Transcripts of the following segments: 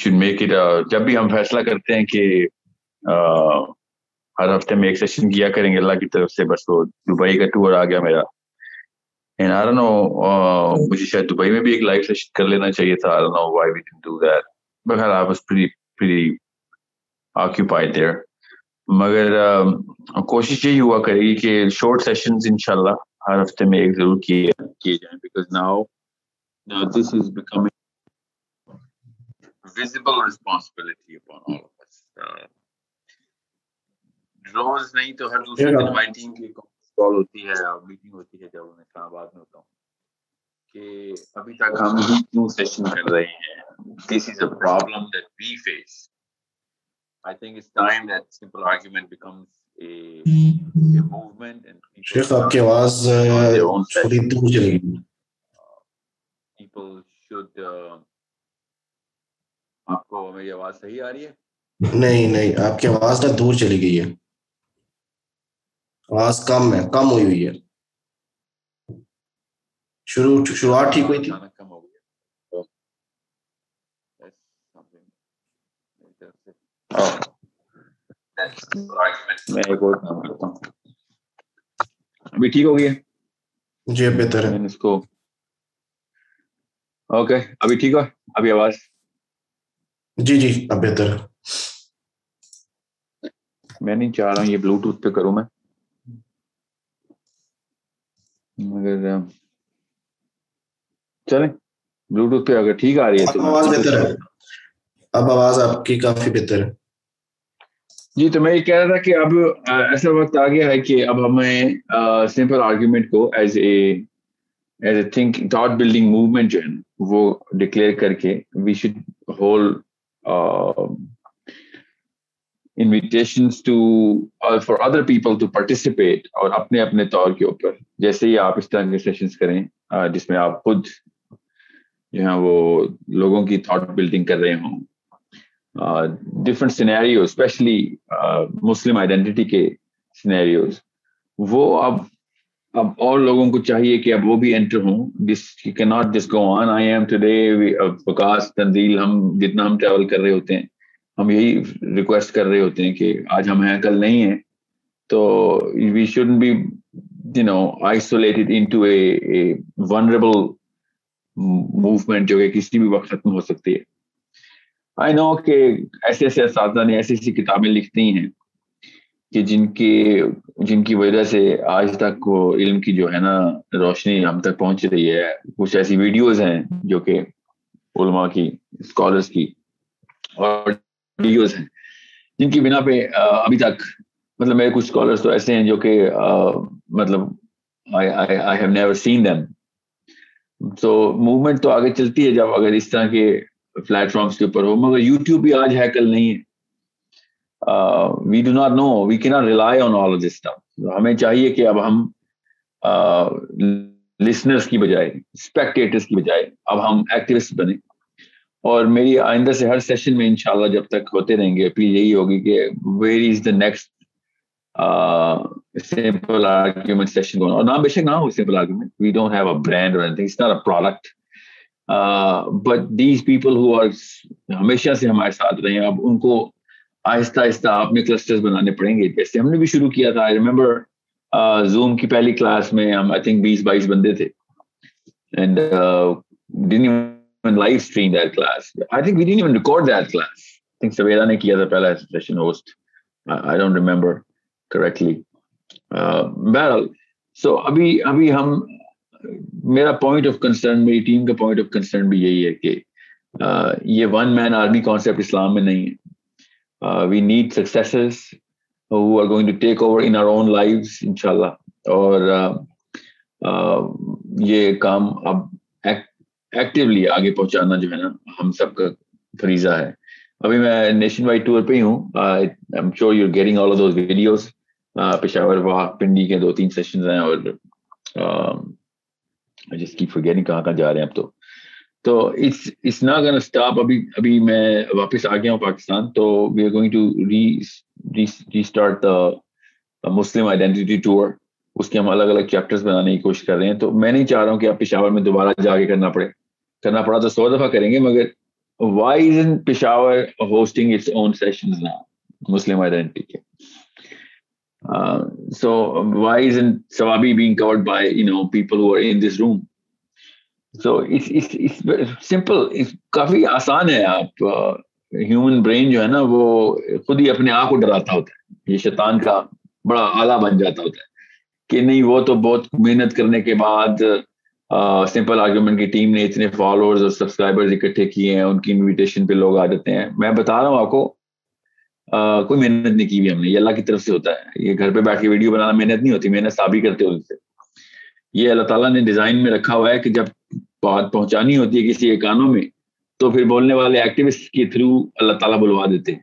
Should make it جب بھی ہم فیصلہ کرتے ہیں کہ ہر ہفتے میں ایک سیشن کیا کریں گے اللہ کی طرف سے، بس وہ دبئی کا ٹور آ گیا میرا۔ مجھے شاید دبئی میں بھی ایک لائف سیشن کر لینا چاہیے تھا۔ مگر کوشش یہی ہوا کرے گی کہ شارٹ سیشن ان شاء اللہ ہر ہفتے میں ایک ضرور کیے کیے جائیں۔ Because now this is becoming visible responsibility upon all of us. Uh, روز نہیں تو ہر دوسرے دن ہماری ٹیم کی کال ہوتی ہے اور میٹنگ ہوتی ہے جب میں اسلام آباد میں ہوتا ہوں کہ ابھی تک ہم کیوں سیشن کر رہے ہیں this is a problem that we face I think it's time that simple argument becomes شیخ آپ کی آواز تھوڑی دور چلی گئی پیپل شوڈ آپ کو میری آواز صحیح آ رہی ہے؟ نہیں نہیں آپ کی آواز نہ دور چلی گئی ہے۔ آواز کم ہے کم ہوئی ہوئی ہے۔ شروع شروعات ٹھیک ہوئی تھی؟ ابھی ٹھیک ہو گیا جی بہتر ہے۔ اس کو اوکے ابھی ٹھیک ہو؟ ابھی آواز جی جی اب بہتر میں نہیں چاہ رہا ہوں یہ بلوٹوتھ پہ کروں میں۔ مگر چلیں بلوٹوتھ پہ اگر ٹھیک آ رہی ہے تو آواز بہتر ہے۔ اب آواز آپ کی کافی بہتر ہے۔ جی تو میں یہ کہہ رہا تھا کہ اب ایسا وقت آ گیا ہے کہ اب ہمیں سمپل آرگیومنٹ کو as a as a think thought building movement جو ہے وہ ڈکلیئر کر کے we should hold invitations to for other people to participate اور اپنے اپنے طور کے اوپر۔ جیسے ہی آپ اس طرح کے سیشنس کریں جس میں آپ خود جو ہے وہ لوگوں کی تھاٹ بلڈنگ کر رہے ہوں۔ Different scenario especially Muslim identity کے سینیریوز وہ اب اب اور لوگوں کو چاہیے کہ اب وہ بھی انٹر ہوں. دس کی ناٹ جس گو آن آئی ایم ٹوڈے وکاس تنزیل ہم جتنا ہم ٹریول کر رہے ہوتے ہیں، ہم یہی ریکویسٹ کر رہے ہوتے ہیں کہ آج ہم ہیں کل نہیں ہیں. تو we should be you know isolated into a vulnerable movement جو کہ کسی بھی وقت ختم ہو سکتی ہے. آئی نو کہ ایسے ایسے اساتذہ نے ایسی ایسی کتابیں لکھتی ہیں کہ جن کی جن کی وجہ سے آج تک وہ علم کی جو ہے نا روشنی ہم تک پہنچ رہی ہے، کچھ ایسی ویڈیوز ہیں جو کہ علماء کی اسکالرس کی اور ویڈیوز ہیں، جن کی بنا پہ ابھی تک مطلب میرے کچھ اسکالرس تو ایسے ہیں جو کہ مطلب I have never seen them تو موومنٹ تو آگے چلتی ہے جب اگر اس طرح کے پلیٹ فارمس کے اوپر ہو، مگر یوٹیوب بھی آج ہے کل نہیں ہے۔ We do not know we کی ناٹ ریلائی آن آل دس ہمیں چاہیے کہ اب ہم uh, لسنرس کی بجائے اسپیکٹیٹرس کی بجائے اب ہم ایکٹیوسٹ بنے اور میری آئندہ سے ہر سیشن میں انشاءاللہ جب تک ہوتے رہیں گے اپیل یہی ہوگی کہ where is the next simple argument session اور نہ بے شک نہ ہو simple argument we don't have a brand اور it's not a product but these people who are ہمیشہ سے ہمارے ساتھ رہے ہیں اب ان کو آہستہ آہستہ آپ اپنے کلسٹر بنانے پڑیں گے. جیسے ہم نے بھی شروع کیا تھا. آئی ریمبر زوم کی پہلی کلاس میں ہم آئی تھنک بیس بائیس بندے تھے. And life stream that class I think we done even record that class think Sawera نے کیا تھا پہلا session host I don't remember correctly بہرحال سو ابھی ابھی ہم، میرا پوائنٹ آف کنسرن میری ٹیم کا پوائنٹ آف کنسرن بھی یہی ہے کہ یہ one man army concept Islam میں نہیں ہے. We need successes who are going to take over in our own life ان شاء اللہ اور یہ کام اب ایکٹیولی آگے پہنچانا جو ہے نا ہم سب کا فریضہ ہے ابھی میں نیشن وائڈ ٹور پہ ہی ہوں sure you getting all of those videos Peshawar وہاں پنڈی کے دو تین سیشنز ہیں اور جس کی فرگیٹنگ کہاں کہاں جا رہے ہیں اب تو تو اٹس اٹس نا گن اسٹاپ ابھی ابھی میں واپس آ گیا ہوں پاکستان تو we are going to re restart the Muslim identity tour اس کے ہم الگ الگ چیپٹرس بنانے کی کوشش کر رہے ہیں تو میں نہیں چاہ رہا ہوں کہ آپ پشاور میں دوبارہ جا کے کرنا پڑے کرنا پڑا تو سو دفعہ کریں گے مگر why is in why isn't Peshawar hosting its own sessions now? Muslim identity. Uh, so why isn't Sawabi being covered by you know people who are so simple کافی آسان ہے آپ ہیومن برین جو ہے نا وہ خود ہی اپنے آپ کو ڈراتا ہوتا ہے یہ شیطان کا بڑا آلہ بن جاتا ہوتا ہے کہ نہیں وہ تو بہت محنت کرنے کے بعد سمپل آرگومنٹ کی ٹیم نے اتنے فالوورز اور سبسکرائبرز اکٹھے کیے ہیں ان کی انویٹیشن پہ لوگ آ جاتے ہیں میں بتا رہا ہوں آپ کو کوئی محنت نہیں کی بھی ہم نے یہ اللہ کی طرف سے ہوتا ہے یہ گھر پہ بیٹھ کے ویڈیو بنانا محنت نہیں ہوتی محنت صاحب کرتے ہوتے یہ اللہ تعالیٰ نے ڈیزائن میں رکھا ہوا ہے کہ جب بات پہنچانی ہوتی ہے کسی کے کانوں میں، تو پھر بولنے والے ایکٹیوسٹ کے تھرو اللہ تعالیٰ بلوا دیتے ہیں۔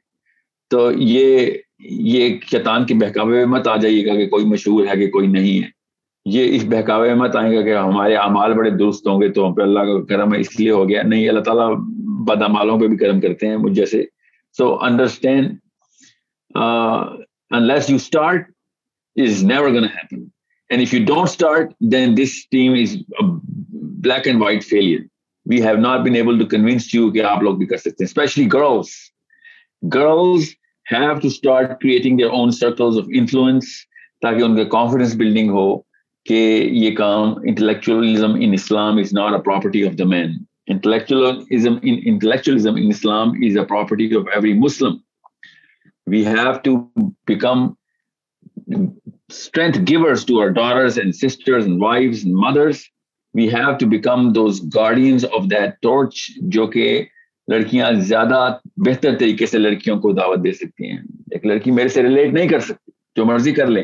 تو یہ یہ شیطان کے بہکاوے میں مت آ جائیے گا کہ کوئی مشہور ہے کہ کوئی نہیں ہے۔ یہ اس بہکاوے میں مت آئے گا کہ ہمارے اعمال بڑے درست ہوں گے تو ہم پہ اللہ کا کرم اس لیے ہو گیا۔ نہیں، اللہ تعالیٰ بد اعمالوں پہ بھی کرم کرتے ہیں مجھ جیسے۔ So understand unless you start is never going to happen and if you don't start then this team is a black and white feel we have not been able to convince you کہ آپ لوگ بھی کر سکتے ہیں especially girls girls have to start creating their own circles of influence تاکہ ان کا کانفیڈینس بلڈنگ ہو کہ یہ کام intellectualism in Islam is not a property of the man intellectualism intellectualism in Islam is a property of every Muslim we have to become strength givers to our daughters and sisters and wives and mothers mothers. We have to become those guardians of that torch جو کہ لڑکیاں زیادہ بہتر طریقے سے لڑکیوں کو دعوت دے سکتی ہیں ایک لڑکی میرے سے ریلیٹ نہیں کر سکتی، جو مرضی کر لیں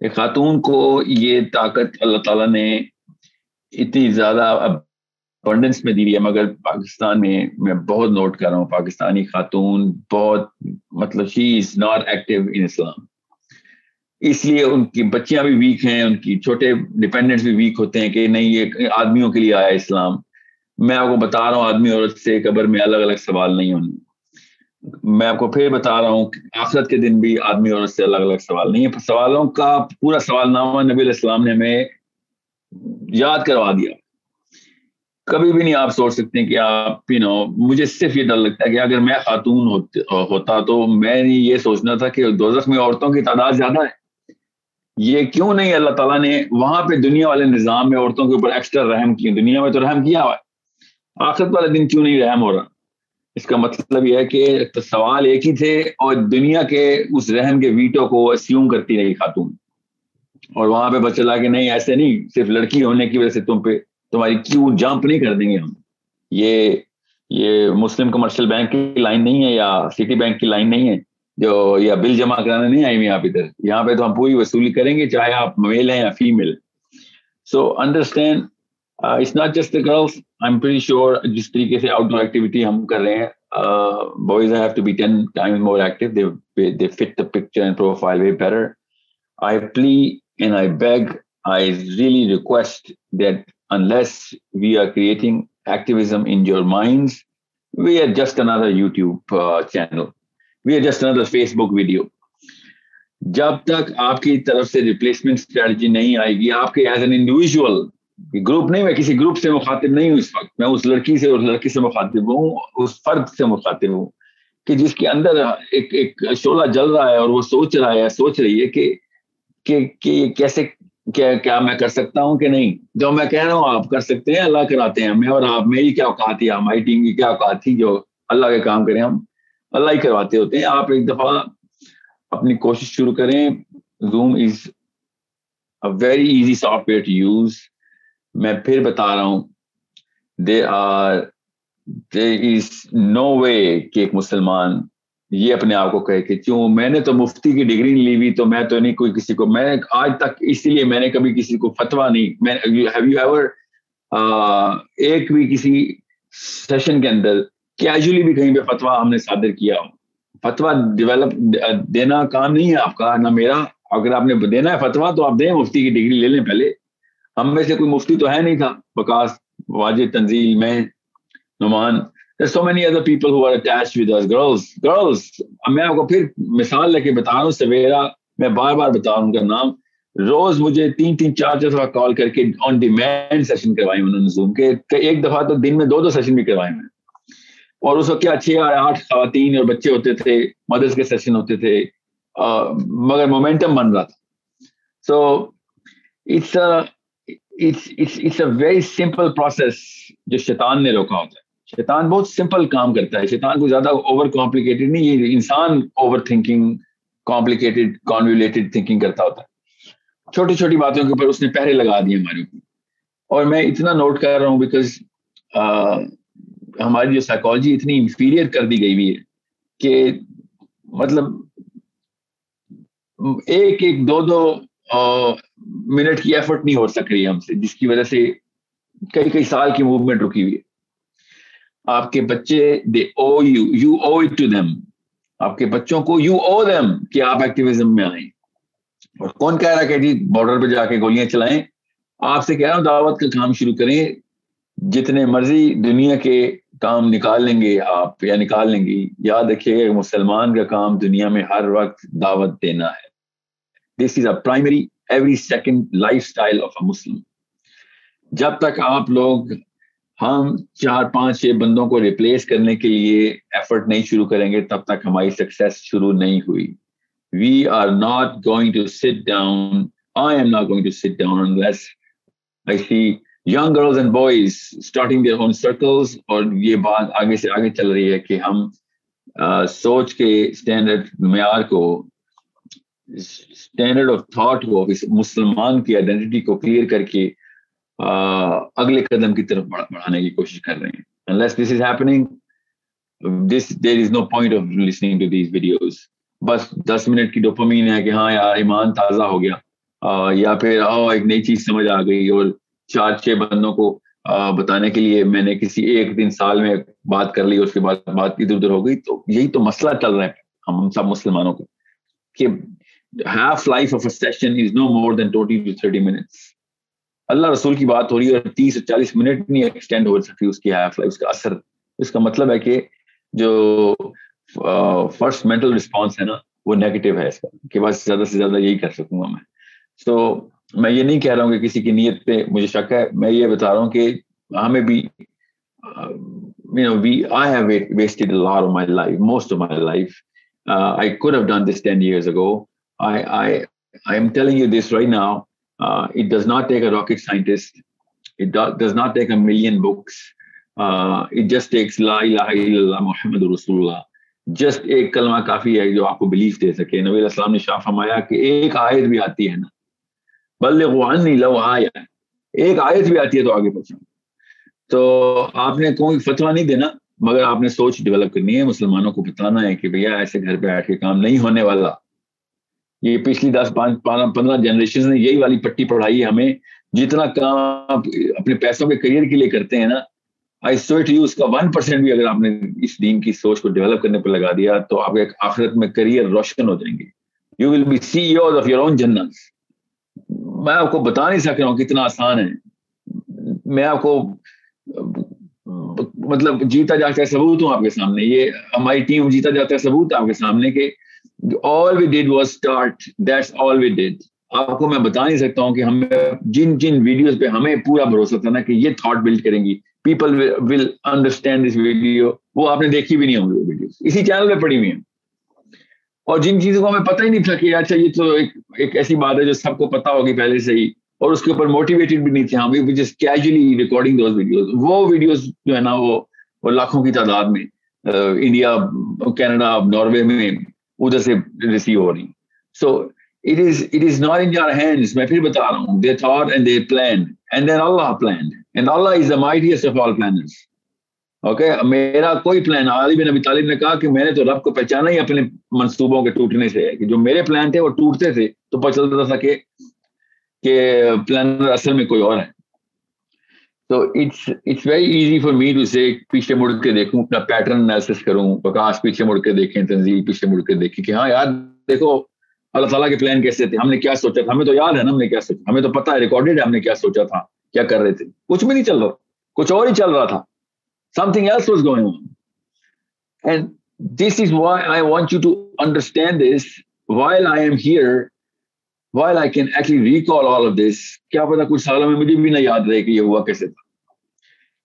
ایک خاتون کو یہ طاقت اللہ تعالیٰ نے اتنی زیادہ ابنڈنس میں دی ہے، مگر پاکستان میں میں بہت نوٹ کر رہا ہوں، پاکستانی خاتون بہت مطلب she is not active in Islam اس لیے ان کی بچیاں بھی ویک ہیں، ان کی چھوٹے ڈپینڈنٹس بھی ویک ہوتے ہیں کہ نہیں، یہ آدمیوں کے لیے آیا اسلام۔ میں آپ کو بتا رہا ہوں، آدمی عورت سے قبر میں الگ الگ سوال نہیں ہونے۔ میں آپ کو پھر بتا رہا ہوں آخرت کے دن بھی آدمی عورت سے الگ الگ سوال نہیں ہے۔ سوالوں کا پورا سوال نامہ نبی علیہ السلام نے ہمیں یاد کروا دیا۔ کبھی بھی نہیں آپ سوچ سکتے کہ آپ یو نو مجھے صرف یہ ڈر لگتا ہے کہ اگر میں خاتون ہوتا تو میں یہ سوچنا تھا کہ دوزخ میں عورتوں کی تعداد زیادہ ہے۔ یہ کیوں نہیں اللہ تعالیٰ نے وہاں پہ دنیا والے نظام میں عورتوں کے اوپر ایکسٹرا رحم کی؟ دنیا میں تو رحم کیا ہوا ہے؟ آخرت والے دن کیوں نہیں رحم ہو رہا؟ اس کا مطلب یہ ہے کہ سوال ایک ہی تھے اور دنیا کے اس رحم کے ویٹو کو اسیوم کرتی رہی خاتون۔ اور وہاں پہ بچہ لا کہ نہیں، ایسے نہیں، صرف لڑکی ہونے کی وجہ سے تم پہ تمہاری کیوں جمپ نہیں کر دیں گے ہم؟ یہ یہ مسلم کمرشل بینک کی لائن نہیں ہے یا سٹی بینک کی لائن نہیں ہے؟ جو یا بل جمع کرانے نہیں آئی یہاں پہ ادھر۔ یہاں پہ تو ہم پوری وصولی کریں گے، چاہے آپ میل ہیں یا female so understand it's not just the girls I am pretty sure جس طریقے سے آؤٹ ڈور ایکٹیویٹی ہم کر رہے ہیں boys have to be ten time more active they fit the picture and profile way better I plea and I beg I really request that unless we are creating activism in your mind we are just another YouTube channel we are just another Facebook video جب تک آپ کی طرف سے replacement strategy نہیں آئے گی آپ کے ایز این انڈیویژل گروپ نہیں میں کسی گروپ سے مخاطب نہیں ہوں اس وقت۔ میں اس لڑکی سے اس لڑکی سے مخاطب ہوں اس فرد سے مخاطب ہوں کہ جس کے اندر ایک ایک شعلہ جل رہا ہے اور وہ سوچ رہا ہے سوچ رہی ہے کہ کہ, کہ کیسے کیا کیا میں کر سکتا ہوں کہ نہیں؟ جو میں کہہ رہا ہوں آپ کر سکتے ہیں اللہ کراتے ہیں میں اور آپ میری کیا اوقات تھی ہماری ٹیم کی کیا اوقات تھی جو اللہ کے کام کریں ہم اللہ ہی کرواتے ہوتے ہیں۔ آپ ایک دفعہ اپنی کوشش شروع کریں۔ Zoom is very easy software to use میں پھر بتا رہا ہوں۔ They are there is no way کہ ایک مسلمان یہ اپنے آپ کو کہے کہ کیوں؟ میں نے تو مفتی کی ڈگری نہیں لی ہوئی، تو میں تو نہیں کوئی کسی کو میں آج تک اسی لیے میں نے کبھی کسی کو فتوا نہیں میں ہیو یو ایور ایک بھی کسی سیشن کے اندر کیجولی بھی کہیں پہ فتوا ہم نے صادر کیا ہو۔ فتوا ڈیولپ دینا کام نہیں ہے آپ کا، نہ میرا۔ اگر آپ نے دینا ہے فتوا تو آپ دیں، مفتی کی ڈگری لے لیں پہلے۔ ہم میں سے کوئی مفتی تو ہے نہیں تھا۔ بکاس، واجد، تنزیل، میں، Nauman. So many other people who attach with girls girls میں آپ کو پھر مثال لے کے بتا رہا ہوں، سویرا۔ میں بار بار بتا رہا ہوں ان کا نام۔ روز مجھے تین تین، چار چار دفعہ کال کر کے آن ڈیمانڈ سیشن کروائے انہوں نے زوم کے۔ ایک دفعہ تو دن میں دو دو سیشن بھی کروائے میں۔ اور اس وقت کیا چھ آٹھ خواتین اور بچے ہوتے تھے مدرس کے سیشن ہوتے تھے مگر مومنٹم بن رہا تھا۔ So it's it's a very simple process جو شیطان نے روکا ہوتا ہے۔ شیطان بہت سمپل کام کرتا ہے۔ شیطان کو زیادہ اوور کمپلیکیٹڈ نہیں، یہ انسان over thinking complicated convoluted thinking کرتا ہوتا ہے۔ چھوٹی چھوٹی باتوں کے اوپر اس نے پہرے لگا دیے ہمارے اوپر۔ اور میں اتنا نوٹ کر رہا ہوں بیکاز ہماری جو سائیکالوجی اتنی انفیریئر کر دی گئی ہوئی ہے کہ مطلب ایک ایک دو دو منٹ کی ایفرٹ نہیں ہو سک رہی ہم سے، جس کی وجہ سے کئی کئی سال کی موومنٹ رکی ہوئی ہے۔ آپ کے بچے they owe you you owe it to them آپ کے بچوں کو یو او دیم کہ آپ ایکٹیویزم میں آئیں۔ اور کون کہہ رہا کہ جی بارڈر پہ جا کے گولیاں چلائیں؟ آپ سے کہہ رہا ہوں دعوت کا کام شروع کریں۔ جتنے مرضی دنیا کے کام نکال لیں گے آپ یا نکال لیں گی یاد رکھیے مسلمان کا کام دنیا میں ہر وقت دعوت دینا ہے۔ This is a primary every second lifestyle of a Muslim جب تک آپ لوگ ہم چار پانچ چھ بندوں کو ریپلیس کرنے کے لیے ایفرٹ نہیں شروع کریں گے، تب تک ہماری سکسیس شروع نہیں ہوئی۔ We are not going to sit down I am not going to sit down I see young girls and boys starting their own circles اور یہ بات آگے سے آگے چل رہی ہے کہ ہم سوچ کے اسٹینڈرڈ معیار کو اسٹینڈرڈ آف تھاٹ کو مسلمان کی آئیڈینٹی کو کلیئر کر کے اگلے قدم کی طرف بڑھانے کی کوشش کر رہے ہیں۔ Unless this is happening this there is no point of listening to these videos بس دس منٹ کی ڈوپامین ہے کہ ہاں یار ایمان تازہ ہو گیا۔ یا پھر آؤ ایک نئی چیز سمجھ آ گئی اور چار چھ بندوں کو بتانے کے لیے میں نے کسی ایک دن سال میں بات کر لی، اس کے بعد بات ادھر ادھر ہو گئی۔ تو یہی تو مسئلہ چل رہا ہے ہم سب مسلمانوں کو، کہ half life of a session is no more than twenty two thirty minutes Allah رسول کی بات ہو رہی ہے اور تیس سے چالیس منٹ نہیں ایکسٹینڈ ہو سکتی اس کی ہاف لائف اس کا اثر۔ اس کا مطلب ہے کہ جو فرسٹ مینٹل رسپانس ہے نا، وہ نیگیٹو ہے اس کا، کہ بس زیادہ سے زیادہ یہی کر سکوں گا میں۔ تو میں یہ نہیں کہہ رہا ہوں کہ کسی کی نیت پہ مجھے شک ہے، میں یہ بتا رہا ہوں کہ ہمیں بیوٹیڈ not take a rocket scientist not take a million بکسٹ اللہ محمد رسول اللہ جسٹ ایک کلمہ کافی ہے جو آپ کو بلیو دے سکے۔ نبی السلام نے شاہ فہما کہ ایک آئر بھی آتی ہے نا۔ بلغ عنی لو آیا۔ ایک آیت بھی آتی ہے تو آگے پہنچا تو آپ نے کوئی فتویٰ نہیں دینا، مگر آپ نے سوچ ڈیولپ کرنی ہے، مسلمانوں کو بتانا ہے کہ بھیا ایسے گھر پہ بیٹھ کے کام نہیں ہونے والا۔ یہ پچھلی دس، پانچ، پندرہ جنریشن نے یہی والی پٹی پڑھائی ہے ہمیں۔ جتنا کام اپنے پیسوں کے کریئر کے لیے کرتے ہیں نا آئی سوٹ یو اس کا ون پرسینٹ بھی اگر آپ نے اس دین کی سوچ کو ڈیولپ کرنے پہ لگا دیا تو آپ ایک آخرت میں کریئر روشن ہو جائیں گے۔ You will be see your of your own general میں آپ کو بتا نہیں سک رہا ہوں کتنا آسان ہے۔ میں آپ کو مطلب جیتا جاتا ہے ثبوت ہوں آپ کے سامنے۔ یہ ہماری ٹیم جیتا جاتا ہے ثبوت آپ کے سامنے کہ all we did was start. That's all we did. آپ کو میں بتا نہیں سکتا ہوں کہ ہمیں جن جن ویڈیوز پہ ہمیں پورا بھروسہ تھا نا کہ یہ تھاٹ بلڈ کریں گی۔ People will understand this video وہ آپ نے دیکھی بھی نہیں ہوں گی ویڈیوز اسی چینل پہ پڑی ہوئی ہیں۔ اور جن چیزوں کو ہمیں پتہ ہی نہیں تھا کہ اچھا یہ تو ایک ایک ایسی بات ہے جو سب کو پتا ہوگی پہلے سے ہی، اور اس کے اوپر موٹیویٹڈ بھی نہیں تھے ہم بھی جس کیجولی ریکارڈنگ دوز ویڈیوز وہ ویڈیوز جو ہے نا وہ وہ لاکھوں کی تعداد میں انڈیا، کینیڈا، ناروے میں ادھر سے ریسیو ہو رہی so it is it is not in your hands میں پھر بتا رہا ہوں they thought and they plan and then Allah plan and Allah is the mightiest of all planners okay میرا کوئی پلان علی بن ابی طالب نے کہا کہ میں نے تو رب کو پہچانا ہی اپنے منصوبوں کے ٹوٹنے سے ہے کہ جو میرے پلان تھے وہ ٹوٹتے تھے، تو پتہ چلتا تھا کہ کہ پلانر اصل میں کوئی اور ہے۔ تو it's it's very easy for me to say پیچھے مڑ کے دیکھوں، اپنا پیٹرن انالیس کروں پرکاش پیچھے مڑ کے دیکھیں تنظیم پیچھے مڑ کے دیکھیں کہ ہاں یار دیکھو، اللہ تعالیٰ کے پلان کیسے تھے؟ ہم نے کیا سوچا تھا؟ ہمیں تو یاد ہے نا، ہم نے کیا سوچا ہمیں تو پتا ہے ریکارڈیڈ ہے، ہم نے کیا سوچا تھا؟ کیا کر رہے تھے؟ کچھ بھی نہیں چل رہا، کچھ اور ہی چل رہا تھا۔ Something else was going on and this is why I want you to understand this while I am here while I can actually recall all of this کیا پتا کچھ سالوں میں مجھے بھی نہ یاد رہے کہ یہ ہوا کیسے تھا۔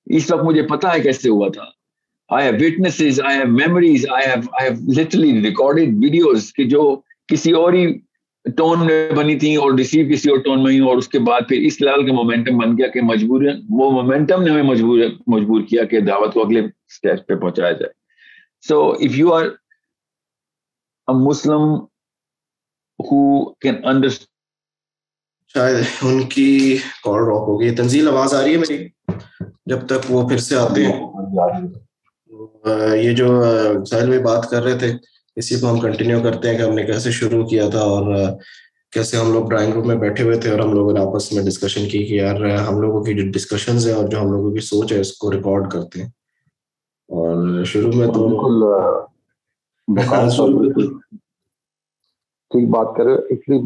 اس وقت مجھے پتا ہے کیسے ہوا تھا۔ I have witnesses, I have memories, I have I have literally recorded videos کہ جو کسی اور ہی ٹون میں بنی تھی اور ریسیو کسی اور ٹون میں ہی اور اس کے بعد پھر اس لال کا مومنٹم بن گیا کہ مجبور وہ مومنٹم نے ہمیں مجبور مجبور کیا کہ دعوت کو اگلے اسٹیج پہ پہنچایا جائے۔ So if you are Muslim who can understand شاید ان کی کال ڈراپ ہو گئی تنزیل آواز آ رہی ہے میری؟ جب تک وہ پھر سے آتے ہیں۔ یہ جو ساحل بھائی بات کر رہے تھے، اسی کو ہم کنٹینیو کرتے ہیں کہ ہم نے کیسے شروع کیا تھا اور کیسے ہم لوگ ڈرائنگ روم میں بیٹھے ہوئے تھے اور ہم لوگوں نے آپس میں ڈسکشن کی کہ یار، ہم لوگوں کی جو ڈسکشنز ہیں اور جو ہم لوگوں کی سوچ ہے، اس کو ریکارڈ کرتے ہیں۔ اور شروع میں تو ہاں، ٹھیک بات کر رہے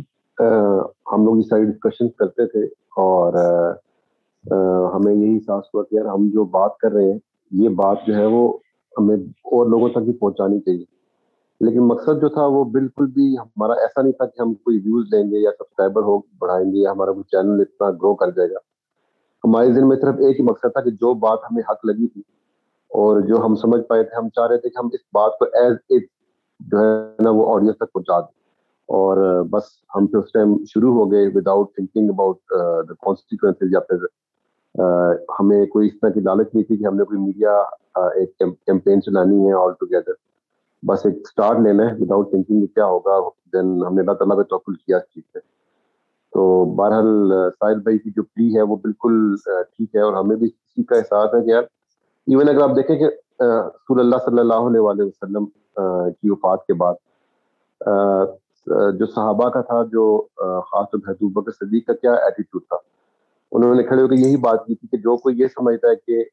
ہم لوگ اس ساری ڈسکشن کرتے تھے اور ہمیں یہی احساس ہوا کہ یار ہم جو بات کر رہے ہیں یہ بات جو ہے وہ ہمیں اور لوگوں تک بھی پہنچانی چاہیے۔ لیکن مقصد جو تھا وہ بالکل بھی ہمارا ایسا نہیں تھا کہ ہم کوئی ویوز لیں گے یا سبسکرائبر ہو بڑھائیں گے یا ہمارا کوئی چینل اتنا گرو کر جائے گا۔ ہمارے دن میں صرف ایک ہی مقصد تھا کہ جو بات ہمیں حق لگی تھی اور جو ہم سمجھ پائے تھے، ہم چاہ رہے تھے کہ ہم اس بات کو ایز اٹ جو ہے نا وہ آڈینس تک پہنچا دیں۔ اور بس ہم پھر اس ٹائم شروع ہو گئے without thinking about the constituencies یا پھر uh, ہمیں کوئی اس طرح کی لالچ نہیں تھی کہ ہم نے کوئی میڈیا uh, ایک کیمپین چلانی ہے آل ٹوگیدر بس ایک اسٹارٹ لینا ہے وداؤٹ تھنکنگ کیا ہوگا۔ دین ہم نے اللہ تعالیٰ پہ توقل کیا اس چیز سے تو بہرحال uh, ساحل بھائی کی جو پلی ہے وہ بالکل ٹھیک ہے اور ہمیں بھی اسی کا احساس ہے کہ یار ایون اگر آپ دیکھیں کہ رسول اللہ صلی اللہ علیہ وآلہ وسلم کی وفات کے بعد جو صحابہ کا تھا، جو خاص طور حضوب بکر صدیق کا کیا ایٹیٹیوڈ تھا؟ انہوں نے کھڑے ہو کے یہی بات کی تھی کہ جو کوئی یہ سمجھتا ہے کہ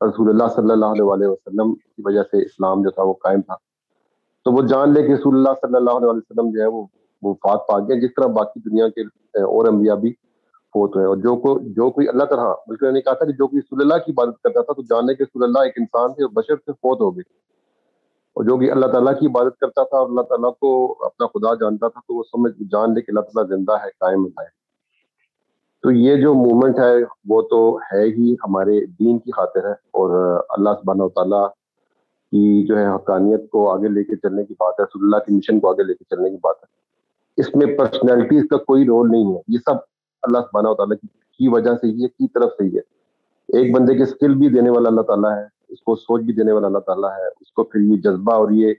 رسول اللہ صلی اللہ علیہ وسلم کی وجہ سے اسلام جو تھا وہ قائم تھا۔ تو وہ جان لے کہ رسول اللہ صلی اللہ علیہ وسلم جو ہے وہ وہ فات پا گیا جس طرح باقی دنیا کے اور انبیاء بھی فوت ہوئے اور جو کو جو کوئی اللہ تعالیٰ بلکہ نے کہا تھا کہ جو کوئی رسول اللہ کی عبادت کرتا تھا تو جان لے کہ رسول اللہ ایک انسان تھے اور بشر سے فوت ہو گئے۔ اور جو کہ اللہ تعالیٰ کی عبادت کرتا تھا اور اللہ تعالیٰ کو اپنا خدا جانتا تھا، تو وہ سمجھ، جان لے کہ اللہ تعالیٰ زندہ ہے، قائم ہے۔ تو یہ جو مومنٹ ہے، وہ تو ہے ہی ہمارے دین کی خاطر ہے۔ اور اللہ سبحانہ و تعالیٰ کی جو ہے حقانیت کو آگے لے کے چلنے کی بات ہے، رسول اللہ کی مشن کو آگے لے کے چلنے کی بات ہے۔ اس میں پرسنالٹیز کا کوئی رول نہیں ہے۔ یہ سب اللہ سبحانہ و تعالیٰ کی وجہ سے ہی ہے کی طرف سے ہی ہے۔ ایک بندے کے اسکل بھی دینے والا اللہ تعالیٰ ہے، اس کو سوچ بھی دینے والا اللہ تعالیٰ ہے، اس کو پھر یہ جذبہ اور یہ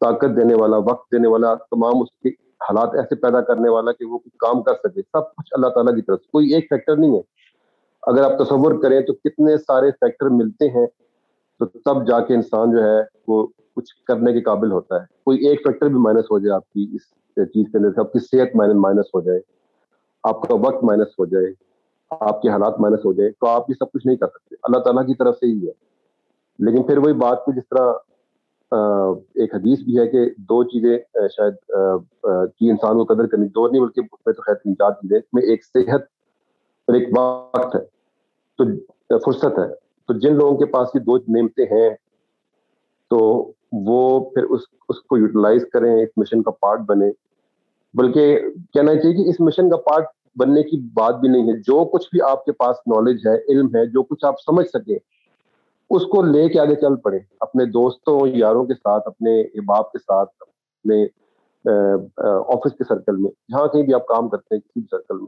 طاقت دینے والا، وقت دینے والا، تمام اس کے حالات ایسے پیدا کرنے والا کہ وہ کچھ کام کر سکے۔ سب کچھ اللہ تعالیٰ کی طرف سے۔ کوئی ایک فیکٹر نہیں ہے۔ اگر آپ تصور کریں تو کتنے سارے فیکٹر ملتے ہیں، تو تب جا کے انسان جو ہے وہ کچھ کرنے کے قابل ہوتا ہے۔ کوئی ایک فیکٹر بھی مائنس ہو جائے آپ کی اس چیز کے اندر آپ کی صحت مائنس ہو جائے۔ آپ کا وقت مائنس ہو جائے، آپ کے حالات مائنس ہو جائے، تو آپ یہ سب کچھ نہیں کر سکتے۔ اللہ تعالیٰ کی طرف سے ہی ہے۔ لیکن پھر وہی بات کی جس طرح ایک حدیث بھی ہے کہ دو چیزیں شاید کی انسان کو قدر کرنی، دو نہیں، بلکہ اس میں تو خیر تین چار چیزیں اس میں ایک صحت اور ایک وقت ہے۔ تو فرصت ہے۔ تو جن لوگوں کے پاس یہ دو نعمتیں ہیں، تو وہ پھر اس اس کو یوٹیلائز کریں اس مشن کا پارٹ بنے بلکہ کہنا چاہیے کہ اس مشن کا پارٹ بننے کی بات بھی نہیں ہے۔ جو کچھ بھی آپ کے پاس نالج ہے، علم ہے، جو کچھ آپ سمجھ سکیں، اس کو لے کے آگے چل پڑے اپنے دوستوں، یاروں کے ساتھ، اپنے احباب کے ساتھ، اپنے آفس کے سرکل میں، جہاں کہیں بھی آپ کام کرتے ہیں، کسی بھی سرکل میں۔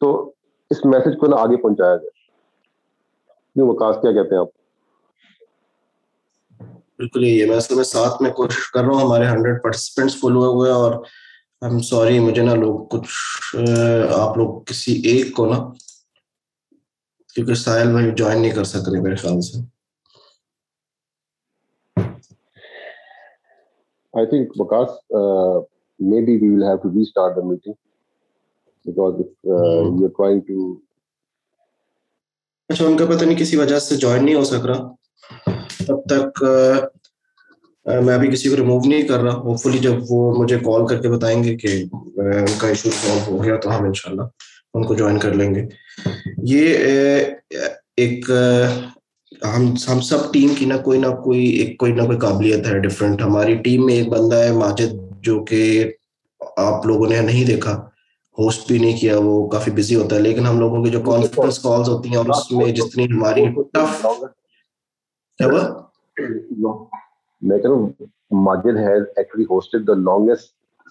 تو اس میسج کو نا آگے پہنچایا جائے۔ وکاس کیا کہتے ہیں آپ؟ بالکل، یہ میں اصل میں ساتھ میں کوشش کر رہا ہوں۔ ہمارے ہنڈریڈ پارٹیسپینٹس فل ہوئے ہوئے اور ہم سوری مجھے نا لوگ کچھ آپ لوگ کسی ایک کو نا کیونکہ ساحل بھائی جوائن نہیں کر سک رہے میرے خیال سے I think because uh, maybe we will have to restart the meeting because if, uh, mm-hmm. are trying to اچھا ان کا پتہ نہیں کسی وجہ سے جوائن نہیں ہو سک رہا تب تک میں ابھی کسی کو ریموو نہیں کر رہا ہوپ فلی جب وہ مجھے کال کر کے بتائیں گے کہ ان کا ایشو سالو ہو گیا تو ہم انشاءاللہ ان کو جوائن کر لیں گے۔ یہ ایک ہم ہم سب ٹیم کی نہ کوئی نہ کوئی، ایک کوئی نہ کوئی قابلیت ہے ڈفرینٹ ہماری ٹیم میں ایک بندہ ہے ماجد، جو کہ آپ لوگوں نے نہیں دیکھا ہوسٹ بھی نہیں کیا، وہ کافی بزی ہوتا ہے۔ لیکن ہم لوگوں کی جو کانفرنس کالز ہوتی ہیں، اور اس میں جتنی ہماری ٹف کیا ہوں Majid has actually hosted the longest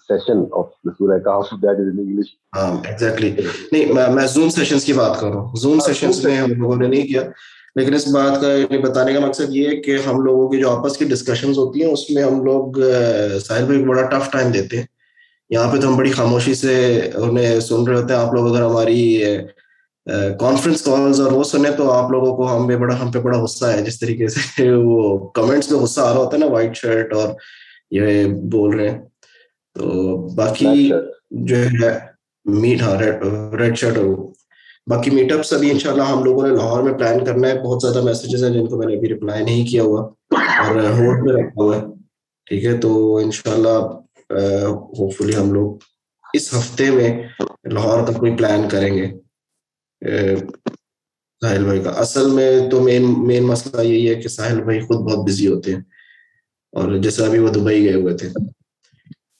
session of Surah Kahf that is in English ہاں ایگزیکٹلی نہیں میں زوم سیشنز کی بات کر رہا ہوں۔ زوم سیشنز میں ہم لوگوں نے نہیں کیا۔ لیکن اس بات کا بتانے کا مقصد یہ ہے کہ ہم لوگوں کی جو آپس کی ڈسکشنز ہوتی ہیں اس میں ہم لوگ ساحل بھائی بڑا ٹف ٹائم دیتے ہیں۔ یہاں پہ تو ہم بڑی خاموشی سے انہیں سن رہے ہوتے ہیں۔ آپ لوگ اگر ہماری کانفرنس کالز اور وہ سنیں تو آپ لوگوں کو ہم پہ بڑا ہم پہ بڑا غصہ ہے۔ جس طریقے سے وہ کمنٹس میں غصہ آ رہا ہوتا ہے نا وائٹ شرٹ اور یہ بول رہے ہیں۔ تو باقی جو ہے میٹ ہاں ریڈ شرٹ باقی میٹ اپس ابھی ان شاء اللہ ہم لوگوں نے لاہور میں پلان کرنا ہے۔ بہت زیادہ میسیجز ہیں جن کو میں نے ابھی ریپلائی نہیں کیا ہوا۔ اور ہولڈ پہ رکھا ہوا ہے۔ ٹھیک ہے تو ان شاء اللہ ہوپ فلی ہم لوگ اس ہفتے میں لاہور کا کوئی پلان کریں گے۔ ساحل بھائی کا۔ اصل میں تو مین مین مسئلہ یہی ہے کہ ساحل بھائی خود بہت بزی ہوتے ہیں۔ اور جیسے ابھی وہ دبئی گئے ہوئے تھے۔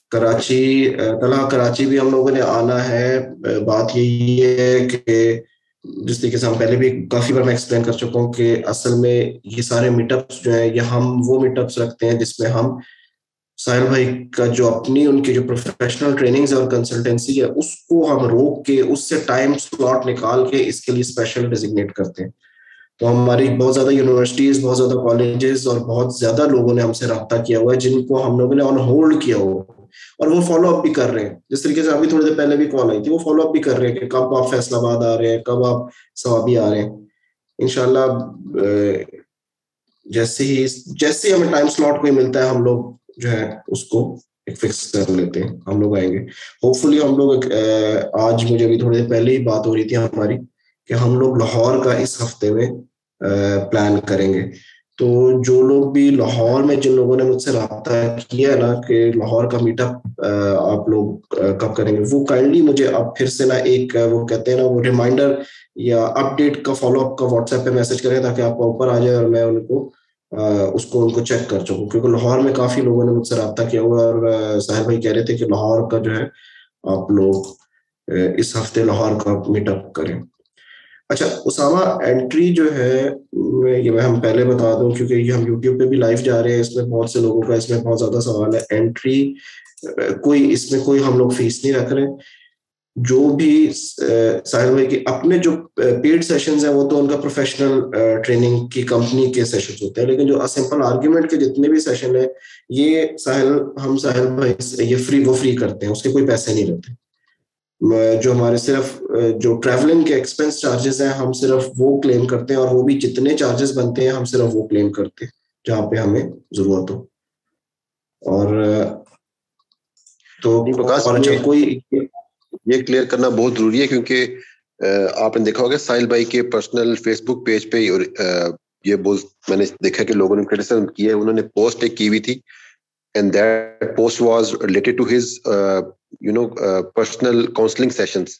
کراچی، طلحہ کراچی بھی ہم لوگوں نے آنا ہے۔ بات یہی ہے کہ جس طریقے سے ہم پہلے بھی کافی بار میں ایکسپلین کر چکا ہوں کہ اصل میں یہ سارے میٹ اپس جو ہیں، یہ ہم وہ میٹ اپس رکھتے ہیں جس میں ہم ساحل بھائی، کا جو اپنی، ان کی جو پروفیشنل ٹریننگ اور کنسلٹینسی ہے، اس کو ہم روک کے، اس سے ٹائم سلاٹ نکال کے اس کے لیے اسپیشل ڈیزگنیٹ کرتے ہیں۔ تو ہماری بہت زیادہ یونیورسٹیز بہت زیادہ کالجز اور بہت زیادہ لوگوں نے ہم سے رابطہ کیا ہوا ہے، جن کو ہم لوگوں نے آن ہولڈ کیا ہوا اور وہ فالو اپ بھی کر رہے ہیں۔ جس طریقے سے ابھی تھوڑی دیر پہلے بھی کال آئی تھی، وہ فالو اپ بھی کر رہے ہیں کہ کب آپ فیصلہ آباد آ رہے ہیں، کب آپ سوابی آ رہے ہیں۔ ان شاء اللہ جیسے ہی، جیسے ہمیں ٹائم سلاٹ کوئی ملتا ہے، ہم لوگ جو ہے، اس کو ایک فکس کر لیتے ہیں۔ ہم لوگ آئیں گے۔ ہوپ فلی ہم لوگ آج مجھے ابھی تھوڑی دیر پہلے ہی بات ہو رہی تھی ہماری کہ ہم لوگ لاہور کا اس ہفتے میں پلان کریں گے۔ تو جو لوگ بھی لاہور میں، جن لوگوں نے مجھ سے رابطہ کیا ہے نا کہ لاہور کا میٹ اپ آپ لوگ کب کریں گے، وہ کائنڈلی مجھے اب پھر سے نا ایک، وہ کہتے ہیں نا، وہ ریمائنڈر یا اپ ڈیٹ کا فالو اپ کا واٹس ایپ پہ میسج کریں تاکہ آپ کا اوپر آ جائے اور میں ان کو اس کو ان کو چیک کر چکوں، کیونکہ لاہور میں کافی لوگوں نے مجھ سے رابطہ کیا ہوا اور صاحب بھائی کہہ رہے تھے کہ لاہور کا جو ہے، آپ لوگ اس ہفتے لاہور کا میٹ اپ کریں۔ اچھا اسامہ انٹری جو ہے یہ میں ہم پہلے بتا دوں، کیونکہ یہ ہم یوٹیوب پہ بھی لائیو جا رہے ہیں، اس میں بہت سے لوگوں کا اس میں بہت زیادہ سوال ہے۔ انٹری کوئی، اس میں کوئی ہم لوگ فیس نہیں رکھ رہے۔ جو بھی ساحل بھائی کے اپنے جو پیڈ سیشنز ہیں وہ تو ان کا پروفیشنل ٹریننگ کی کمپنی کے سیشنز ہوتے ہیں لیکن جو سمپل آرگیومنٹ کے جتنے بھی سیشن ہیں یہ ساحل ہم ساحل بھائی یہ فری وہ فری کرتے ہیں اس کے کوئی پیسے نہیں رہتے۔ جو ہمارے صرف جو ٹریولنگ کے ایکسپینس چارجز ہیں ہم صرف وہ کلیم کرتے ہیں اور وہ بھی جتنے چارجز بنتے ہیں ہم صرف وہ کلیم کرتے ہیں جہاں پہ ہمیں ضرورت ہو۔ اور تو کوئی یہ کلیئر کرنا بہت ضروری ہے کیونکہ آپ نے دیکھا ہوگا ساحل بھائی کے پرسنل فیس بک پیج پہ اور یہ بہت میں نے دیکھا کہ لوگوں نے کریٹیسم کیا ہے۔ انہوں نے پوسٹ ایک کی ہوئی تھی and that post was related to his you know personal counselling sessions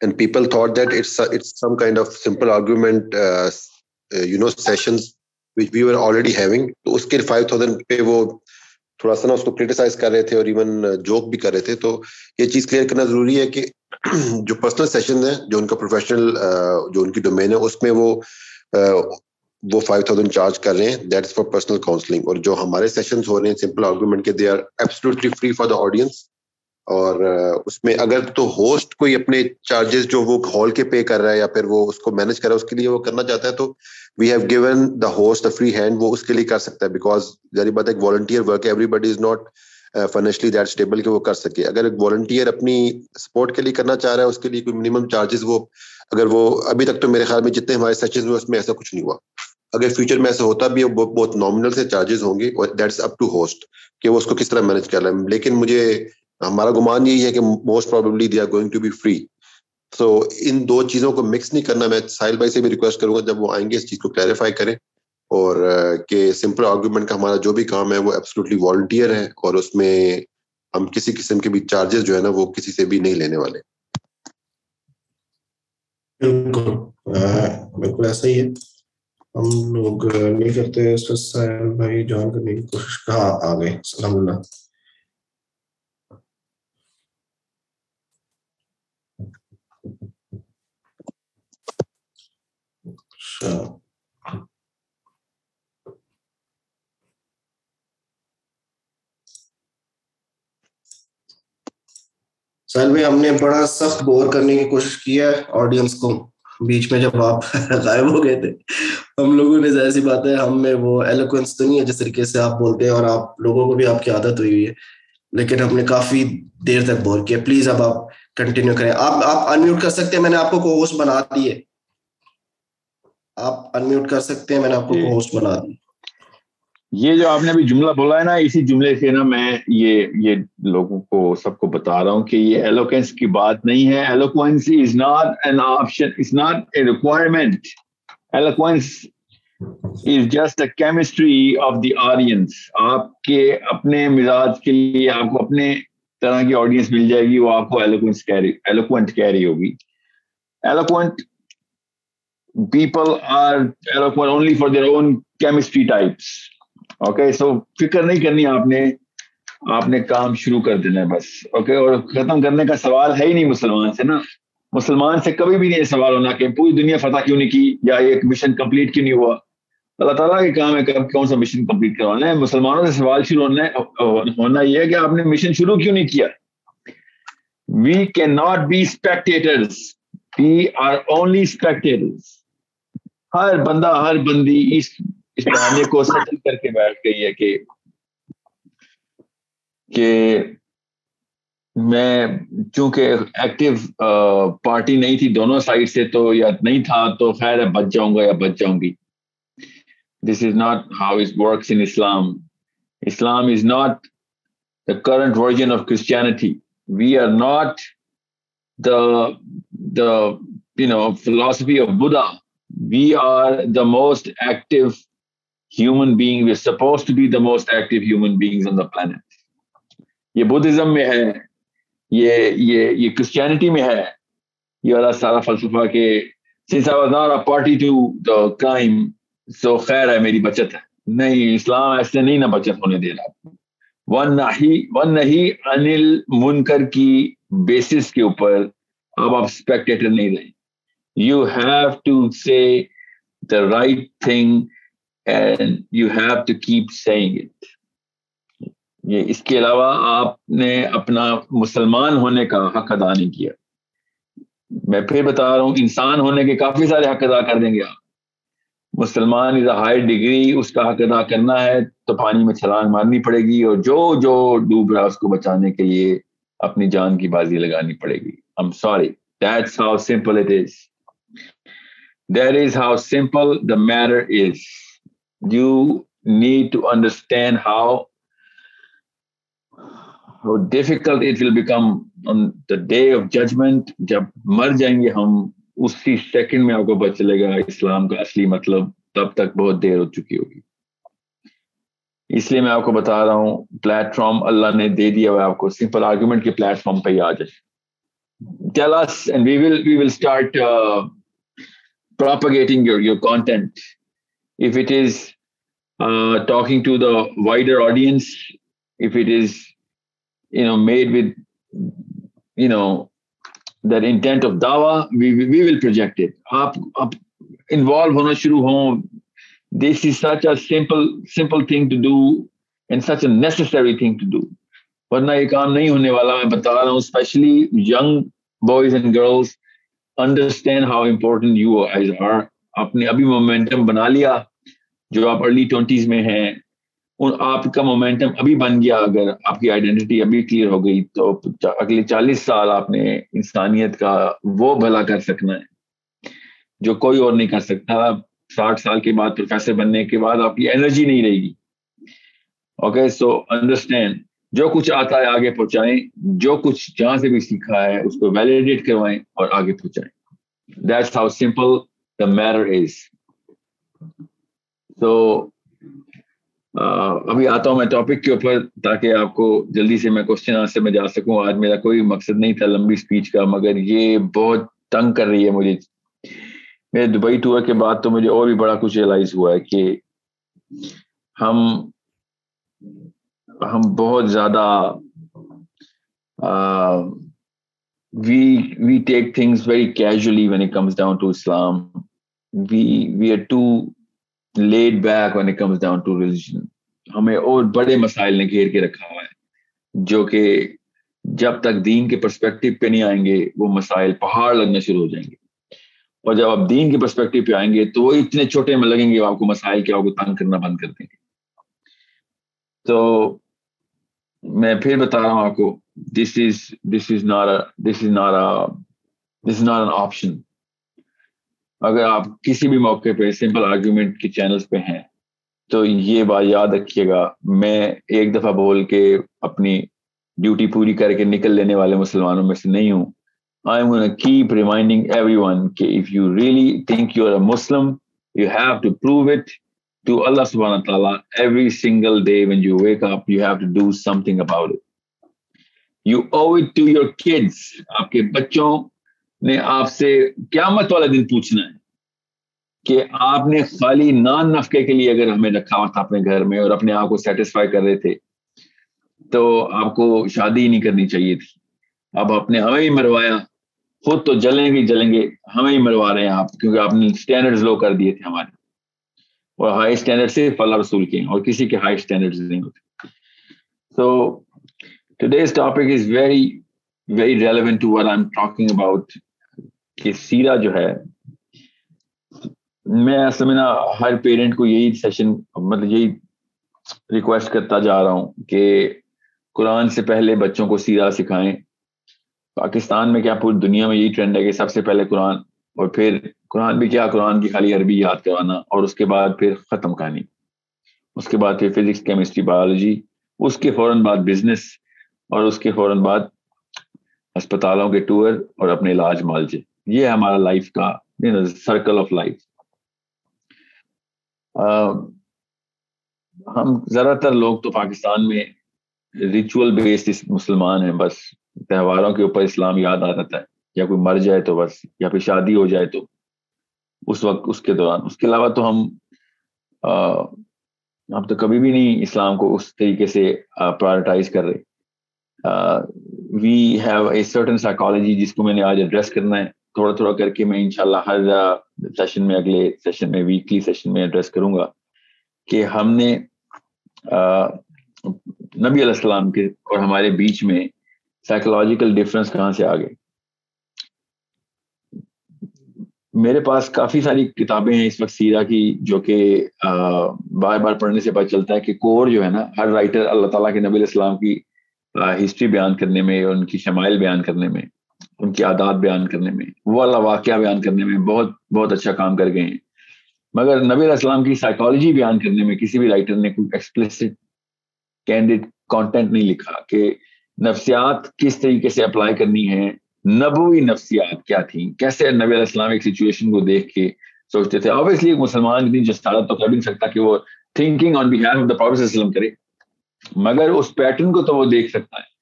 and people thought that it's it's some kind of Simple Argument you know sessions which we are already having تو اس کے five thousand پہ وہ تھوڑا سا نا اس کو criticise کر رہے تھے اور ایون جوک بھی کر رہے تھے، تو یہ چیز کلیئر کرنا ضروری ہے کہ جو پرسنل سیشن ہیں، جو ان کا پروفیشنل جو ان کی ڈومین ہے، اس میں وہ وہ فائیو تھاؤزینڈ چارج کر رہے ہیں۔ That is for personal counselling اور جو ہمارے سیشنز ہو رہے ہیں سمپل آرگومنٹ کے they are absolutely free for the audience اور اس میں اگر تو ہوسٹ کوئی اپنے چارجز جو وہ ہال کے پے کر رہا ہے یا پھر وہ اس کو مینج کر رہا ہے، اس کے لیے وہ کرنا چاہتا ہے، تو we have given the host the free hand وہ اس کے لیے کر سکتا ہے بیکاز ذری بات ایک volunteer work everybody is not financially that stable کہ وہ کر سکے۔ اگر ایک والنٹیئر اپنی سپورٹ کے لیے کرنا چاہ رہا ہے، اس کے لیے کوئی منیمم چارجز وہ، اگر وہ ابھی تک تو میرے خیال میں جتنے ہمارے سیشن ہوئے، اس میں ایسا کچھ نہیں ہوا۔ اگر فیوچر میں ایسا ہوتا بھی ہے بہت نامنل سے چارجز ہوں گے، اور دیٹس اپ ٹو ہوسٹ کہ وہ اس کو کس طرح مینج کر رہا ہے۔ لیکن مجھے ہمارا گمان یہی ہے کہ most probably they are going to be free so ان دو چیزوں کو مکس نہیں کرنا، میں ساحل بھائی سے بھی ریکویسٹ کروں گا جب وہ آئیں گے اس چیز کو کلیریفائی کریں اور کہ سمپل آرگومنٹ کا ہمارا جو بھی کام ہے وہ ایبسلوٹلی والنٹیئر ہے اور اس میں ہم کسی قسم کے بھی چارجز جو ہے نا وہ کسی سے بھی نہیں لینے والے۔ بالکل بالکل ایسا ہی ہے۔ ہم لوگ نہیں کرتے۔ بھائی جان کرنے کی کوشش، کہاں آ گئے؟ الحمد للہ سہیل بھائی ہم نے بڑا سخت بور کرنے کی کوشش کی ہے آڈینس کو بیچ میں جب آپ غائب ہو گئے تھے۔ ہم لوگوں نے ظاہر سی بات ہے ہم میں وہ ایلوکوینس تو نہیں ہے جس طریقے سے آپ بولتے ہیں اور آپ لوگوں کو بھی آپ کی عادت ہوئی ہوئی ہے۔ لیکن ہم نے کافی دیر تک بور کیا۔ پلیز اب آپ کنٹینیو کریں۔ آپ آپ انمیوٹ کر سکتے ہیں میں نے آپ کو کو ہوسٹ بنا دی ہے آپ انمیوٹ کر سکتے ہیں میں نے آپ کو کو ہوسٹ بنا دی یہ جو آپ نے ابھی جملہ بولا ہے نا، اسی جملے سے نا میں یہ یہ لوگوں کو، سب کو بتا رہا ہوں کہ یہ ایلوکینس کی بات نہیں ہے۔ Eloquence is not an option is not a requirement eloquence is just a chemistry of the audience آپ کے اپنے مزاج کے لیے آپ کو اپنے طرح کی آڈینس مل جائے گی، وہ آپ کو ایلوکوینس کیری ایلوکوینٹ کہہ رہی ہوگی۔ Eloquent people are eloquent only for their own chemistry types okay so فکر نہیں کرنی آپ نے آپ نے کام شروع کر دینا ہے بس اوکے اور ختم کرنے کا سوال ہے ہی نہیں مسلمان سے نا۔ مسلمان سے کبھی بھی نہیں سوال ہونا کہ پوری دنیا فتح کیوں نہیں کی یا ایک مشن کمپلیٹ کیوں نہیں ہوا؟ اللہ تعالیٰ کے کام ہے کب کون سا مشن کمپلیٹ کروانا ہے؟ مسلمانوں سے سوال شروع ہونا ہے ہونا یہ ہے کہ آپ نے مشن شروع کیوں نہیں کیا؟ We can not be spectators we are only spectators ہر بندہ، ہر بندی اس اس بہانے کو سیٹل کر کے بیٹھ گئی ہے کہ کہ میں چونکہ ایکٹیو پارٹی نہیں تھی دونوں سائڈ سے تو یا نہیں تھا تو خیر ہے بچ جاؤں گا یا بچ جاؤں گی۔ This is not how is works in Islam Islam is not the current version of Christianity we are not the the you know philosophy of Buddha we are the most active human being we suppose to be the most active human beings on the planet یہ Buddhism میں ہے، یہ یہ یہ Christianity میں ہے. یہ والا سارا فلسفہ کہ since I was not a party to the crime so خیر ہے میری بچت ہے. نہیں، اسلام ایسے نہیں نہ بچت ہونے دے رہا. ون نہیں ون نہیں انل منکر کی بیسس کے اوپر اب آپ اسپیکٹیٹر نہیں رہے you have to say the right thing and you have to keep saying it یہ اس کے علاوہ آپ نے اپنا مسلمان ہونے کا حق ادا نہیں کیا۔ میں پھر بتا رہا ہوں، انسان ہونے کے کافی سارے حق ادا کر دیں گے آپ۔ مسلمان از اے ہائی ڈگری اس کا حق ادا کرنا ہے تو پانی میں چھلانگ مارنی پڑے گی اور جو جو ڈوب رہا اس کو بچانے کے لیے اپنی جان کی بازی لگانی پڑے گی۔ I'm sorry that's how simple it is that is how simple the matter is you need to understand how how difficult it will become on the day of judgment. جب مر جائیں گے ہم اسی سیکنڈ میں آپ کو پتہ چلے گا اسلام کا اصلی مطلب تب تک بہت دیر ہو چکی ہوگی۔ اس لیے میں آپ کو بتا رہا ہوں پلیٹ فارم اللہ نے دے دیا ہوا آپ کو۔ سمپل آرگومنٹ کے پلیٹ فارم پہ ہی آ جائے۔ Tell us and we will we will start uh, propagating your your content. If it is uh, talking to the wider audience, if it is, you know, made with, you know, that intent of dawa, we, we will project it. Up, up, involve hona shuru home. This is such a simple, simple thing to do and such a necessary thing to do. ورنہ یہ کام نہیں ہونے والا میں بتا رہا ہوں specially young boys and girls understand how important you as are آپ نے ابھی مومنٹم بنا لیا جو آپ ارلی ٹوینٹیز میں ہیں، ان آپ کا مومنٹم ابھی بن گیا۔ اگر آپ کی آئیڈینٹی ابھی کلیئر ہو گئی، تو اگلے چالیس سال آپ نے انسانیت کا وہ بھلا کر سکنا ہے، جو کوئی اور نہیں کر سکتا۔ ساٹھ سال کے بعد پروفیسر بننے کے بعد آپ کی انرجی نہیں رہے گی۔ اوکے سو انڈرسٹینڈ جو کچھ آتا ہے آگے پہنچائیں، جو کچھ جہاں سے بھی سیکھا ہے، اس کو ویلیڈیٹ کروائیں اور آگے پہنچائیں۔ That's how simple the mirror is تو ابھی آتا ہوں میں ٹاپک کے اوپر تاکہ آپ کو جلدی سے میں کوشچن آنسر میں جا سکوں۔ آج میرا کوئی مقصد نہیں تھا لمبی اسپیچ کا، مگر یہ بہت تنگ کر رہی ہے مجھے۔ میرے دبئی ٹور کے بعد تو مجھے اور بھی بڑا کچھ ریئلائز ہوا ہے کہ ہم ہم بہت زیادہ we we take things very casually when it comes down to Islam we are to lead back when comes down to religion ہمیں اور بڑے مسائل نے گھیر کے رکھا ہوا ہے، جو کہ جب تک دین کے پرسپیکٹو پہ نہیں آئیں گے، وہ مسائل پہاڑ لگنا شروع ہو جائیں گے۔ اور جب آپ دین کے پرسپیکٹو پہ آئیں گے، تو وہ اتنے چھوٹے میں لگیں گے، آپ کو مسائل کے آپ کو تنگ کرنا بند کر دیں گے۔ تو میں پھر بتا رہا ہوں آپ کو دس از دس از نار دس از نار دس از نار این آپشن اگر آپ کسی بھی موقع پہ سمپل آرگیومنٹ کے چینلز پہ ہیں، تو یہ بات یاد رکھیے گا، میں ایک دفعہ بول کے اپنی ڈیوٹی پوری کر کے نکل لینے والے مسلمانوں میں سے نہیں ہوں۔ I am keep reminding everyone کہ if you really think you are a Muslim you have to prove it to Allah سبحانہ تعالیٰ every single day when you wake up you have to do something about it you owe it to your kids آپ کے بچوں نے آپ سے قیامت والا دن پوچھنا ہے کہ آپ نے خالی نان نفقے کے لیے اگر ہمیں رکھا ہوا تھا اپنے گھر میں اور اپنے آپ کو سیٹسفائی کر رہے تھے، تو آپ کو شادی ہی نہیں کرنی چاہیے تھی۔ اب آپ نے ہمیں ہی مروایا، خود تو جلیں گے جلیں گے، ہمیں ہی مروا رہے ہیں آپ، کیونکہ آپ نے اسٹینڈرڈ لو کر دیے تھے ہمارے۔ اور ہائی اسٹینڈرڈ صرف اللہ رسول کے ہیں، اور کسی کے ہائی اسٹینڈرڈ نہیں ہوتے۔ So today's topic is very very relevant to where I am talking about کہ سیرا جو ہے، میں سمجھنا ہر پیرنٹ کو یہی سیشن مطلب یہی ریکویسٹ کرتا جا رہا ہوں کہ قرآن سے پہلے بچوں کو سیرا سکھائیں۔ پاکستان میں کیا پوری دنیا میں یہی ٹرینڈ ہے کہ سب سے پہلے قرآن اور پھر قرآن بھی کیا، قرآن کی خالی عربی یاد کروانا اور اس کے بعد پھر ختم کہانی اس کے بعد پھر فزکس کیمسٹری بایولوجی اس کے فوراً بعد بزنس اور اس کے فوراً بعد اسپتالوں کے ٹور اور اپنے علاج معالجے یہ ہمارا لائف کا سرکل آف لائف ہم زیادہ تر لوگ تو پاکستان میں ریچول بیسڈ مسلمان ہیں، بس تہواروں کے اوپر اسلام یاد آ جاتا ہے۔ یا کوئی مر جائے تو بس، یا پھر شادی ہو جائے تو اس وقت، اس کے دوران۔ اس کے علاوہ تو ہم ہم تو کبھی بھی نہیں اسلام کو اس طریقے سے پرائرٹائز کر رہے۔ We have a certain psychology جس کو میں نے آج ایڈریس کرنا ہے۔ تھوڑا تھوڑا کر کے میں انشاءاللہ ہر سیشن میں اگلے سیشن میں ویکلی سیشن میں ایڈریس کروں گا کہ ہم نے نبی علیہ السلام کے اور ہمارے بیچ میں سائیکولوجیکل ڈفرینس کہاں سے آ گئے میرے پاس کافی ساری کتابیں ہیں اس وقت سیرا کی جو کہ بار بار پڑھنے سے پتہ چلتا ہے کہ کور جو ہے نا، ہر رائٹر اللہ تعالیٰ کے نبی علیہ السلام کی ہسٹری بیان کرنے میں اور ان کی شمائل بیان کرنے میں ان کی عادات بیان کرنے میں، وہ اللہ واقعہ بیان کرنے میں بہت بہت اچھا کام کر گئے ہیں۔ مگر نبی علیہ السلام کی سائیکالوجی بیان کرنے میں کسی بھی رائٹر نے کوئی ایکسپلسڈ کینڈیڈ کانٹینٹ نہیں لکھا کہ نفسیات کس طریقے سے اپلائی کرنی ہے، نبوی نفسیات کیا تھیں، کیسے نبی علیہ السلام ایک سچویشن کو دیکھ کے سوچتے تھے۔ آبویسلی ایک مسلمان اتنی جسارت تو کر نہیں سکتا کہ وہ تھنکنگ آن بہیف آف دا پروفیس وسلم کرے، مگر اس پیٹرن کو تو وہ دیکھ سکتا ہے۔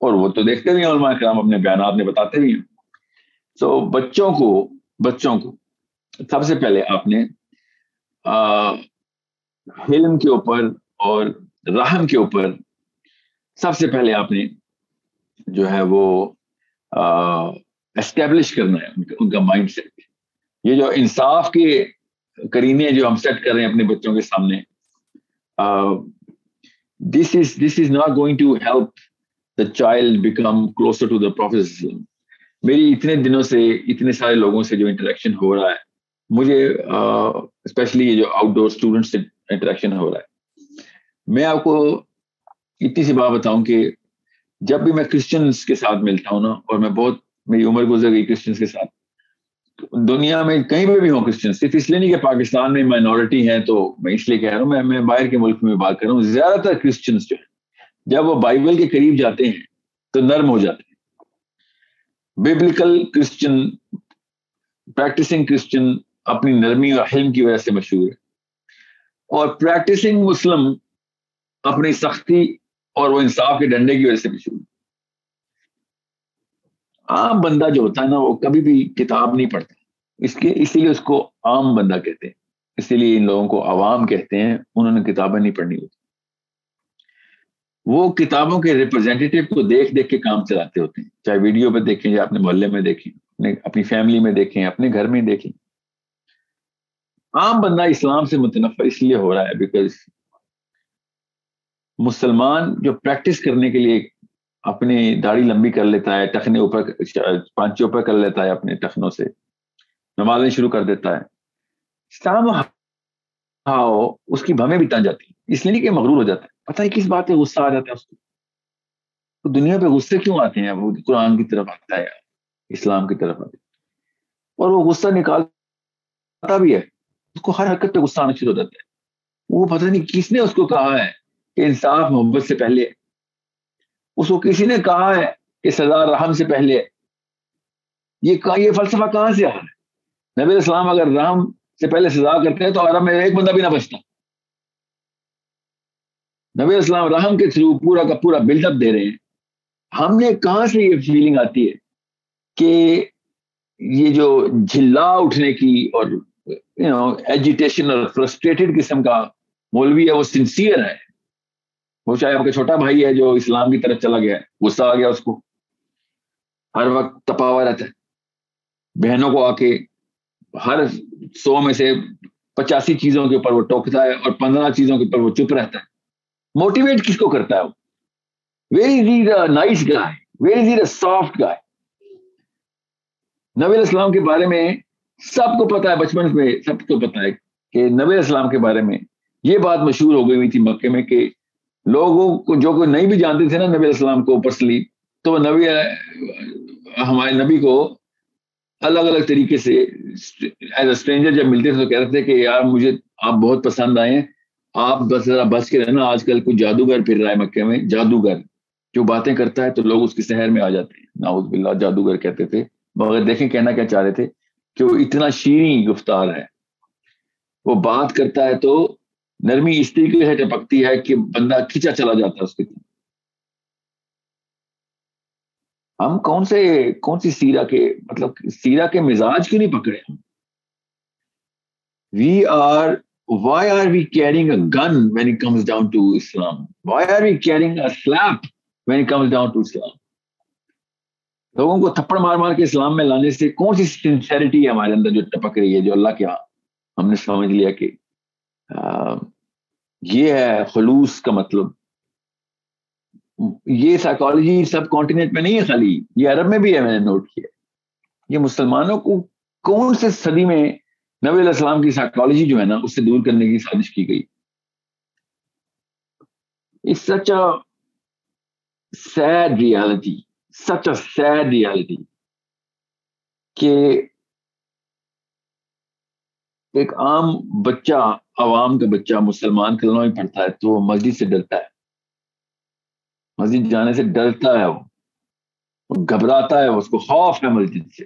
اور وہ تو دیکھتے بھی ہیں علماء کرام اپنے بیانات میں بتاتے بھی ہیں۔ تو بچوں کو بچوں کو سب سے پہلے آپ نے علم کے اوپر اور رحم کے اوپر سب سے پہلے آپ نے جو ہے وہ اسٹیبلش کرنا ہے ان کا مائنڈ سیٹ یہ جو انصاف کے کرینے جو ہم سیٹ کر رہے ہیں اپنے بچوں کے سامنے this is this is not going to help child become closer to the prophet میری اتنے دنوں سے اتنے سارے لوگوں سے جو انٹریکشن ہو رہا ہے، مجھے اسپیشلی یہ جو آؤٹ ڈور اسٹوڈنٹ سے انٹریکشن ہو رہا ہے۔ میں آپ کو اتنی سی بات بتاؤں کہ جب بھی میں کرسچنس کے ساتھ ملتا ہوں نا، اور میں بہت، میری عمر گزر گئی کرسچنس کے ساتھ، دنیا میں کہیں پہ بھی ہوں کرسچن صرف اس لیے نہیں کہ پاکستان میں مائنورٹی ہیں تو میں اس لیے کہہ رہا ہوں، میں باہر کے ملک میں بات کر رہا ہوں، زیادہ تر کرسچنس جو ہیں جب وہ بائبل کے قریب جاتے ہیں تو نرم ہو جاتے ہیں۔ بیبلیکل کرسچن پریکٹسنگ کرسچن اپنی نرمی اور حلم کی وجہ سے مشہور ہے۔ اور پریکٹسنگ مسلم اپنی سختی اور وہ انصاف کے ڈنڈے کی وجہ سے مشہور ہے۔ عام بندہ جو ہوتا ہے نا، وہ کبھی بھی کتاب نہیں پڑھتا۔ اس کے، اسی لیے اس کو عام بندہ کہتے ہیں۔ اسی لیے ان لوگوں کو عوام کہتے ہیں، انہوں نے کتابیں نہیں پڑھنی ہوتی۔ وہ کتابوں کے ریپرزینٹیو کو دیکھ دیکھ کے کام چلاتے ہوتے ہیں۔ چاہے ویڈیو پہ دیکھیں یا اپنے محلے میں دیکھیں اپنی فیملی میں دیکھیں، اپنے گھر میں دیکھیں۔ عام بندہ اسلام سے متنفع اس لیے ہو رہا ہے بیکاز مسلمان جو پریکٹس کرنے کے لیے اپنی داڑھی لمبی کر لیتا ہے، ٹخنے اوپر پانچے اوپر کر لیتا ہے اپنے ٹخنوں سے، نمازیں شروع کر دیتا ہے۔ اسلام اس کی بھمیں بھی تن جاتی ہیں۔ اس لیے نہیں کہ مغرور ہو جاتا ہے پتہ ہے کس بات پہ غصہ آ جاتا ہے اس کو؟ تو دنیا پہ غصے کیوں آتے ہیں؟ وہ قرآن کی طرف آتا ہے، اسلام کی طرف آتے اور وہ غصہ نکالتا بھی ہے۔ اس کو ہر حرکت پہ غصہ آنا شروع ہو جاتا ہے۔ وہ پتہ نہیں کس نے اس کو کہا ہے کہ انصاف، محبت سے پہلے۔ اس کو کسی نے کہا ہے کہ سزا، رحم سے پہلے۔ یہ یہ فلسفہ کہاں سے آ رہا ہے؟ نبی اسلام اگر رحم سے پہلے سزا کرتے ہیں تو عرب میں ایک بندہ بھی نہ بچتا۔ نبی اسلام رحم کے تھرو پورا کا پورا بلڈ اپ دے رہے ہیں۔ ہم نے کہاں سے یہ فیلنگ آتی ہے کہ یہ جو جھلا اٹھنے کی اور ایجیٹیشن اور فرسٹریٹڈ قسم کا مولوی ہے، وہ سنسیئر ہے۔ وہ چاہے آپ کا چھوٹا بھائی ہے جو اسلام کی طرف چلا گیا ہے، غصہ آ گیا اس کو۔ ہر وقت تپا ہوا رہتا ہے۔ بہنوں کو آ کے ہر سو میں سے پچاسی چیزوں کے اوپر وہ ٹوکتا ہے اور پندرہ چیزوں کے اوپر وہ چپ رہتا ہے۔ موٹیویٹ کس کو کرتا ہے وہ؟ Very is a nice guy very is a soft guy نبی السلام کے بارے میں سب کو پتا ہے، بچپن میں سب کو پتا ہے کہ نبی السلام کے بارے میں یہ بات مشہور ہو گئی ہوئی تھی مکے میں کہ لوگوں کو، جو کوئی نہیں بھی جانتے تھے نا نبی السلام کو پرسنلی تو نبی، ہمارے نبی کو الگ الگ طریقے سے ایز اے اسٹرینجر جب ملتے تھے تو کہتے تھے کہ یار مجھے آپ بہت پسند آئے ہیں، آپ بس ذرا بچ کے رہنا، آج کل کوئی جادوگر پھر رہا ہے مکے میں، جادوگر۔ جو باتیں کرتا ہے تو لوگ اس کی شہر میں آ جاتے ہیں۔ ناؤز باللہ، جادوگر کہتے تھے۔ مگر دیکھیں کہنا کیا چاہ رہے تھے کہ وہ اتنا شیریں گفتار ہے۔ وہ بات کرتا ہے تو نرمی اس طریقے سے ٹپکتی ہے کہ بندہ کھینچا چلا جاتا ہے اس کے ہم کون سے کون سی سیرا کے مطلب سیرا کے مزاج کیوں نہیں پکڑے ہم؟ We are why are we carrying a gun when it comes down to Islam why are we carrying a slip when it comes down to Islam لوگوں کو تھپڑ مار مار کے اسلام میں لانے سے کون سی سنسیرٹی ہے ہمارے اندر جو ٹپک رہی ہے جو اللہ کے ہاں ہم نے سمجھ لیا کہ یہ ہے خلوص کا مطلب۔ یہ سائیکالوجی سب کانٹیننٹ میں نہیں ہے خالی، یہ عرب میں بھی ہے، میں نے نوٹ کیا یہ مسلمانوں کو کون سے صدی میں نبی علیہ السلام کی سائیکالوجی جو ہے نا، اس سے دور کرنے کی سازش کی گئی؟ Such a sad reality such a sad reality کہ ایک عام بچہ، عوام کا بچہ مسلمان کلمہ ہی پڑھتا ہے تو وہ مسجد سے ڈرتا ہے۔ مسجد جانے سے ڈرتا ہے وہ۔ گھبراتا ہے، اس کو خوف ہے مسجد سے۔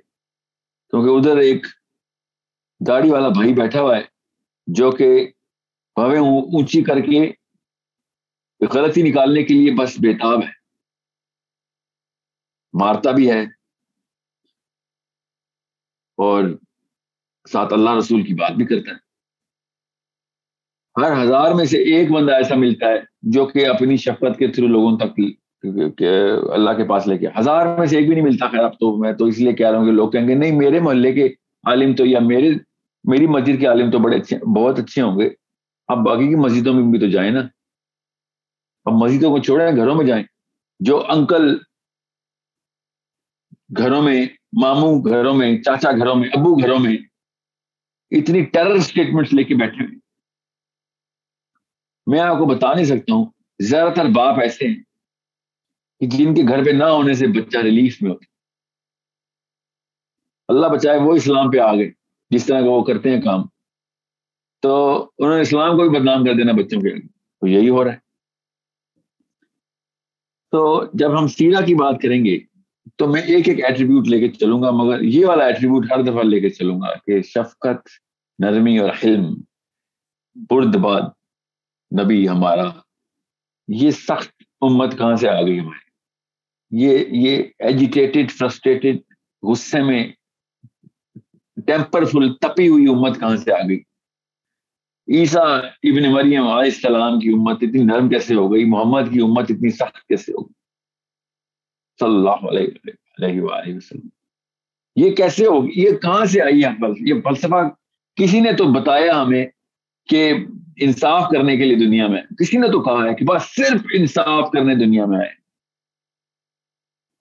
کیونکہ ادھر ایک داڑھی والا بھائی بیٹھا ہوا ہے، جو کہ بھویں اونچی کر کے غلطی نکالنے کے لیے بس بےتاب ہے۔ مارتا بھی ہے۔ اور ساتھ اللہ رسول کی بات بھی کرتا ہے۔ ہر ہزار میں سے ایک بندہ ایسا ملتا ہے جو کہ اپنی شفقت کے تھرو لوگوں تک اللہ کے پاس لے کے ہزار میں سے ایک بھی نہیں ملتا، خیر، اب تو میں تو اس لیے کہہ رہا ہوں کہ لوگ کہیں گے، نہیں، میرے محلے کے عالم تو یا میرے، میری مسجد کے عالم تو بڑے اچھے، بہت اچھے ہوں گے۔ اب باقی کی مسجدوں میں بھی تو جائیں نا۔ اب مسجدوں کو چھوڑیں، گھروں میں جائیں۔ جو انکل گھروں میں، ماموں گھروں میں، چاچا گھروں میں، ابو گھروں میں اتنی ٹیرر اسٹیٹمنٹ لے کے بیٹھے ہوئے میں آپ کو بتا نہیں سکتا ہوں، زیادہ تر باپ ایسے ہیں کہ جن کے گھر پہ نہ ہونے سے بچہ ریلیف میں ہوتا اللہ بچائے وہ اسلام پہ آ گئے، جس طرح کا وہ کرتے ہیں کام۔ تو انہوں نے اسلام کو بھی بدنام کر دینا بچوں کے تو یہی ہو رہا ہے۔ تو جب ہم سیرا کی بات کریں گے، تو میں ایک ایک ایٹریبیوٹ لے کے چلوں گا، مگر یہ والا ایٹریبیوٹ ہر دفعہ لے کے چلوں گا کہ شفقت، نرمی اور حلم، برد باد۔ نبی ہمارا، یہ سخت امت کہاں سے آ گئی ہماری؟ یہ یہ ایجیٹیٹڈ فرسٹریٹڈ غصے میں ٹیمپر فل تپی ہوئی امت کہاں سے آ گئی؟ عیسیٰ ابن مریم علیہ السلام کی امت اتنی نرم کیسے ہو گئی؟ محمد کی امت اتنی سخت کیسے ہو گئی؟ صلی اللہ علیہ وسلم۔ یہ کیسے ہوگی یہ کہاں سے آئی ہے یہ فلسفہ کسی نے تو بتایا ہمیں کہ انصاف کرنے کے لیے دنیا میں کسی نے تو کہا ہے کہ بس صرف انصاف کرنے دنیا میں آئے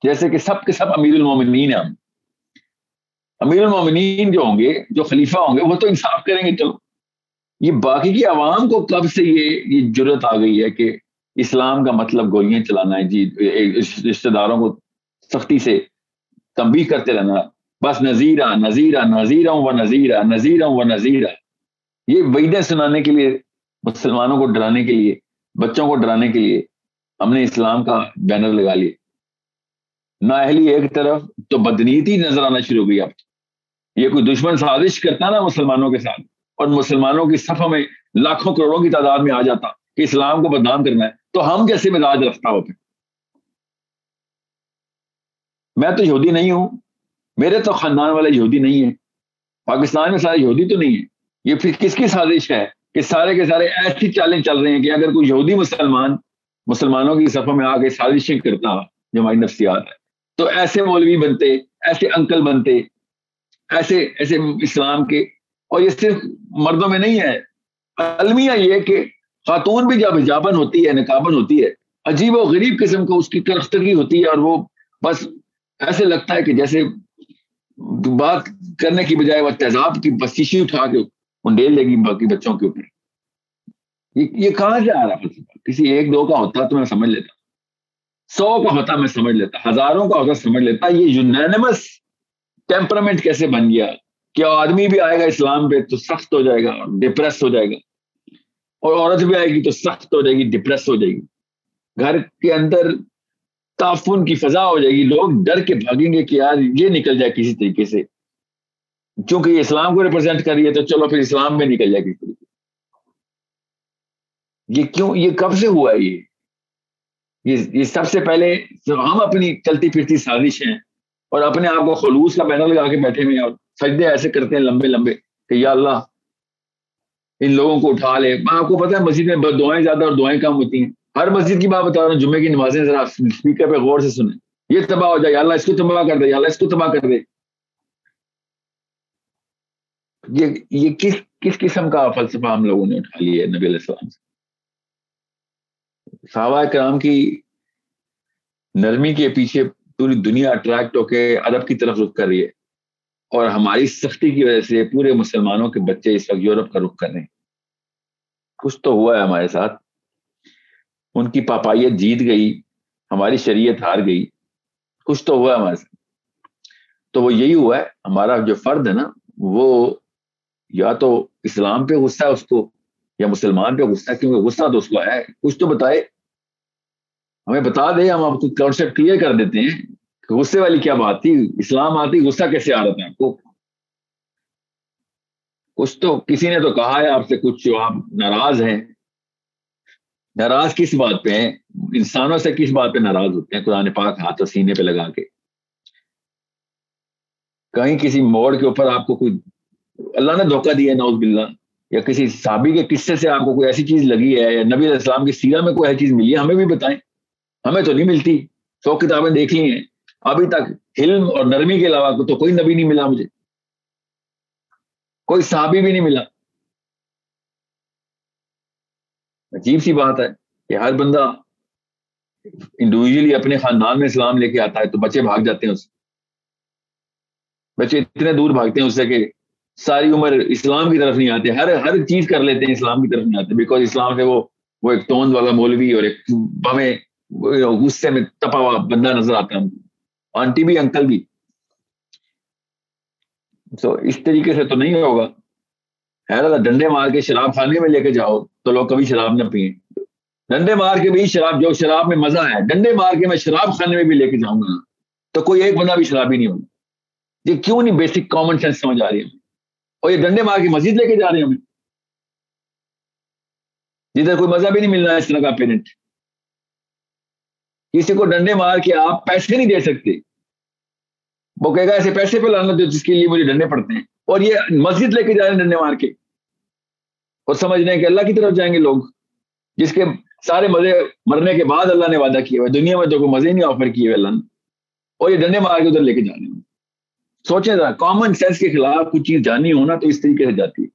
جیسے کہ سب کے سب امیر المومنین ہیں ہم۔ امیر المومنین جو ہوں گے، جو خلیفہ ہوں گے، وہ تو انصاف کریں گے۔ چلو یہ باقی کی عوام کو کب سے یہ یہ ضرورت آ گئی ہے کہ اسلام کا مطلب گولیاں چلانا ہے؟ جی رشتے داروں کو سختی سے تنبیہ کرتے رہنا۔ بس نذیرہ نذیرہ نذیرہ و نذیرہ نذیرہ و نذیرہ۔ یہ وعیدیں سنانے کے لیے، مسلمانوں کو ڈرانے کے لیے، بچوں کو ڈرانے کے لیے ہم نے اسلام کا بینر لگا لیا۔ نااہلی ایک طرف تو بدنیتی نظر آنا شروع ہو گئی اب۔ یہ کوئی دشمن سازش کرتا نا مسلمانوں کے ساتھ، اور مسلمانوں کی صفوں میں لاکھوں کروڑوں کی تعداد میں آ جاتا کہ اسلام کو بدنام کرنا ہے، تو ہم کیسے مزاج رکھتا ہوتے؟ میں تو یہودی نہیں ہوں، میرے تو خاندان والے یہودی نہیں ہیں پاکستان میں سارے یہودی تو نہیں ہے یہ پھر کس کی سازش ہے کہ سارے کے سارے ایسی چالیں چل رہے ہیں کہ اگر کوئی یہودی مسلمان مسلمانوں کی صفوں میں آ کے سازشیں کرتا جو ہماری نفسیات ہے، تو ایسے مولوی بنتے، ایسے انکل بنتے، ایسے ایسے اسلام کے، اور یہ صرف مردوں میں نہیں ہے۔ المیہ یہ کہ خاتون بھی جب حجابن ہوتی ہے نقابن ہوتی ہے، عجیب و غریب قسم کا اس کی کرختگی ہوتی ہے اور وہ بس ایسے لگتا ہے کہ جیسے بات کرنے کی بجائے وہ تیزاب کی بسیشی اٹھا کے انڈیل لے گی باقی بچوں کے اوپر۔ یہ کہاں سے آ رہا فلسفہ کسی ایک دو کا ہوتا تو میں سمجھ لیتا۔ سو کا ہوتا میں سمجھ لیتا۔ ہزاروں کا ہوتا سمجھ لیتا۔ یہ یونینمس ٹیمپرمنٹ کیسے بن گیا؟ کہ آدمی بھی آئے گا اسلام پہ تو سخت ہو جائے گا ڈپریس ہو جائے گا۔ اور عورت بھی آئے گی تو سخت ہو جائے گی ڈپریس ہو جائے گی۔ گھر کے اندر تعفن کی فضا ہو جائے گی۔ لوگ ڈر کے بھاگیں گے کہ یار یہ نکل جائے کسی طریقے سے۔ چونکہ یہ اسلام کو ریپرزینٹ کر رہی ہے تو چلو پھر اسلام میں نکل جائے کسی طریقے یہ کیوں، یہ کب سے ہوا ہے یہ؟ یہ سب سے پہلے ہم اپنی چلتی پھرتی سازش ہیں اور اپنے آپ کو خلوص کا بینر لگا کے بیٹھے ہوئے اور سجدے ایسے کرتے ہیں لمبے لمبے کہ یا اللہ، ان لوگوں کو اٹھا لے۔ میں آپ کو پتا ہے مسجد میں دعائیں زیادہ اور دعائیں کم ہوتی ہیں۔ ہر مسجد کی بات بتا رہا ہوں، جمعے کی نمازیں ذرا اسپیکر پہ غور سے سنیں۔ یہ تباہ ہو جائے اللہ اس کو تباہ کر دے، یا اللہ اس کو تباہ کر دے۔ یہ یہ کس کس قسم کا فلسفہ ہم لوگوں نے اٹھا لیا ہے نبی علیہ السلام سے؟ صحابہ کرام کی نرمی کے پیچھے پوری دنیا اٹریکٹ ہو کے ادب کی طرف رخ کر رہی ہے اور ہماری سختی کی وجہ سے پورے مسلمانوں کے بچے اس وقت یورپ کا رخ کر رہے ہیں۔ کچھ تو ہوا ہے ہمارے ساتھ۔ ان کی پاپائیت جیت گئی، ہماری شریعت ہار گئی۔ کچھ تو ہوا ہے ہمارے ساتھ۔ تو وہ یہی ہوا ہے، ہمارا جو فرد ہے نا، وہ یا تو اسلام پہ غصہ ہے اس کو، یا مسلمان پہ غصہ ہے، کیونکہ غصہ تو اس کو ہے۔ کچھ تو بتائے۔ ہمیں بتا دے، ہم آپ کو کانسیپٹ کلیئر کر دیتے ہیں کہ غصے والی کیا بات تھی، اسلام آتی، غصہ کیسے آ رہا تھا آپ کو؟ کچھ تو، کسی نے تو کہا ہے، آپ سے کچھ جو آپ ناراض ہیں۔ ناراض کس بات پہ ہیں؟ انسانوں سے کس بات پہ ناراض ہوتے ہیں؟ قرآن پاک ہاتھ سینے پہ لگا کے۔ کہیں کسی موڑ کے اوپر آپ کو کوئی اللہ نے دھوکہ دیا نوز باللہ۔ یا کسی صحابی کے قصے سے آپ کو کوئی ایسی چیز لگی ہے، یا نبی علیہ السلام کی سیرہ میں کوئی ایسی چیز ملی ہے، ہمیں بھی بتائیں۔ ہمیں تو نہیں ملتی۔ سو کتابیں دیکھ لی ہیں۔ ابھی تک علم اور نرمی کے علاوہ تو کوئی نبی نہیں ملا مجھے۔ کوئی صحابی بھی نہیں ملا۔ عجیب سی بات ہے کہ ہر بندہ انڈیویجلی اپنے خاندان میں اسلام لے کے آتا ہے تو بچے بھاگ جاتے ہیں اس بچے اتنے دور بھاگتے ہیں اس سے کہ ساری عمر اسلام کی طرف نہیں آتے، ہر ہر چیز کر لیتے ہیں، اسلام کی طرف نہیں آتے بیکاز اسلام سے وہ وہ ایک توند والا مولوی اور ایک بمیں غصے میں تپا ہوا بندہ نظر آتا ہے آنٹی بھی انکل بھی۔ تو اس طریقے سے تو نہیں ہوگا۔ حیرت ڈنڈے مار کے شراب خانے میں لے کے جاؤ تو لوگ کبھی شراب نہ پئیں ڈنڈے مار کے بھی شراب، جو شراب میں مزہ ہے ڈنڈے مار کے میں شراب خانے میں بھی لے کے جاؤں گا تو کوئی ایک بندہ بھی شراب ہی نہیں ہوگا۔ یہ کیوں نہیں بیسک کامن سینس سمجھ آ رہی ہے؟ اور یہ ڈنڈے مار کے مسجد لے کے جا رہے ہیں ہمیں۔ جدھر کوئی مزہ بھی نہیں مل رہا ہے اس طرح کا پیرنٹ کسی کو ڈنڈے مار کے آپ پیسے نہیں دے سکتے۔ وہ کہے گا ایسے پیسے پہ لانا دو جس کے لیے مجھے ڈنڈے پڑتے ہیں۔ اور یہ مسجد لے کے جا رہے ہیں ڈنڈے مار کے۔ اور سمجھ رہے ہیں کہ اللہ کی طرف جائیں گے لوگ۔ جس کے سارے مزے مرنے کے بعد اللہ نے وعدہ کیا ہوا دنیا میں تو کوئی مزے نہیں آفر کیے ہوئے اللہ نے۔ اور یہ ڈنڈے مار کے ادھر لے کے جا رہے ہیں۔ سوچیں ذرا کامن سینس کے خلاف کچھ چیز جانی ہونا تو اس طریقے سے جاتی ہے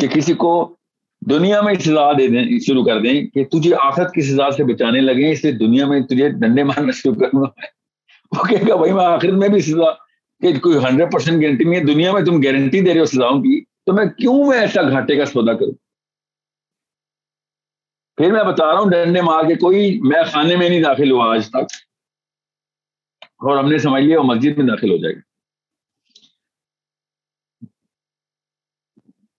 کہ کسی کو دنیا میں سزا دے دیں، شروع کر دیں کہ تجھے آخرت کی سزا سے بچانے لگے، اس لیے دنیا میں تجھے ڈنڈے مارنا شروع کرنا ہے وہ کہے گا، بھائی، میں آخرت میں بھی سزا، کہ کوئی ہنڈریڈ پرسینٹ گارنٹی نہیں ہے، دنیا میں تم گارنٹی دے رہے ہو سزاؤں کی، تو میں کیوں میں ایسا گھاٹے کا سودا کروں؟ پھر میں بتا رہا ہوں، ڈنڈے مار کے کوئی میں خانے میں نہیں داخل ہوا آج تک۔ اور ہم نے سمجھ لیا، وہ مسجد میں داخل ہو جائے گا۔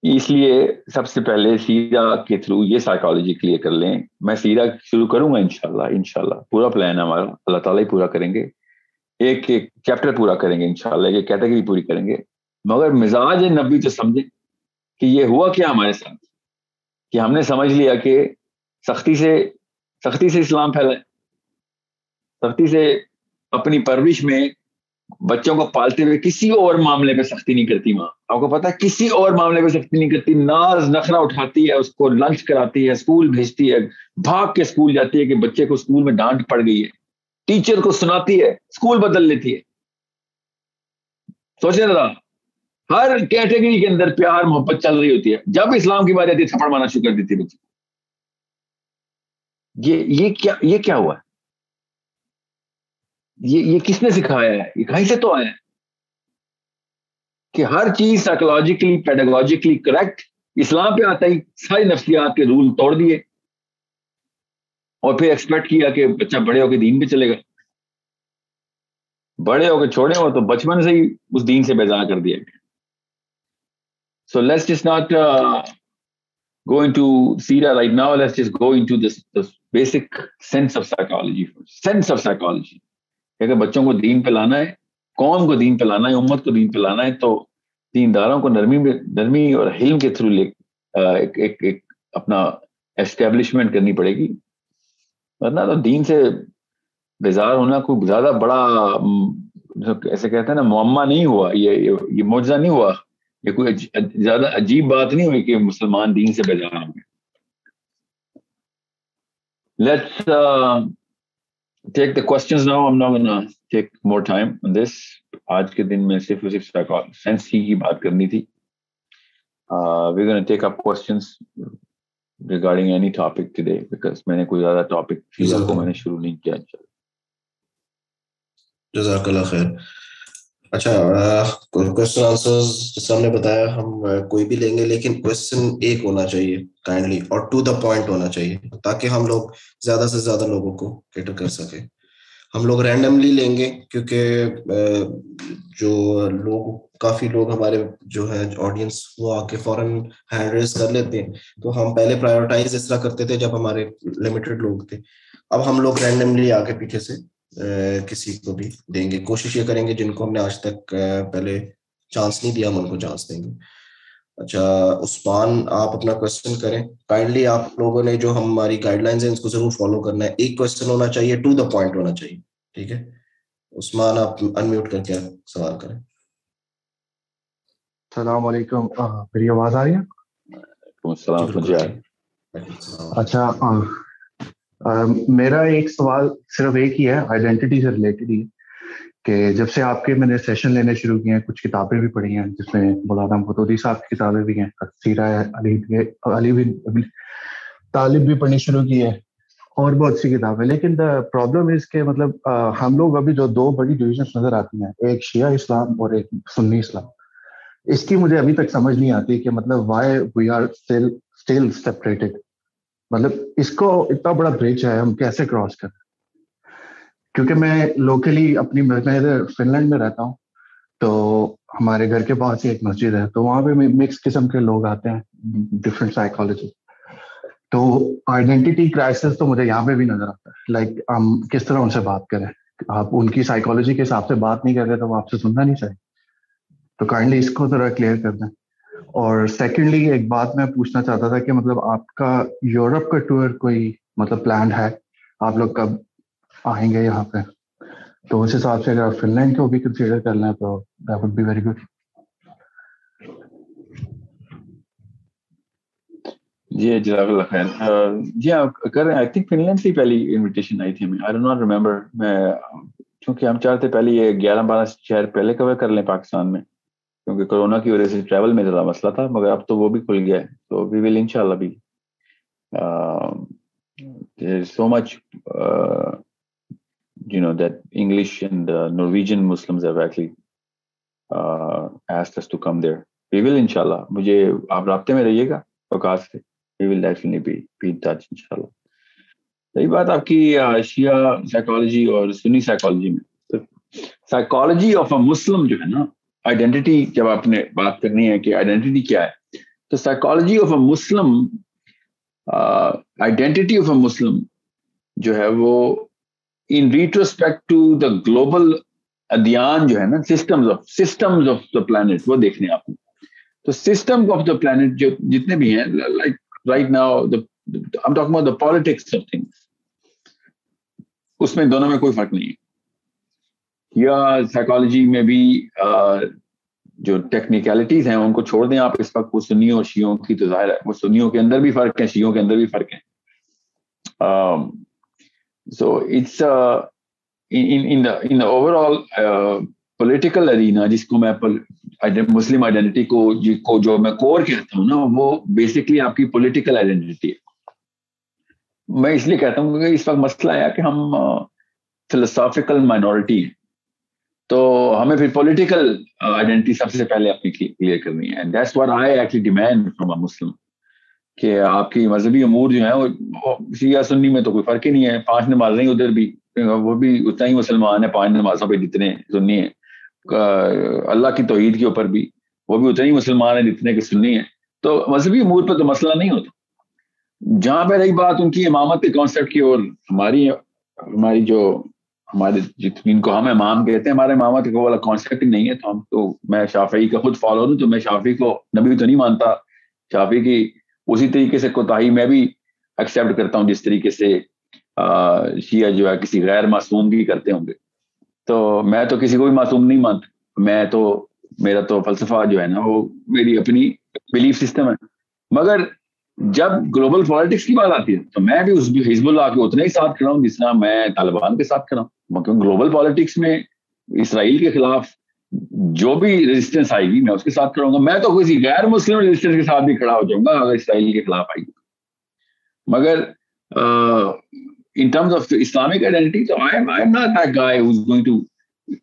اس لیے سب سے پہلے سیرا کے تھرو یہ سائیکالوجی کلیئر کر لیں۔ میں سیرا شروع کروں گا انشاءاللہ انشاءاللہ۔ پورا پلان ہے ہمارا۔ اللہ تعالیٰ ہی پورا کریں گے۔ ایک ایک چیپٹر پورا کریں گے انشاءاللہ، ایک کیٹیگری پوری کریں گے۔ مگر مزاج نبی تو سمجھیں کہ یہ ہوا کیا ہمارے ساتھ؟ کہ ہم نے سمجھ لیا کہ سختی سے سختی سے اسلام پھیلائے سختی سے اپنی پرورش میں بچوں کو پالتے ہوئے کسی اور معاملے پہ سختی نہیں کرتی ماں۔ آپ کو پتا کسی اور معاملے پہ سختی نہیں کرتی۔ ناز نخرا اٹھاتی ہے، اس کو لنچ کراتی ہے، اسکول بھیجتی ہے۔ بھاگ کے اسکول جاتی ہے کہ بچے کو اسکول میں ڈانٹ پڑ گئی ہے۔ ٹیچر کو سناتی ہے، اسکول بدل لیتی ہے۔ سوچے ذرا، ہر کیٹیگری کے اندر پیار، محبت چل رہی ہوتی ہے۔ جب اسلام کی بات آتی ہے، تھپڑ مارنا شروع کر دیتی ہے بچے۔ یہ یہ کیا یہ کیا ہوا؟ ہے یہ یہ کس نے سکھایا ہے؟ یہ کہیں سے تو آیا ہے؟ کہ ہر چیز سائیکولوجیکلی پیڈاگوجیکلی کریکٹ اسلام پہ آتا ہی ساری نفسیات کے رول توڑ دیے۔ اور پھر ایکسپیکٹ کیا کہ بچہ بڑے ہو کے دین پہ چلے گا۔ بڑے ہو کے چھوڑے ہو تو بچپن سے ہی اس دین سے بیزار کر دیا۔ گیا so let's just not going to Sira right now, let's just go into this, this basic sense of psychology. Sense of psychology. اگر بچوں کو دین پہ لانا ہے قوم کو دین پہ لانا ہے امت کو دین پہ لانا ہے تو دینداروں کو نرمی نرمی اور حلم کے تھرو لے ایک, ایک, ایک اپنا اسٹیبلشمنٹ کرنی پڑے گی۔ ورنہ تو دین سے بیزار ہونا کوئی زیادہ بڑا ایسے کہتے ہیں نا معمہ نہیں ہوا یہ یہ معجزہ نہیں ہوا۔ یہ کوئی زیادہ عجیب بات نہیں ہوئی کہ مسلمان دین سے بیزار ہوں گے۔ Let's take the questions now I'm not gonna take more time on this آج کے دن میں صرف صرف سینس ہی کی بات کرنی تھی. We gonna take up questions regarding any topic today because میں نے کوئی زیادہ ٹاپک فیزر کو میں نے شروع نہیں کیا جزاک اللہ خیر. اچھا کوشچن آنسر جیسے ہم نے بتایا، ہم کوئی بھی لیں گے، لیکن کوشچن ایک ہونا چاہیے کائنڈلی اور ٹو دا پوائنٹ ہونا چاہیے، تاکہ ہم لوگ زیادہ سے زیادہ لوگوں کو کیٹر کر سکیں۔ ہم لوگ رینڈملی لیں گے، کیونکہ جو لوگ، کافی لوگ ہمارے جو ہے آڈینس وہ آ کے فوراً ہینڈ ریز کر لیتے ہیں۔ تو ہم پہلے پرائیورٹائز اس طرح کرتے تھے جب ہمارے لمیٹڈ لوگ تھے۔ اب ہم لوگ رینڈملی آ کے پیچھے سے کسی کو بھی دیں گے۔ کوشش یہ کریں گے جن کو ہم نے آج تک پہلے چانس نہیں دیا ہم ان کو چانس دیں گے۔ اچھا عثمان آپ اپنا کوشچن کریں۔ کائنڈلی آپ لوگوں نے جو ہماری گائڈ لائنس ہیں اس کو ضرور فالو کرنا ہے۔ ایک کوشچن ہونا چاہیے ٹو دا پوائنٹ ہونا چاہیے۔ ٹھیک ہے؟ عثمان آپ انمیوٹ کر کے سوال کریں۔ السلام علیکم۔ میری آواز آ رہی ہے؟ اچھا میرا ایک سوال صرف ایک ہی ہے آئیڈینٹی سے ریلیٹڈ ہی کہ جب سے آپ کے میں نے سیشن لینے شروع کیے ہیں کچھ کتابیں بھی پڑھی ہیں جس میں مولانا مدودی صاحب کی کتابیں بھی ہیں علی علی بھی طالب بھی پڑھنی شروع کی ہے اور بہت سی کتابیں لیکن دا پرابلم از کہ مطلب ہم لوگ ابھی جو دو بڑی ڈویژنس نظر آتی ہیں ایک شیعہ اسلام اور ایک سنی اسلام اس کی مجھے ابھی تک سمجھ نہیں آتی کہ مطلب why we are still separated مطلب اس کو اتنا بڑا برج ہے، ہم کیسے کراس کریں؟ کیونکہ میں لوکلی اپنی میں فن لینڈ میں رہتا ہوں، تو ہمارے گھر کے پاس ہی ایک مسجد ہے، تو وہاں پہ مکس قسم کے لوگ آتے ہیں ڈفرینٹ سائیکالوجی تو آئیڈینٹی کرائسس تو مجھے یہاں پہ بھی نظر آتا ہے۔ لائک ہم کس طرح ان سے بات کریں؟ آپ ان کی سائیکالوجی کے حساب سے بات نہیں کر رہے تو وہ آپ سے سننا نہیں چاہیے۔ تو کائنڈلی اس کو ذرا کلیئر کر دیں۔ اور سیکنڈلی ایک بات میں پوچھنا چاہتا تھا کہ مطلب آپ کا یورپ کا ٹور کوئی مطلب پلان ہے؟ آپ لوگ کب آئیں گے یہاں پہ؟ تو اس حساب سے اگر آپ فن لینڈ کو بھی کنسیڈر کر لیں تو that would be very good جی جزاک اللہ خیر جی آپ کر رہے ہیں. آئی تھنک فن لینڈ سے پہلی انویٹیشن آئی تھی ہمیں. آئی ڈو ناٹ ریمبر میں، چونکہ ہم چاہتے پہلے یہ گیارہ بارہ شہر پہلے کور کر لیں پاکستان میں. کیونکہ کرونا کی وجہ سے ٹریول میں زیادہ مسئلہ تھا، مگر اب تو وہ بھی کھل گیا ہے۔ تو وی ول ان شاء اللہ بھی so much you know that English and Norwegian Muslim to come there we will ان شاء اللہ مجھے آپ رابطے میں رہیے گا، اوقات سے۔ We will definitely be be touch ان شاء اللہ صحیح بات آپ کی شیعہ سائیکالوجی اور سنی سائیکالوجی میں۔ سائیکالوجی آف اے مسلم جو ہے نا آئیڈینٹی جب آپ نے بات کرنی ہے کہ آئیڈینٹی کیا ہے، تو psychology of a Muslim identity of a Muslim جو ہے وہ in retrospect to the global ادیان جو ہے نا system of system of the planet وہ دیکھنے آپ نے تو سسٹم آف دا پلانٹ جو جتنے بھی ہیں like right now the politics of things اس میں دونوں میں کوئی فرق نہیں ہے۔ یا سائیکالوجی میں بھی جو ٹیکنیکلٹیز ہیں، ان کو چھوڑ دیں آپ اس وقت۔ وہ سنیوں اور شیوں کی تو ظاہر ہے۔ وہ سنیوں کے اندر بھی فرق ہے شیوں کے اندر بھی فرق ہے so it's in overall political arena جس کو میں مسلم آئیڈینٹی کو کو جو میں کور کہتا ہوں نا، وہ بیسکلی آپ کی پولیٹیکل آئیڈینٹی ہے۔ میں اس لیے کہتا ہوں کہ اس وقت مسئلہ آیا کہ ہم فلسافیکل مائنورٹی ہیں۔ تو ہمیں پھر پولیٹیکل آئیڈینٹی uh, سب سے پہلے اپنی کلیئر کرنی ہے. That's what I actually demand from a Muslim کہ آپ کی مذہبی امور جو ہیں وہ شیعہ سنی میں تو کوئی فرق ہی نہیں ہے. پانچ نماز نہیں ادھر بھی. وہ بھی اتنا ہی مسلمان ہے پانچ نمازوں پہ جتنے سنی ہیں. Uh, اللہ کی توحید کے اوپر بھی وہ بھی اتنے ہی مسلمان ہیں جتنے کے سنی ہیں. تو مذہبی امور پہ تو مسئلہ نہیں ہوتا. جہاں پہ رہی بات ان کی امامت کے کانسیپٹ کی اور ہماری ہماری جو ہمارے جن کو ہم امام کہتے ہیں، ہمارے امامت کو والا کانسیپٹ نہیں ہے۔ تو ہم تو میں شافعی کا خود فالو ہوں، تو میں شافی کو نبی تو نہیں مانتا۔ شافی کی اسی طریقے سے کوتاہی میں بھی ایکسیپٹ کرتا ہوں، جس طریقے سے شیعہ جو ہے کسی غیر معصوم کی کرتے ہوں گے۔ تو میں تو کسی کو بھی معصوم نہیں مانتا۔ میں تو میرا تو فلسفہ جو ہے نا، وہ میری اپنی بلیف سسٹم ہے۔ مگر جب گلوبل پالیٹکس کی بات آتی ہے، تو میں بھی اس حزب اللہ کے اتنے ہی ساتھ کھڑا ہوں جس طرح میں طالبان کے ساتھ کھڑا ہوں۔ گلوبل پالیٹکس میں اسرائیل کے خلاف جو بھی ریزسٹنس آئے گی، میں اس کے ساتھ کھڑا ہوں گا۔ میں تو کسی غیر مسلم ریزسٹنس کے ساتھ بھی کھڑا ہو جاؤں گا اگر اسرائیل کے خلاف آئی مگر in terms of Islamic identity تو I am I am not that guy who is going to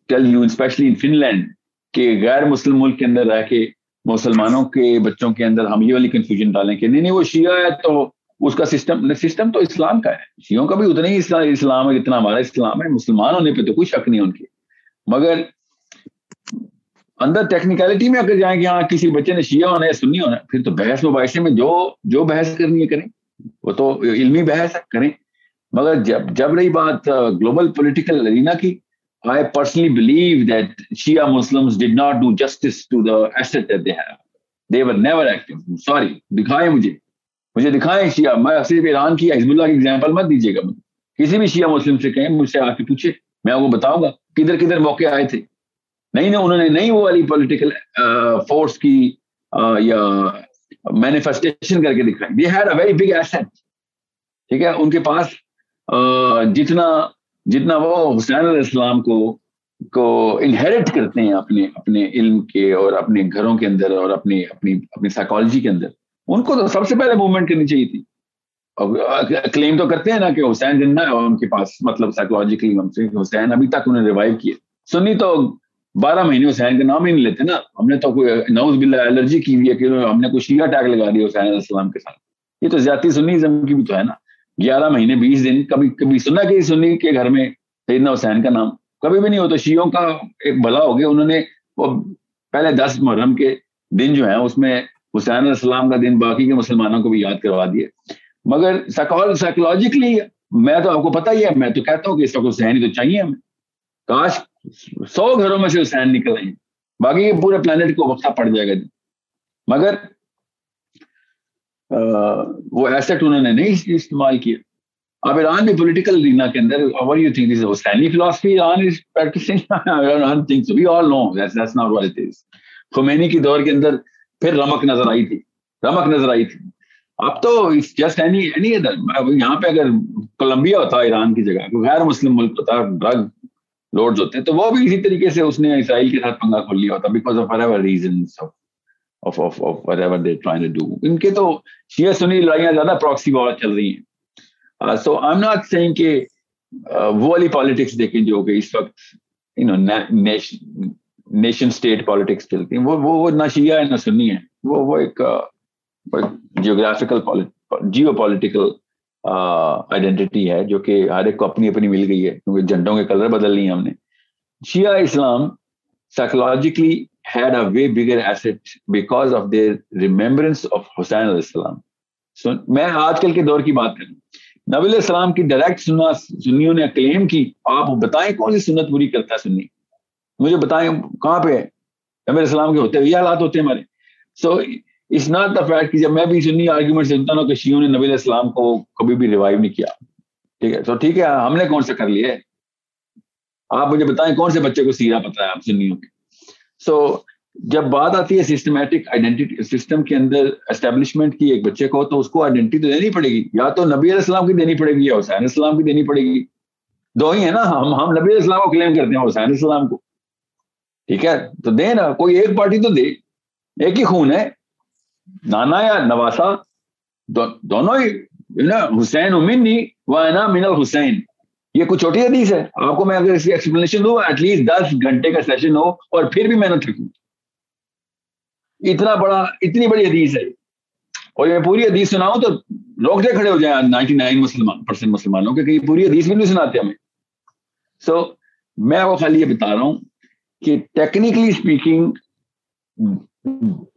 tell you especially in Finland کہ غیر مسلم ملک کے اندر رہ کے مسلمانوں کے بچوں کے اندر ہم یہ والی کنفیوژن ڈالیں کہ نہیں نہیں، وہ شیعہ ہے تو اس کا سسٹم سسٹم تو اسلام کا ہے۔ شیوں کا بھی اتنا ہی اسلام ہے جتنا ہمارا اسلام ہے، مسلمان ہونے پہ تو کوئی شک نہیں ان کی مگر اندر ٹیکنیکلٹی میں اگر جائیں کہ ہاں کسی بچے نے شیعہ ہونا ہے سنی ہونا ہے، پھر تو بحث مباحثے میں جو جو بحث کرنی ہے کریں۔ وہ تو علمی بحث ہے، کریں۔ مگر جب جب رہی بات گلوبل پولیٹیکل ارینا کی I personally believe that Shia Muslim did not do justice to the East they have they were never acting sorry دکھائے مجھے مجھے دکھائیں شیعہ میں صرف ایران کی حزب اللہ کی ایگزامپل مت دیجیے گا کسی بھی شیعہ مسلم سے کہیں مجھ سے آ کے پوچھے میں آپ کو بتاؤں گا کدھر کدھر موقع آئے تھے نہیں نہیں انہوں نے نہیں وہ والی پولیٹیکل فورس کی یا مینیفیسٹیشن کر کے دکھائی دے had a very big asset ٹھیک ہے ان کے پاس جتنا جتنا وہ حسین علیہ السلام کو کو انہیریٹ کرتے ہیں اپنے اپنے علم کے اور اپنے گھروں کے اندر اور اپنی اپنی اپنی سائیکالوجی کے اندر۔ ان کو تو سب سے پہلے موومنٹ کرنی چاہیے تھی۔ کلیم تو کرتے ہیں نا کہ حسین زندہ ہے ان کے پاس مطلب سائیکولوجیکلی ہم سے حسین ابھی تک انہیں ریوائو کیا۔ سنی تو بارہ مہینے حسین کا نام ہی نہیں لیتے نا۔ ہم نے تو کوئی نوز بلا الرجی کی ہوئی ہے کہ ہم نے کوئی شیعہ ٹیگ لگا دیا حسین علیہ السلام کے ساتھ۔ یہ تو زیادتی سنی زم کی بھی تو ہے نا۔ گیارہ مہینے، بیس دن، کبھی کبھی سنا کہ سنی کے گھر میں سیدنا حسین کا نام۔ کبھی بھی نہیں ہوتا، شیعوں کا ایک بھلا ہو گیا، انہوں نے وہ پہلے دس محرم کے دن جو ہیں، اس میں حسین علیہ السلام کا دن، باقی کے مسلمانوں کو بھی یاد کروا دیے۔ مگر سائیکولوجیکلی میں تو آپ کو پتا ہی ہے، میں تو کہتا ہوں کہ اس وقت حسین ہی تو چاہیے ہمیں۔ کاش سو گھروں میں سے حسین نکل آئیں، باقی یہ پورے پلانٹ کو وقفہ پڑ جائے گا۔ مگر وہ ایسٹ انہوں نے نہیں استعمال کیا۔ اب ایران بھی پولیٹیکل رینا کے اندر what you think this is Husaini philosophy Iran is practicing? I don't think so. We all know that's, that's not what it is. Khomeini کی دور کے اندر پھر رمک نظر آئی تھی۔ رمک نظر آئی تھی۔ اب تو جسٹ اینی اینی ادھر یہاں پہ اگر کولمبیا ہوتا ایران کی جگہ کوئی غیر مسلم ملک ہوتا ڈرگ لوڈز ہوتے ہیں تو وہ بھی اسی طریقے سے اس نے اسرائیل کے ساتھ پنگا کھول لیا ہوتا because of ever reasons of ان کے تو شیعہ سنی لڑائیاں زیادہ پراکسی وار چل رہی ہیں۔ سو آئی ایم ناٹ سینگ کہ uh, وہ والی پالیٹکس دیکھیں جو کہ اس وقت نیشن اسٹیٹ پالیٹکس چلتی ہیں۔ وہ وہ نہ شیعہ ہے نہ سنی ہے وہ وہ ایک جیوگرافیکل جیو پالیٹیکل آئیڈینٹی ہے جو کہ ہر ایک کو اپنی اپنی مل گئی ہے۔ کیونکہ جھنڈوں کے کلر بدل لیے ہم نے۔ Shia Islam psychologically had a way bigger asset because of their remembrance of Husain علیہ السلام میں آج کل کے دور کی بات کروں۔ نبی علیہ السلام کی ڈائریکٹ سننا، سنیوں نے کلیم کی، آپ بتائیں کون سی سنت پوری کرتا ہے سنی؟ مجھے بتائیں کہاں پہ ہے؟ نبی السلام کے ہوتے ہیں یہ حالات ہوتے ہیں ہمارے۔ So is not the fact کہ جب میں بھی سنی آرگیومنٹ سنتا ہوں کہ شیوں نے نبی علیہ السلام کو کبھی بھی ریوائو نہیں کیا۔ ٹھیک ہے؟ تو ٹھیک ہے، ہم نے کون سے کر لیے آپ مجھے بتائیں کون سے بچے کو سیرا پتا ہے آپ سنیوں کے؟ سو جب بات آتی ہے سسٹمیٹک آئیڈینٹی سسٹم کے اندر اسٹیبلشمنٹ کی ایک بچے کو، تو اس کو آئیڈینٹی تو دینی پڑے گی۔ یا تو نبی علیہ السلام کی دینی پڑے گی یا حسین السلام کی دینی پڑے گی۔ دو ہی ہے نا، ہم ہم نبی علیہ السلام کو کلیم کرتے ہیں، حسین السلام کو۔ ٹھیک ہے؟ تو دے نا، کوئی ایک پارٹی تو دے۔ ایک ہی خون ہے۔ نانا یا نواسا دونوں ہی حسین امین وہ ہے نا من الحسین۔ یہ کچھ چھوٹی حدیث ہے آپ کو میں اگر اس کی ایکسپلینیشن دوں ایٹ لیسٹ دس گھنٹے کا سیشن ہو اور پھر بھی میں نہ تھکوں اتنا بڑا اتنی بڑی حدیث ہے اور یہ پوری حدیث سناؤں تو روک دے کھڑے ہو جائیں نائنٹی نائن مسلمان پرسینٹ مسلمانوں کے کہ یہ پوری حدیث بھی نہیں سناتے ہمیں سو so, میں وہ خالی یہ بتا رہا ہوں کہ technically speaking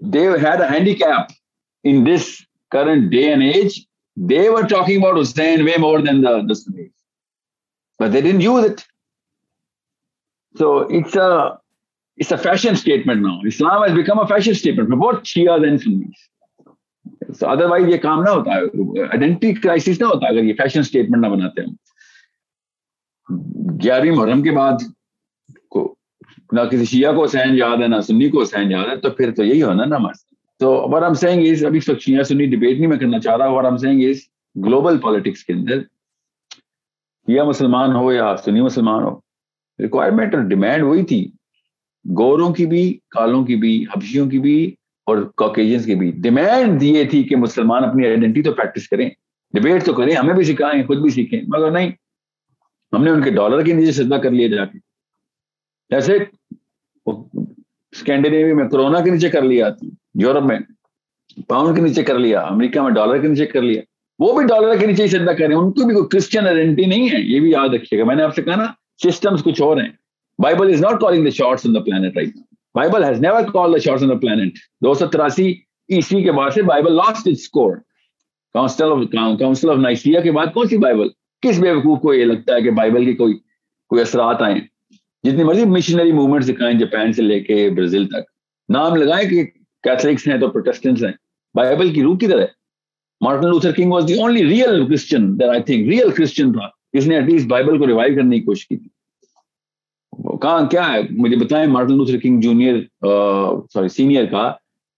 they had a handicap in this current day and age. They were talking about Hussein way more than the, the Sunnis. But they didn't use it. So it's a it's a fashion statement now. Islam has become a fashion statement for both Shias and Sunnis. So otherwise یہ کام نہ ہوتا identity crisis نہ ہوتا اگر یہ fashion statement نہ بناتے ہم گیارہویں محرم کے بعد کو نہ کسی شیعہ کو حسین یاد ہے، نہ سنی کو حسین یاد ہے، تو پھر تو یہی ہونا نا ہمارے تو ور ہم سینگ از ابھی شیعہ سنی ڈبیٹ نہیں میں کرنا چاہ رہا ور ہم سینگ از گلوبل پالیٹکس کے اندر شیعہ مسلمان ہو یا سنی مسلمان ہو۔ ریکوائرمنٹ اور ڈیمانڈ وہی تھی۔ گوروں کی بھی، کالوں کی بھی، حبشیوں کی بھی اور کوکیجنس کی بھی۔ ڈیمانڈ یہ تھی کہ مسلمان اپنی آئیڈینٹی تو پریکٹس کریں۔ ڈبیٹ تو کریں، ہمیں بھی سکھائیں، خود بھی سیکھیں۔ مگر نہیں، ہم نے ان کے ڈالر کے نیچے سجدہ کر لیا جا کے۔ جیسے اسکینڈینیوی میں کرونا کے نیچے کر لیا۔ یورپ میں پاؤنڈ کے نیچے کر لیا۔ امریکہ میں ڈالر کے نیچے کر لیا۔ وہ بھی ڈالر کے نیچے ہی سجدہ کریں ان کی بھی کوئی کرسچن آئیڈینٹی نہیں ہے، یہ بھی یاد رکھیے گا۔ میں نے آپ سے کہا نا سسٹمس کچھ اور ہیں۔ Bible is not calling the shots on the planet right Bible has never call the shots on the planet دو سو تراسی عیسوی کے بعد سے Bible lost its core council of council of Nicaea کے بعد کون سی بائبل کس بے وقوف کو یہ لگتا ہے کہ بائبل کی کوئی کوئی اثرات آئیں جتنی مرضی مشنری موومنٹ دکھائیں جاپان سے لے کے برازیل تک۔ نام لگائیں کہ کیتھلکس ہیں تو پروٹیسٹنٹس ہیں۔ بائبل کی روح کی طرح Martin Luther King was the only real Christian I think real Christian تھا۔ جس نے ایٹ لیسٹ بائبل کو ریوائو کرنے کی کوشش کی تھی۔ کہاں کیا ہے؟ مجھے بتائیں Martin Luther King junior sorry senior کا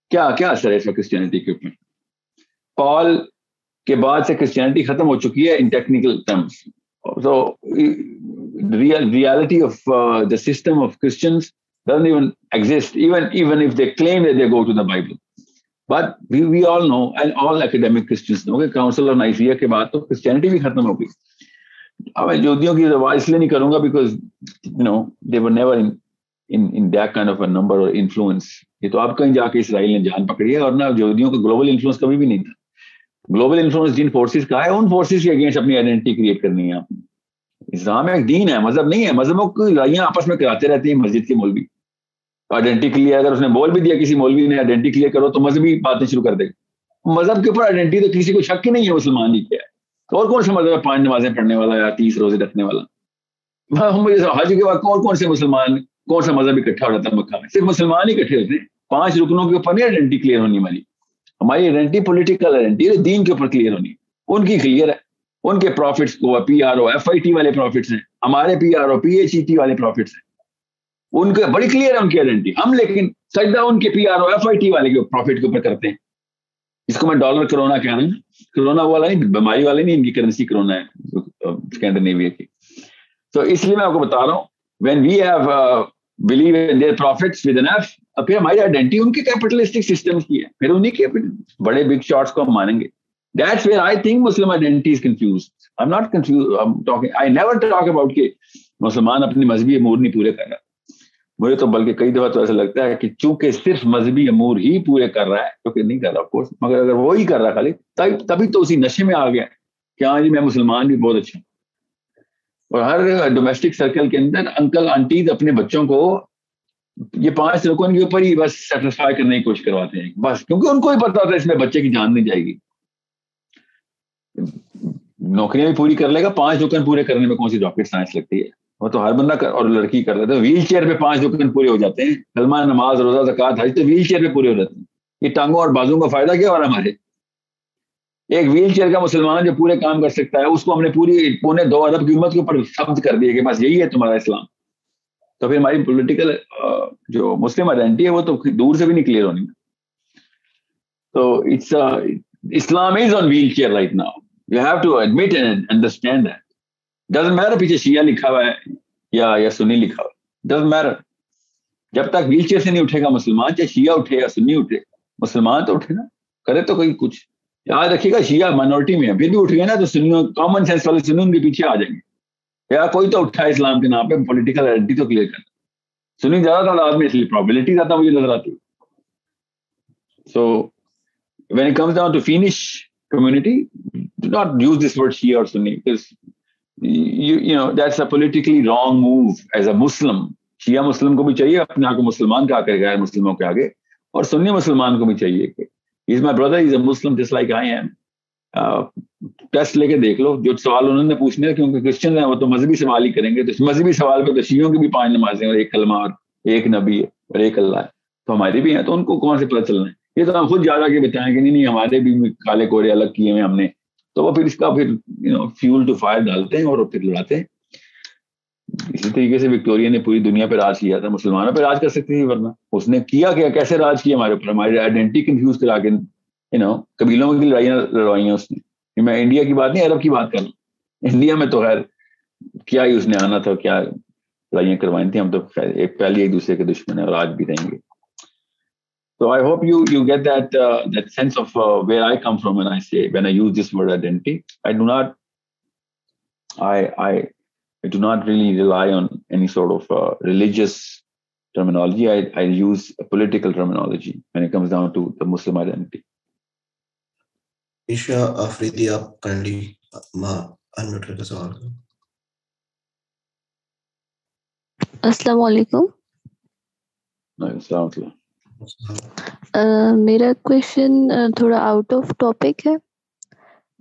کیا کیا اثر ہے اس کا کرسچینٹی کے اوپر؟ پال کے بعد سے کرسچینٹی ختم ہو چکی ہے in technical terms so real reality of uh, the system of Christians doesn't even exist, even, even if they claim that they go to the Bible. But we, we all know, and all کہ Council of Nicaea کے بعد تو Christianity بھی ختم ہو گئی اب میں یہودیوں کی زبان اس لیے نہیں کروں گا because you know they were never in in that kind of a number اور انفلوئنس یہ تو آپ کہیں جا کے اسرائیل نے جان پکڑی ہے اور نہ یہودیوں کا گلوبل انفلوئنس کبھی بھی نہیں تھا گلوبل انفلوئنس جن فورسز کا ہے ان فورسز کے اگینسٹ اپنی آئیڈینٹی کریٹ کرنی ہے آپ نے اسلام ایک دین ہے مذہب نہیں ہے مذہبوں کی لڑائیاں آپس میں کراتے رہتے ہیں مسجد کے مولوی آئیڈینٹی کلیئر اگر اس نے بول بھی دیا کسی مولوی نے آئیڈینٹی کلیئر کرو تو مذہبی باتیں شروع کر دے گا مذہب کے اوپر آئیڈینٹی تو کسی کو شک ہی نہیں ہے مسلمان ہی کیا ہے اور کون سا مذہب ہے پانچ نمازیں پڑھنے والا یا تیس روزے رکھنے والا؟ حج کے بعد کون کون سے مسلمان کون سا مذہب اکٹھا ہو جاتا ہے مکہ میں؟ صرف مسلمان ہی اکٹھے ہوتے ہیں۔ پانچ رکنوں کے اوپر نہیں آئیڈینٹی کلیئر ہونی والی۔ ہماری آئیڈینٹی پولیٹیکل آئیڈینٹی دین کے اوپر کلیئر ہونی۔ ان کی کلیئر ہے۔ ان کے پروفٹس کو P R O F I T والے پروفٹس ہیں۔ ہمارے P R O P H E T والے پروفٹس ہیں۔ ان کے بڑی کلیئر ہے ان کی آئیڈینٹی ہم لیکن سجدہ ان کے P R O F I T والے کے پروفٹ کے اوپر کرتے ہیں. اس کو میں ڈالر کرونا کہہ رہا ہوں. کرونا والا نہیں، بیماری والے نہیں، ان کی کرنسی کرونا ہے اسکینڈنیویا کی. تو اس لیے میں آپ کو بتا رہا ہوں when we have believe in their prophets with enough پھر ہماری آئیڈینٹی ان کے کیپٹلسٹک سسٹم کی ہے. پھر انہیں کے بڑے بگ شارٹس کو ہم مانیں گے. That's where I think Muslim identity is confused I am not confused I never talk about کہ مسلمان اپنی مذہبی امور نہیں پورے کر رہا. مجھے تو بلکہ کئی دفعہ تو ایسا لگتا ہے کہ چونکہ صرف مذہبی امور ہی پورے کر رہا ہے کیونکہ نہیں کر رہا کورس مگر اگر وہی کر رہا خالی تبھی تو اسی نشے میں آ گیا۔ کہ ہاں جی میں مسلمان بھی بہت اچھا ہوں۔ اور ہر ڈومیسٹک سرکل کے اندر انکل آنٹیز اپنے بچوں کو یہ پانچ رکن کے اوپر ہی بس سیٹسفائی کرنے کی کوشش کرواتے ہیں۔ بس، کیونکہ ان کو ہی پتا ہوتا ہے اس میں بچے کی جان نہیں جائے گی۔ نوکریاں بھی پوری کر لے گا، پانچ رکن پورے کرنے میں کون سی راکٹ سائنس لگتی ہے؟ وہ تو ہر بندہ اور لڑکی کر لیتا ہے۔ ویل چیئر پہ پانچ رکن پورے ہو جاتے ہیں۔ کلمہ نماز، روزہ زکات حج تو ویل چیئر پہ پورے ہو جاتے ہیں۔ یہ ٹانگوں اور بازو کا فائدہ کیا ہو رہا ہے ہمارے؟ ایک ویل چیئر کا مسلمان جو پورے کام کر سکتا ہے، اس کو ہم نے پوری پونے دو ارب کی امت کے اوپر سبز کر دیا کہ بس یہی ہے تمہارا اسلام۔ تو پھر ہماری پولیٹیکل جو مسلم آئیڈینٹی ہے، وہ تو دور سے بھی نہیں کلیئر ہونی۔ تو it's Islam is on wheelchair right now you have to admit and understand that doesn't matter پیچھے شیعہ لکھا ہوا ہے یا یا سنی لکھا ہوا ہے. ڈزنٹ میٹر جب تک ویل چیئر سے نہیں اٹھے گا مسلمان، چاہے شیعہ اٹھے یا سنی اٹھے، مسلمان تو اٹھے نا؟ کرے تو کوئی کچھ۔ یاد رکھیے گا، شیعہ مائنورٹی میں ہے۔ پھر بھی اٹھ گئے نا تو سنیوں کامن سینس والے سنی کے پیچھے آ جائیں گے۔ یا کوئی تو اٹھا ہے اسلام کے نام پہ پولیٹیکل آئیڈینٹی تو کلیئر کرنا۔ سنی زیادہ تعداد میں اس لیے پرابلٹی زیادہ مجھے نظر آتی so when it comes down to Finnish community do not use this word Shia اور Sunni. You know that's a politically wrong move as a Muslim شیعہ مسلم کو بھی چاہیے اپنے آپ کو مسلمان کا کرے غیر مسلموں کے آگے اور سنی مسلمان کو بھی چاہیے کہ از my brother is a Muslim جس لائک آئی ایم ٹیسٹ لے کے دیکھ لو جو سوال انہوں نے پوچھنے کیونکہ کرسچن ہیں وہ تو مذہبی سوال ہی کریں گے تو اس مذہبی سوال پہ تو شیوں کی بھی پانچ نمازیں اور ایک کلمہ اور ایک نبی ہے اور ایک اللہ ہے تو ہماری بھی ہیں تو ان کو کون سے پتہ چلنا ہے یہ تو ہم خود جا کے بتائیں کہ نہیں نہیں، ہمارے بھی کالے کوڑے الگ کیے ہوئے ہم نے. تو وہ پھر اس کا پھر you know fuel to fire ڈالتے ہیں اور پھر لڑاتے ہیں۔ اسی طریقے سے وکٹوریا نے پوری دنیا پہ راج کیا تھا، مسلمانوں پہ راج کر سکتی تھی ورنہ اس نے کیا کیا، کیسے راج کیا ہمارے اوپر؟ ہماری آئیڈینٹی کنفیوز کرا کے یو نو قبیلوں کی لڑائیاں لڑوائی ہیں اس نے۔ میں انڈیا کی بات نہیں، عرب کی بات کر رہا ہوں۔ انڈیا میں تو خیر، کیا ہی اس نے آنا تھا، کیا لڑائیاں کروائی تھیں، ہم تو ایک پہلے ایک دوسرے کے دشمن ہیں اور آج بھی رہیں گے۔ So I hope you you get that uh, that sense of uh, where I come from when I say when I use this word identity. I do not. I I, I do not really rely on any sort of uh, religious terminology. I I use a political terminology when it comes down to the Muslim identity. Isha Afridi, up currently ma unmuted as well. Assalamualaikum. No, assalamualaikum. میرا question تھوڑا out of topic ہے۔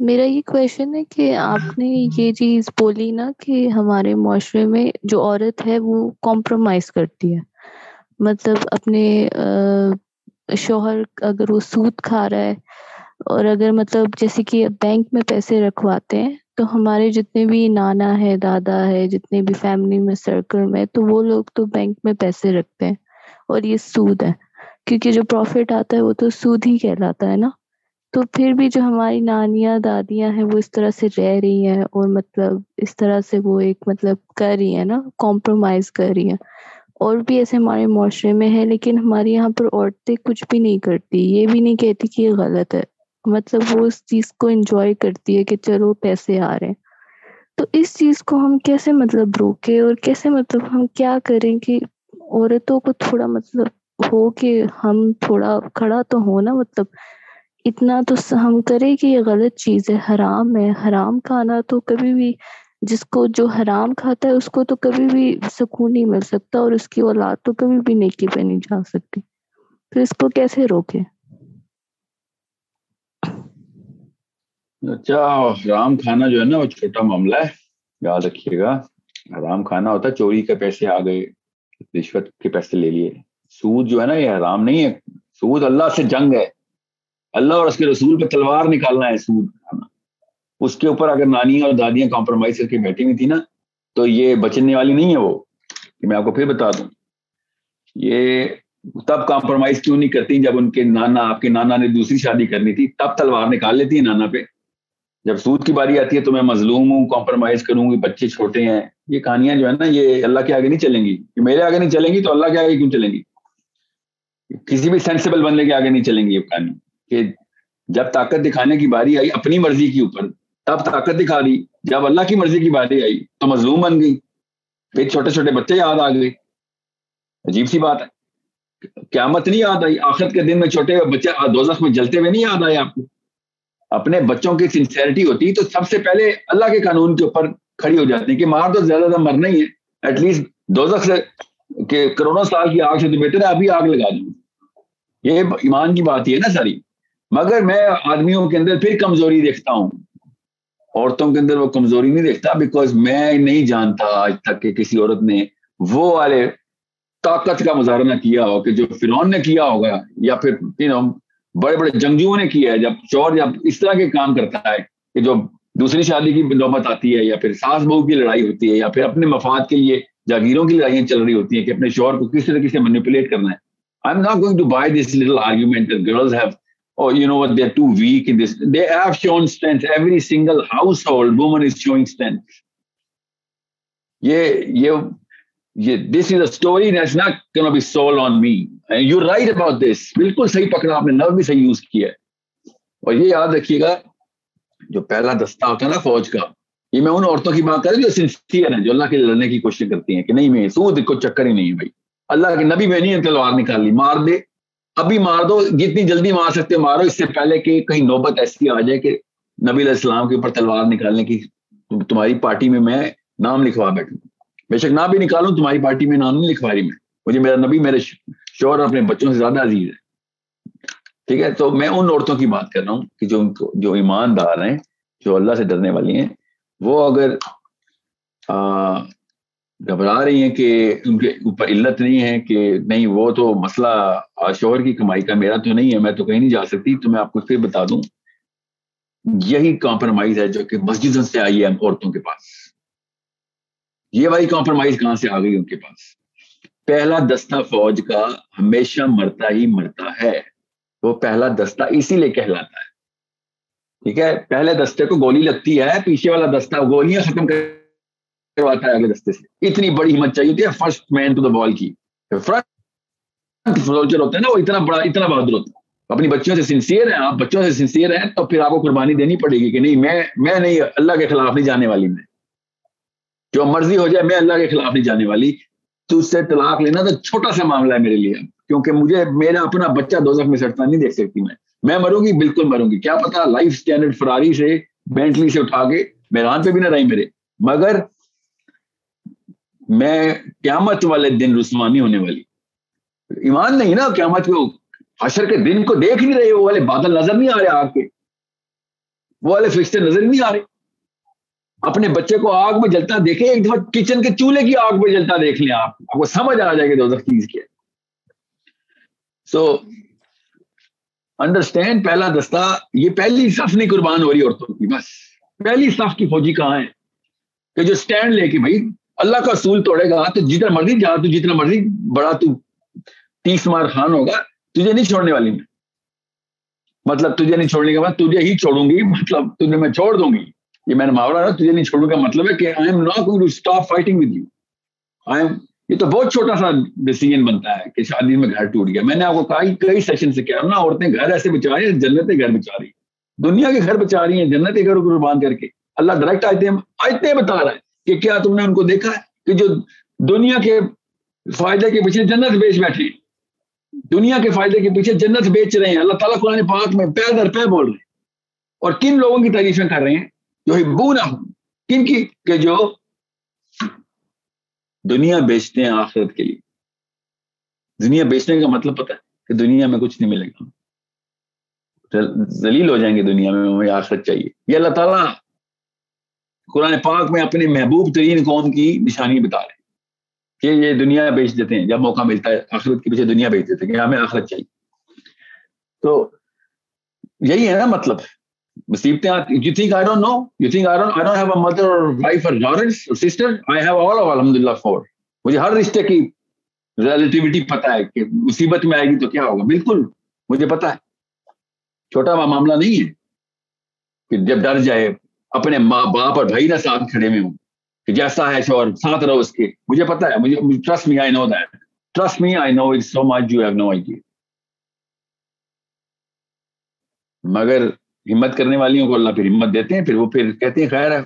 میرا یہ question ہے کہ آپ نے یہ چیز بولی نا کہ ہمارے معاشرے میں جو عورت ہے وہ کمپرومائز کرتی ہے۔ مطلب اپنے شوہر اگر وہ سود کھا رہا ہے اور اگر مطلب جیسے کہ بینک میں پیسے رکھواتے ہیں تو ہمارے جتنے بھی نانا ہے، دادا ہے، جتنے بھی فیملی میں سرکل میں تو وہ لوگ تو بینک میں پیسے رکھتے ہیں اور یہ سود ہے۔ کیونکہ جو پروفٹ آتا ہے وہ تو سود ہی کہلاتا ہے نا۔ تو پھر بھی جو ہماری نانیاں، دادیاں ہیں وہ اس طرح سے رہ رہی ہیں اور مطلب اس طرح سے وہ ایک مطلب کر رہی ہیں نا کمپرومائز کر رہی ہیں۔ اور بھی ایسے ہمارے معاشرے میں ہے لیکن ہمارے یہاں پر عورتیں کچھ بھی نہیں کرتی۔ یہ بھی نہیں کہتی کہ یہ غلط ہے۔ مطلب وہ اس چیز کو انجوائے کرتی ہے کہ چلو پیسے آ رہے ہیں۔ تو اس چیز کو ہم کیسے مطلب روکے اور کیسے مطلب ہم کیا کریں کہ عورتوں کو تھوڑا مطلب ہو کہ ہم تھوڑا کھڑا تو ہو نا مطلب اتنا تو ہم کرے کہ یہ غلط چیز ہے، حرام ہے۔ حرام کھانا تو کبھی بھی جس کو جو حرام کھاتا ہے، اس کو تو کبھی بھی سکون نہیں مل سکتا اور اس کی اولاد تو کبھی بھی نیکی پہ نہیں جا سکتی۔ پھر اس کو کیسے روکے؟ اچھا حرام کھانا جو ہے نا، وہ چھوٹا معاملہ ہے۔ یاد رکھیے گا، حرام کھانا ہوتا ہے، چوری کے پیسے آ گئے، رشوت کے پیسے لے لیے۔ سود جو ہے نا یہ حرام نہیں ہے۔ سود اللہ سے جنگ ہے۔ اللہ اور اس کے رسول پہ تلوار نکالنا ہے سود۔ اس کے اوپر اگر نانیاں اور دادیاں کمپرومائز کر کے بیٹھی ہوئی تھی نا، تو یہ بچنے والی نہیں ہے وہ۔ کہ میں آپ کو پھر بتا دوں۔ یہ تب کمپرومائز کیوں نہیں کرتی جب ان کے نانا، آپ کے نانا نے دوسری شادی کرنی تھی؟ تب تلوار نکال لیتی ہے نانا پہ۔ جب سود کی باری آتی ہے تو میں مظلوم ہوں کمپرومائز کروں گی، بچے چھوٹے ہیں۔ یہ کہانیاں جو ہے نا، یہ اللہ کے آگے نہیں چلیں گی۔ میرے آگے نہیں چلیں گی تو اللہ کے آگے کیوں چلیں گی؟ کسی بھی سینسیبل بندے کے آگے نہیں چلیں گی یہ کہانی کہ جب طاقت دکھانے کی باری آئی اپنی مرضی کے اوپر، تب طاقت دکھا دی. جب اللہ کی مرضی کی باری آئی تو مظلوم بن گئی. پھر چھوٹے چھوٹے بچے یاد آ گئے. عجیب سی بات ہے. قیامت نہیں یاد آئی. آخرت کے دن میں چھوٹے بچے دوزخ میں جلتے ہوئے نہیں یاد آئے آپ کو. اپنے بچوں کی سنسیئرٹی ہوتی تو سب سے پہلے اللہ کے قانون کے اوپر کھڑی ہو جاتی کہ مار تو زیادہ زیادہ مرنا ہی ہے. ایٹ لیسٹ دوزخ سے کہ کروڑوں سال کی آگ سے تو بہتر ہے، ابھی آگ لگا دوں. یہ ایمان کی بات ہی ہے نا ساری۔ مگر میں آدمیوں کے اندر پھر کمزوری دیکھتا ہوں۔ عورتوں کے اندر وہ کمزوری نہیں دیکھتا بیکاز میں نہیں جانتا آج تک کہ کسی عورت نے وہ والے طاقت کا مظاہرہ نہ کیا ہو کہ جو فرعون نے کیا ہوگا یا پھر بڑے بڑے جنگجوؤں نے کیا ہے، جب چور جب اس طرح کے کام کرتا ہے کہ جو دوسری شادی کی نوبت آتی ہے یا پھر ساس بہو کی لڑائی ہوتی ہے یا پھر اپنے مفاد کے لیے جاگیروں کی لڑائیاں چل رہی ہوتی ہیں کہ اپنے شوہر کو کس طریقے سے مینیپولیٹ کرنا ہے۔ I am not going to buy this little argument girls have or you know what they're too weak in this. They have shown strength. Every single household woman is showing strength. یہ یہ this is a story that's not can be solve on me you right about this بالکل صحیح پکڑا آپ نے نو بھی صحیح use کیا۔ ہے اور یہ یاد رکھیے گا، جو پہلا دستہ ہوتا ہے نا فوج کا، یہ میں ان عورتوں کی بات کر رہی ہوں جو سنسیئر ہیں، جو اللہ کے لڑنے کی کوشش کرتی ہیں کہ نہیں میں، سود کو چکر ہی نہیں بھائی۔ اللہ کے نبی میں نہیں تلوار نکال لی مار دے۔ ابھی مار دو، جتنی جلدی مار سکتے مارو، اس سے پہلے کہ کہیں نوبت ایسی آ جائے کہ نبی علیہ السلام کے اوپر تلوار نکالنے کی، تمہاری پارٹی میں میں نام لکھوا بیٹھوں۔ بے شک نہ بھی نکالوں، تمہاری پارٹی میں نام نہیں لکھوا رہی میں۔ مجھے میرا نبی، میرے شوہر اپنے بچوں سے زیادہ عزیز ہے۔ ٹھیک ہے، تو میں ان عورتوں کی بات کر رہا ہوں کہ جو جو ایماندار ہیں، جو اللہ سے ڈرنے والی ہیں، وہ اگر گھبرا رہی ہیں کہ ان کے اوپر علت نہیں ہے کہ نہیں، وہ تو مسئلہ شوہر کی کمائی کا، میرا تو نہیں ہے، میں تو کہیں نہیں جا سکتی، تو میں آپ کو پھر بتا دوں۔ یہی کمپرومائز ہے جو کہ مسجدوں سے آئی ہے عورتوں کے پاس۔ یہ والی کمپرومائز کہاں سے آ گئی ان کے پاس؟ پہلا دستہ فوج کا ہمیشہ مرتا ہی مرتا ہے۔ وہ پہلا دستہ اسی لیے کہلاتا ہے۔ ٹھیک ہے، پہلے دستے کو گولی لگتی ہے، پیچھے والا دستہ گولیاں ختم کر کرواتا ہے اگلے دستے سے۔ اتنی بڑی ہمت چاہیے ہوتی ہے first man to the ball کی۔ فرنٹ سولجر ہوتا ہے نا، وہ اتنا بڑا، اتنا بہادر ہوتا ہے اپنی بچوں سے سنسیئر ہیں، آپ بچوں سے سنسیئر ہیں، تو پھر آپ کو قربانی دینی پڑے گی کہ نہیں، میں میں نہیں، اللہ کے خلاف نہیں جانے والی میں۔ جو مرضی ہو جائے، میں اللہ کے خلاف نہیں جانے والی۔ تو اس سے طلاق لینا تو چھوٹا سا معاملہ ہے میرے لیے۔ کیونکہ مجھے، میرا اپنا بچہ دوزخ میں سڑتا نہیں دیکھ سکتی میں۔ میں مروں گی، بالکل مروں گی۔ کیا پتا لائف اسٹینڈرڈ فراری سے بینٹلی سے اٹھا کے، میدان پہ بھی نہ رہی میرے۔ مگر میں قیامت والے دن رسوانی ہونے والی۔ ایمان نہیں نا قیامت کو۔ حشر کے دن کو دیکھ نہیں رہے وہ والے، بادل نظر نہیں آ رہے آگ کے۔ وہ والے فکسے نظر نہیں آ رہے۔ اپنے بچے کو آگ میں جلتا دیکھیں، ایک دفعہ کچن کے چولہے کی آگ میں جلتا دیکھ لیں آپ۔ آپ کو سمجھ آ جائے گا دو چیز کیا سو انڈرسٹینڈ پہلا دستہ، یہ پہلی صف نہیں قربان ہو رہی عورتوں کی، بس۔ پہلی صف کی فوجی کہاں ہے کہ جو سٹینڈ لے کے بھائی اللہ کا اصول توڑے گا، تو جتنا مرضی جا، تو جتنا مرضی بڑا تو تیس مار خان ہوگا، تجھے نہیں چھوڑنے والی میں۔ مطلب تجھے نہیں چھوڑنے کے بعد مطلب، تجھے ہی چھوڑوں گی مطلب تجھے میں چھوڑ دوں گی۔ یہ میں نے محاورہ تجھے نہیں چھوڑوں کا مطلب ہے کہ I am not going to stop fighting with you I am یہ تو بہت چھوٹا سا ڈیسیجن بنتا ہے کہ شادی میں گھر ٹوٹ گیا۔ میں نے آپ کو کہا کئی سیشن سے کیا، نا، عورتیں گھر ایسے بچا رہی ہیں، جنتیں گھر بچا رہی ہیں۔ دنیا کے گھر بچا رہی ہیں جنت گھر قربان کر کے۔ اللہ ڈائریکٹ آئے آئے بتا رہا ہے کہ کیا تم نے ان کو دیکھا ہے کہ جو دنیا کے فائدے کے پیچھے جنت بیچ بیٹھے دنیا کے فائدے کے پیچھے جنت بیچ رہے ہیں۔ اللہ تعالیٰ قرآن پاک میں پے در پے بول رہے ہیں۔ اور کن لوگوں کی تعریفیں کر رہے ہیں؟ جو ہبو نہ ہوں کن کی؟ کہ جو دنیا بیچتے ہیں آخرت کے لیے۔ دنیا بیچنے کا مطلب پتا ہے کہ دنیا میں کچھ نہیں ملے گا۔ ذلیل ہو جائیں گے دنیا میں، ہمیں آخرت چاہیے۔ یہ اللہ تعالیٰ قرآن پاک میں اپنے محبوب ترین قوم کی نشانی بتا رہے ہیں کہ یہ دنیا بیچ دیتے ہیں، جب موقع ملتا ہے آخرت کے پیچھے دنیا بیچ دیتے ہیں کہ ہمیں آخرت چاہیے۔ تو یہی ہے نا مطلب۔ مصیبتیں you think I don't know you think I don't I don't have a mother or wife or Lawrence or sister I have all الحمد للہ فور مجھے ہر رشتے کی ریلیٹیوٹی پتا ہے کہ مصیبت میں آئے گی تو کیا ہوگا؟ بالکل، مجھے پتا ہے۔ چھوٹا معاملہ نہیں ہے کہ جب ڈر جائے اپنے ماں باپ اور بھائی نہ ساتھ کھڑے میں ہوں کہ جیسا ہے شور ساتھ رہو اس کے۔ مجھے پتا ہے، مجھے trust me I know that trust me I know it so much you have no I مگر ہمت کرنے والیوں کو اللہ پھر ہمت دیتے ہیں، پھر وہ پھر کہتے ہیں، خیر ہے،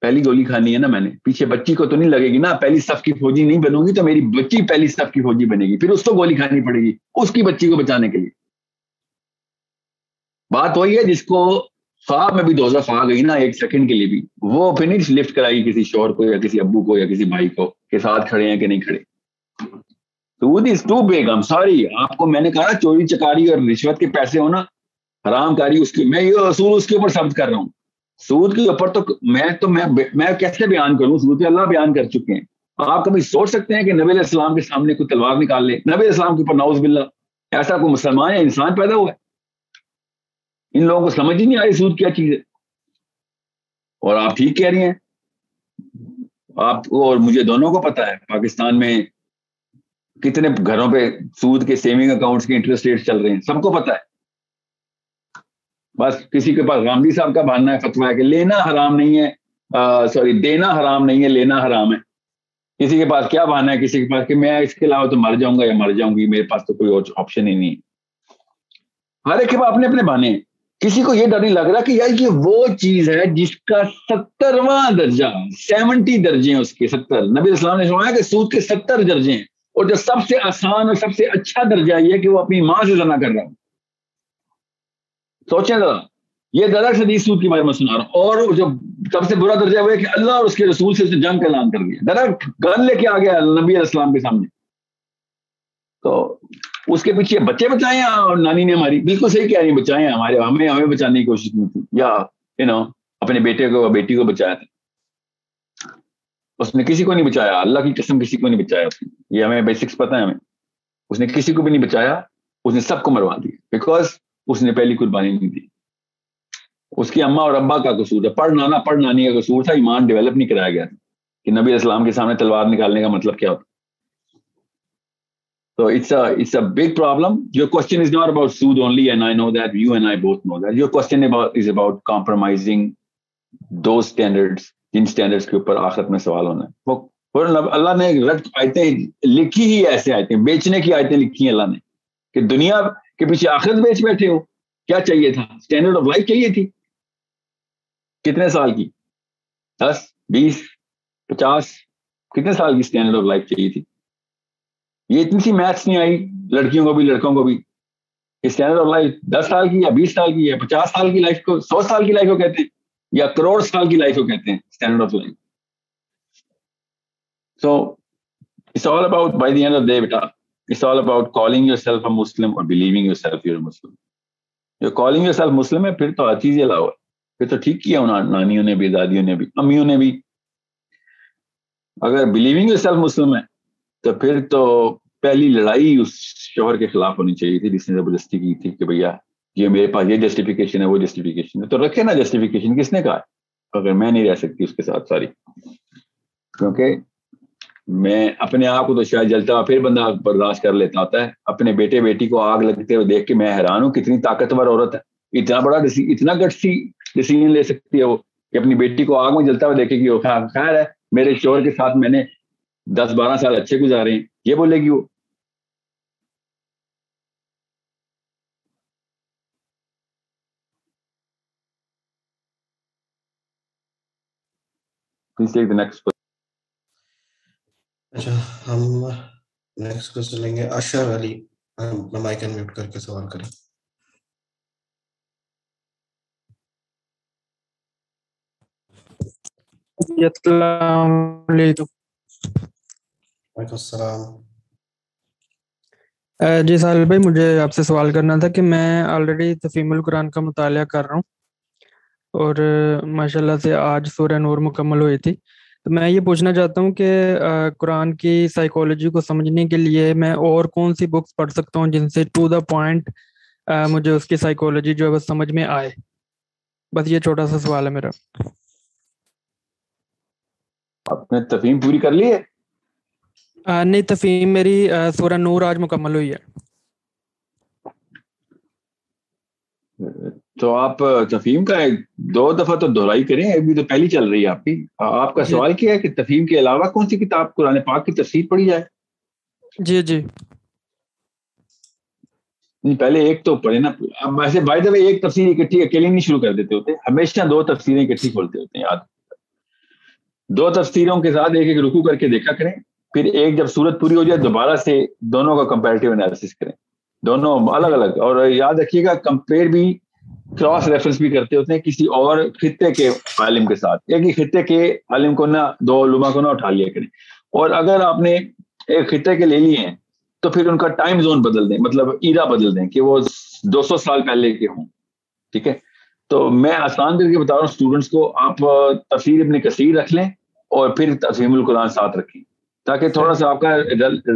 پہلی گولی کھانی ہے نا میں نے۔ پیچھے بچی کو تو نہیں لگے گی نا، پہلی صف کی فوجی نہیں بنوں گی تو میری بچی پہلی صف کی فوجی بنے گی۔ پھر اس کو گولی کھانی پڑے گی، اس کی بچی کو بچانے کے لیے۔ بات وہی ہے جس کو خواب میں بھی دوزہ خواہ گئی نا ایک سیکنڈ کے لیے بھی۔ وہ فنش لفٹ کرائی کسی شور کو یا کسی ابو کو یا کسی بھائی کو کے ساتھ کھڑے ہیں کہ نہیں کھڑے۔ تو بیگم سوری آپ کو میں نے کہا چوری، چکاری اور رشوت کے پیسے ہونا، حرام کاری، اس کی، میں یہ اصول اس کے اوپر ثبت کر رہا ہوں۔ سود کے اوپر تو میں تو میں کیسے بیان کروں؟ سود اللہ بیان کر چکے ہیں۔ آپ کبھی سوچ سکتے ہیں کہ نبی علیہ السلام کے سامنے کوئی تلوار نکال لے؟ نبی علیہ السلام کے اوپر نوز باللہ، ایسا کوئی مسلمان یا انسان پیدا ہوا ہے؟ ان لوگوں کو سمجھ ہی نہیں آئی سود کیا چیز ہے اور آپ ٹھیک کہہ رہی ہیں۔ آپ کو اور مجھے دونوں کو پتا ہے پاکستان میں کتنے گھروں پہ سود کے سیونگ اکاؤنٹس کے انٹرسٹ ریٹ چل رہے ہیں۔ سب کو پتا ہے۔ بس کسی کے پاس گاندھی صاحب کا باننا ہے فتوا ہے کہ لینا حرام نہیں ہے سوری، دینا حرام نہیں ہے، لینا حرام ہے۔ کسی کے پاس کیا بہانا ہے؟ کسی کے پاس کہ میں اس کے علاوہ تو مر جاؤں گا یا مر جاؤں گی، میرے پاس تو کوئی اور آپشن ہی نہیں۔ ہے ہر ایک کے پاس اپنے اپنے بہانے ہیں۔ کسی کو یہ ڈر نہیں لگ رہا کہ یار یہ وہ چیز ہے جس کا سترواں درجہ سیونٹی درجے ہیں اس کے، ستر۔ نبی اسلام نے سنایا کہ سود کے ستر درجے ہیں۔ اور جو سب سے آسان اور سب سے اچھا درجہ یہ کہ وہ اپنی ماں سے زنا کر رہا ہوں سوچیں ذرا، یہ درخت حدیث سود کی بارے میں سنا رہا ہوں۔ اور جو سب سے برا درجہ وہ ہے کہ اللہ اور اس کے رسول سے جنگ کا اعلان کر دیا۔ درخت گن لے کے آ گیا نبی علیہ السلام کے سامنے۔ تو اس کے پیچھے بچے بچائے ہیں اور نانی نے ہماری، بالکل صحیح کہہ رہی بچائے ہیں ہمارے، ہمیں ہمیں بچانے کی کوشش کی تھی۔ یا یو نو اپنے بیٹے کو بیٹی کو بچایا تھا۔ اس نے کسی کو نہیں بچایا، اللہ کی قسم کسی کو نہیں بچایا یہ ہمیں بیسکس پتہ ہے ہمیں۔ اس نے کسی کو بھی نہیں بچایا، اس نے سب کو مروا دیا۔ بیکاز اس نے پہلی قربانی نہیں دی۔ اس کی اماں اور ابا کا قصور ہے پڑھ نانا، پڑھ نانی کا قصور تھا، ایمان ڈیولپ نہیں کرایا گیا تھا۔ کہ نبی اسلام کے سامنے تلوار نکالنے کا مطلب کیا ہوتا؟ تو it's it's a big problem your question is not about سود only and I know that you and I both know that your question is about compromising do standard جن اسٹینڈرڈ کے اوپر آخرت میں سوال ہونا ہے. وہ اللہ نے رد آیتیں لکھی ہی ایسے آیتیں، بیچنے کی آیتیں لکھی ہیں اللہ نے، کہ دنیا کے پیچھے آخرت بیچ بیٹھے ہو، کیا چاہیے تھا؟ اسٹینڈرڈ آف لائف چاہیے تھی. کتنے سال کی؟ دس، بیس، پچاس، کتنے سال کی اسٹینڈرڈ آف لائف چاہیے تھی؟ یہ اتنی سی میتھس نہیں آئی، لڑکیوں کو بھی، لڑکوں کو بھی۔ اسٹینڈرڈ آف لائف دس سال کی یا بیس سال کی یا پچاس سال کی لائف کو، سو سال کی لائف کو کہتے ہیں یا کروڑ سال کی لائف کو کہتے ہیں standard of life so it's all about by the end of day beta It's all about calling yourself a Muslim or believing yourself you're a Muslim. You're calling yourself Muslim ہے، پھر تو ہر چیز علاوہ پھر تو ٹھیک کیا انہوں نانیوں نے بھی، دادیوں نے بھی، امیوں نے بھی۔ اگر بلیونگ یور سیلف مسلم ہے تو پھر تو پہلی لڑائی اس شوہر کے خلاف ہونی چاہیے تھی، جس نے زبردستی کی تھی کہ بھیا یہ میرے پاس یہ جسٹیفیکیشن ہے، وہ جسٹیفیکیشن ہے۔ تو رکھے نا جسٹیفیکیشن کس نے کہا؟ اگر میں نہیں رہ سکتی اس کے ساتھ، ساری۔ کیونکہ میں اپنے آپ کو تو شاید جلتا ہوا، پھر بندہ برداشت کر لیتا ہوتا ہے۔ اپنے بیٹے بیٹی کو آگ لگتے ہوئے دیکھ کے میں حیران ہوں، کتنی طاقتور عورت ہے۔ اتنا بڑا اتنا گٹسی ڈسیزن لے سکتی ہے وہ کہ اپنی بیٹی کو آگ میں جلتا ہوا دیکھے گی وہ خیر ہے، میرے شور کے ساتھ میں نے دس بارہ سال اچھے گزارے ہیں۔ یہ بولے گی وہ Please take the next question. اچھا ہم نیکسٹ کوشچن لیں گے۔ اشر علی اپنا مائک انمیوٹ کر کے سوال کریں۔ السلام علیکم۔ وعلیکم السلام۔ جی ساحل بھائی مجھے آپ سے سوال کرنا تھا کہ میں آلریڈی تفیم القرآن کا مطالعہ کر رہا ہوں اور ماشاء اللہ سے آج سورہ نور مکمل ہوئی تھی۔ تو میں یہ پوچھنا چاہتا ہوں کہ قرآن کی سائیکولوجی کو سمجھنے کے لیے میں اور کون سی بکس پڑھ سکتا ہوں جن سے ٹو دا پوائنٹ مجھے اس کی سائیکولوجی جو ہے بس سمجھ میں آئے؟ بس یہ چھوٹا سا سوال ہے میرا۔ آپ نے تفہیم پوری کر لی ہے؟ نہیں تفہیم میری سورہ نور آج مکمل ہوئی ہے۔ تو آپ تفہیم کا دو دفعہ تو دہرائی کریں ابھی تو پہلی چل رہی ہے آپ کی۔ آپ کا جی۔ سوال کیا ہے کہ تفہیم کے علاوہ کون سی کتاب قرآن پاک کی تفسیر پڑھی جائے؟ جی جی۔ پہلے ایک تو پڑھے نا۔ ویسے بائی دفعہ ایک تفسیر اکٹھی اکیلی نہیں شروع کر دیتے ہوتے۔ ہمیشہ دو تفسیریں اکٹھی کھولتے ہوتے ہیں یاد دو تفسیروں کے ساتھ ایک ایک رکو کر کے دیکھا کریں۔ پھر ایک جب صورت پوری ہو جائے، دوبارہ سے دونوں کا کمپیریٹیو انالیس کریں۔ دونوں الگ الگ۔ اور یاد رکھیے گا کمپیئر بھی کراس ریفرنس بھی کرتے ہوتے ہیں کسی اور خطے کے عالم کے ساتھ۔ ایک ہی خطے کے عالم کو نہ دو علما کو نہ اٹھا لیا کریں۔ اور اگر آپ نے ایک خطے کے لے لیے ہیں، تو پھر ان کا ٹائم زون بدل دیں مطلب ایرا بدل دیں کہ وہ دو سو سال پہلے کے ہوں۔ ٹھیک ہے؟ تو میں آسان کر کے بتا رہا ہوں اسٹوڈنٹس کو آپ تفصیل اپنی کثیر رکھ لیں اور پھر تفہیم القرآن ساتھ رکھیں۔ تاکہ تھوڑا سا آپ کا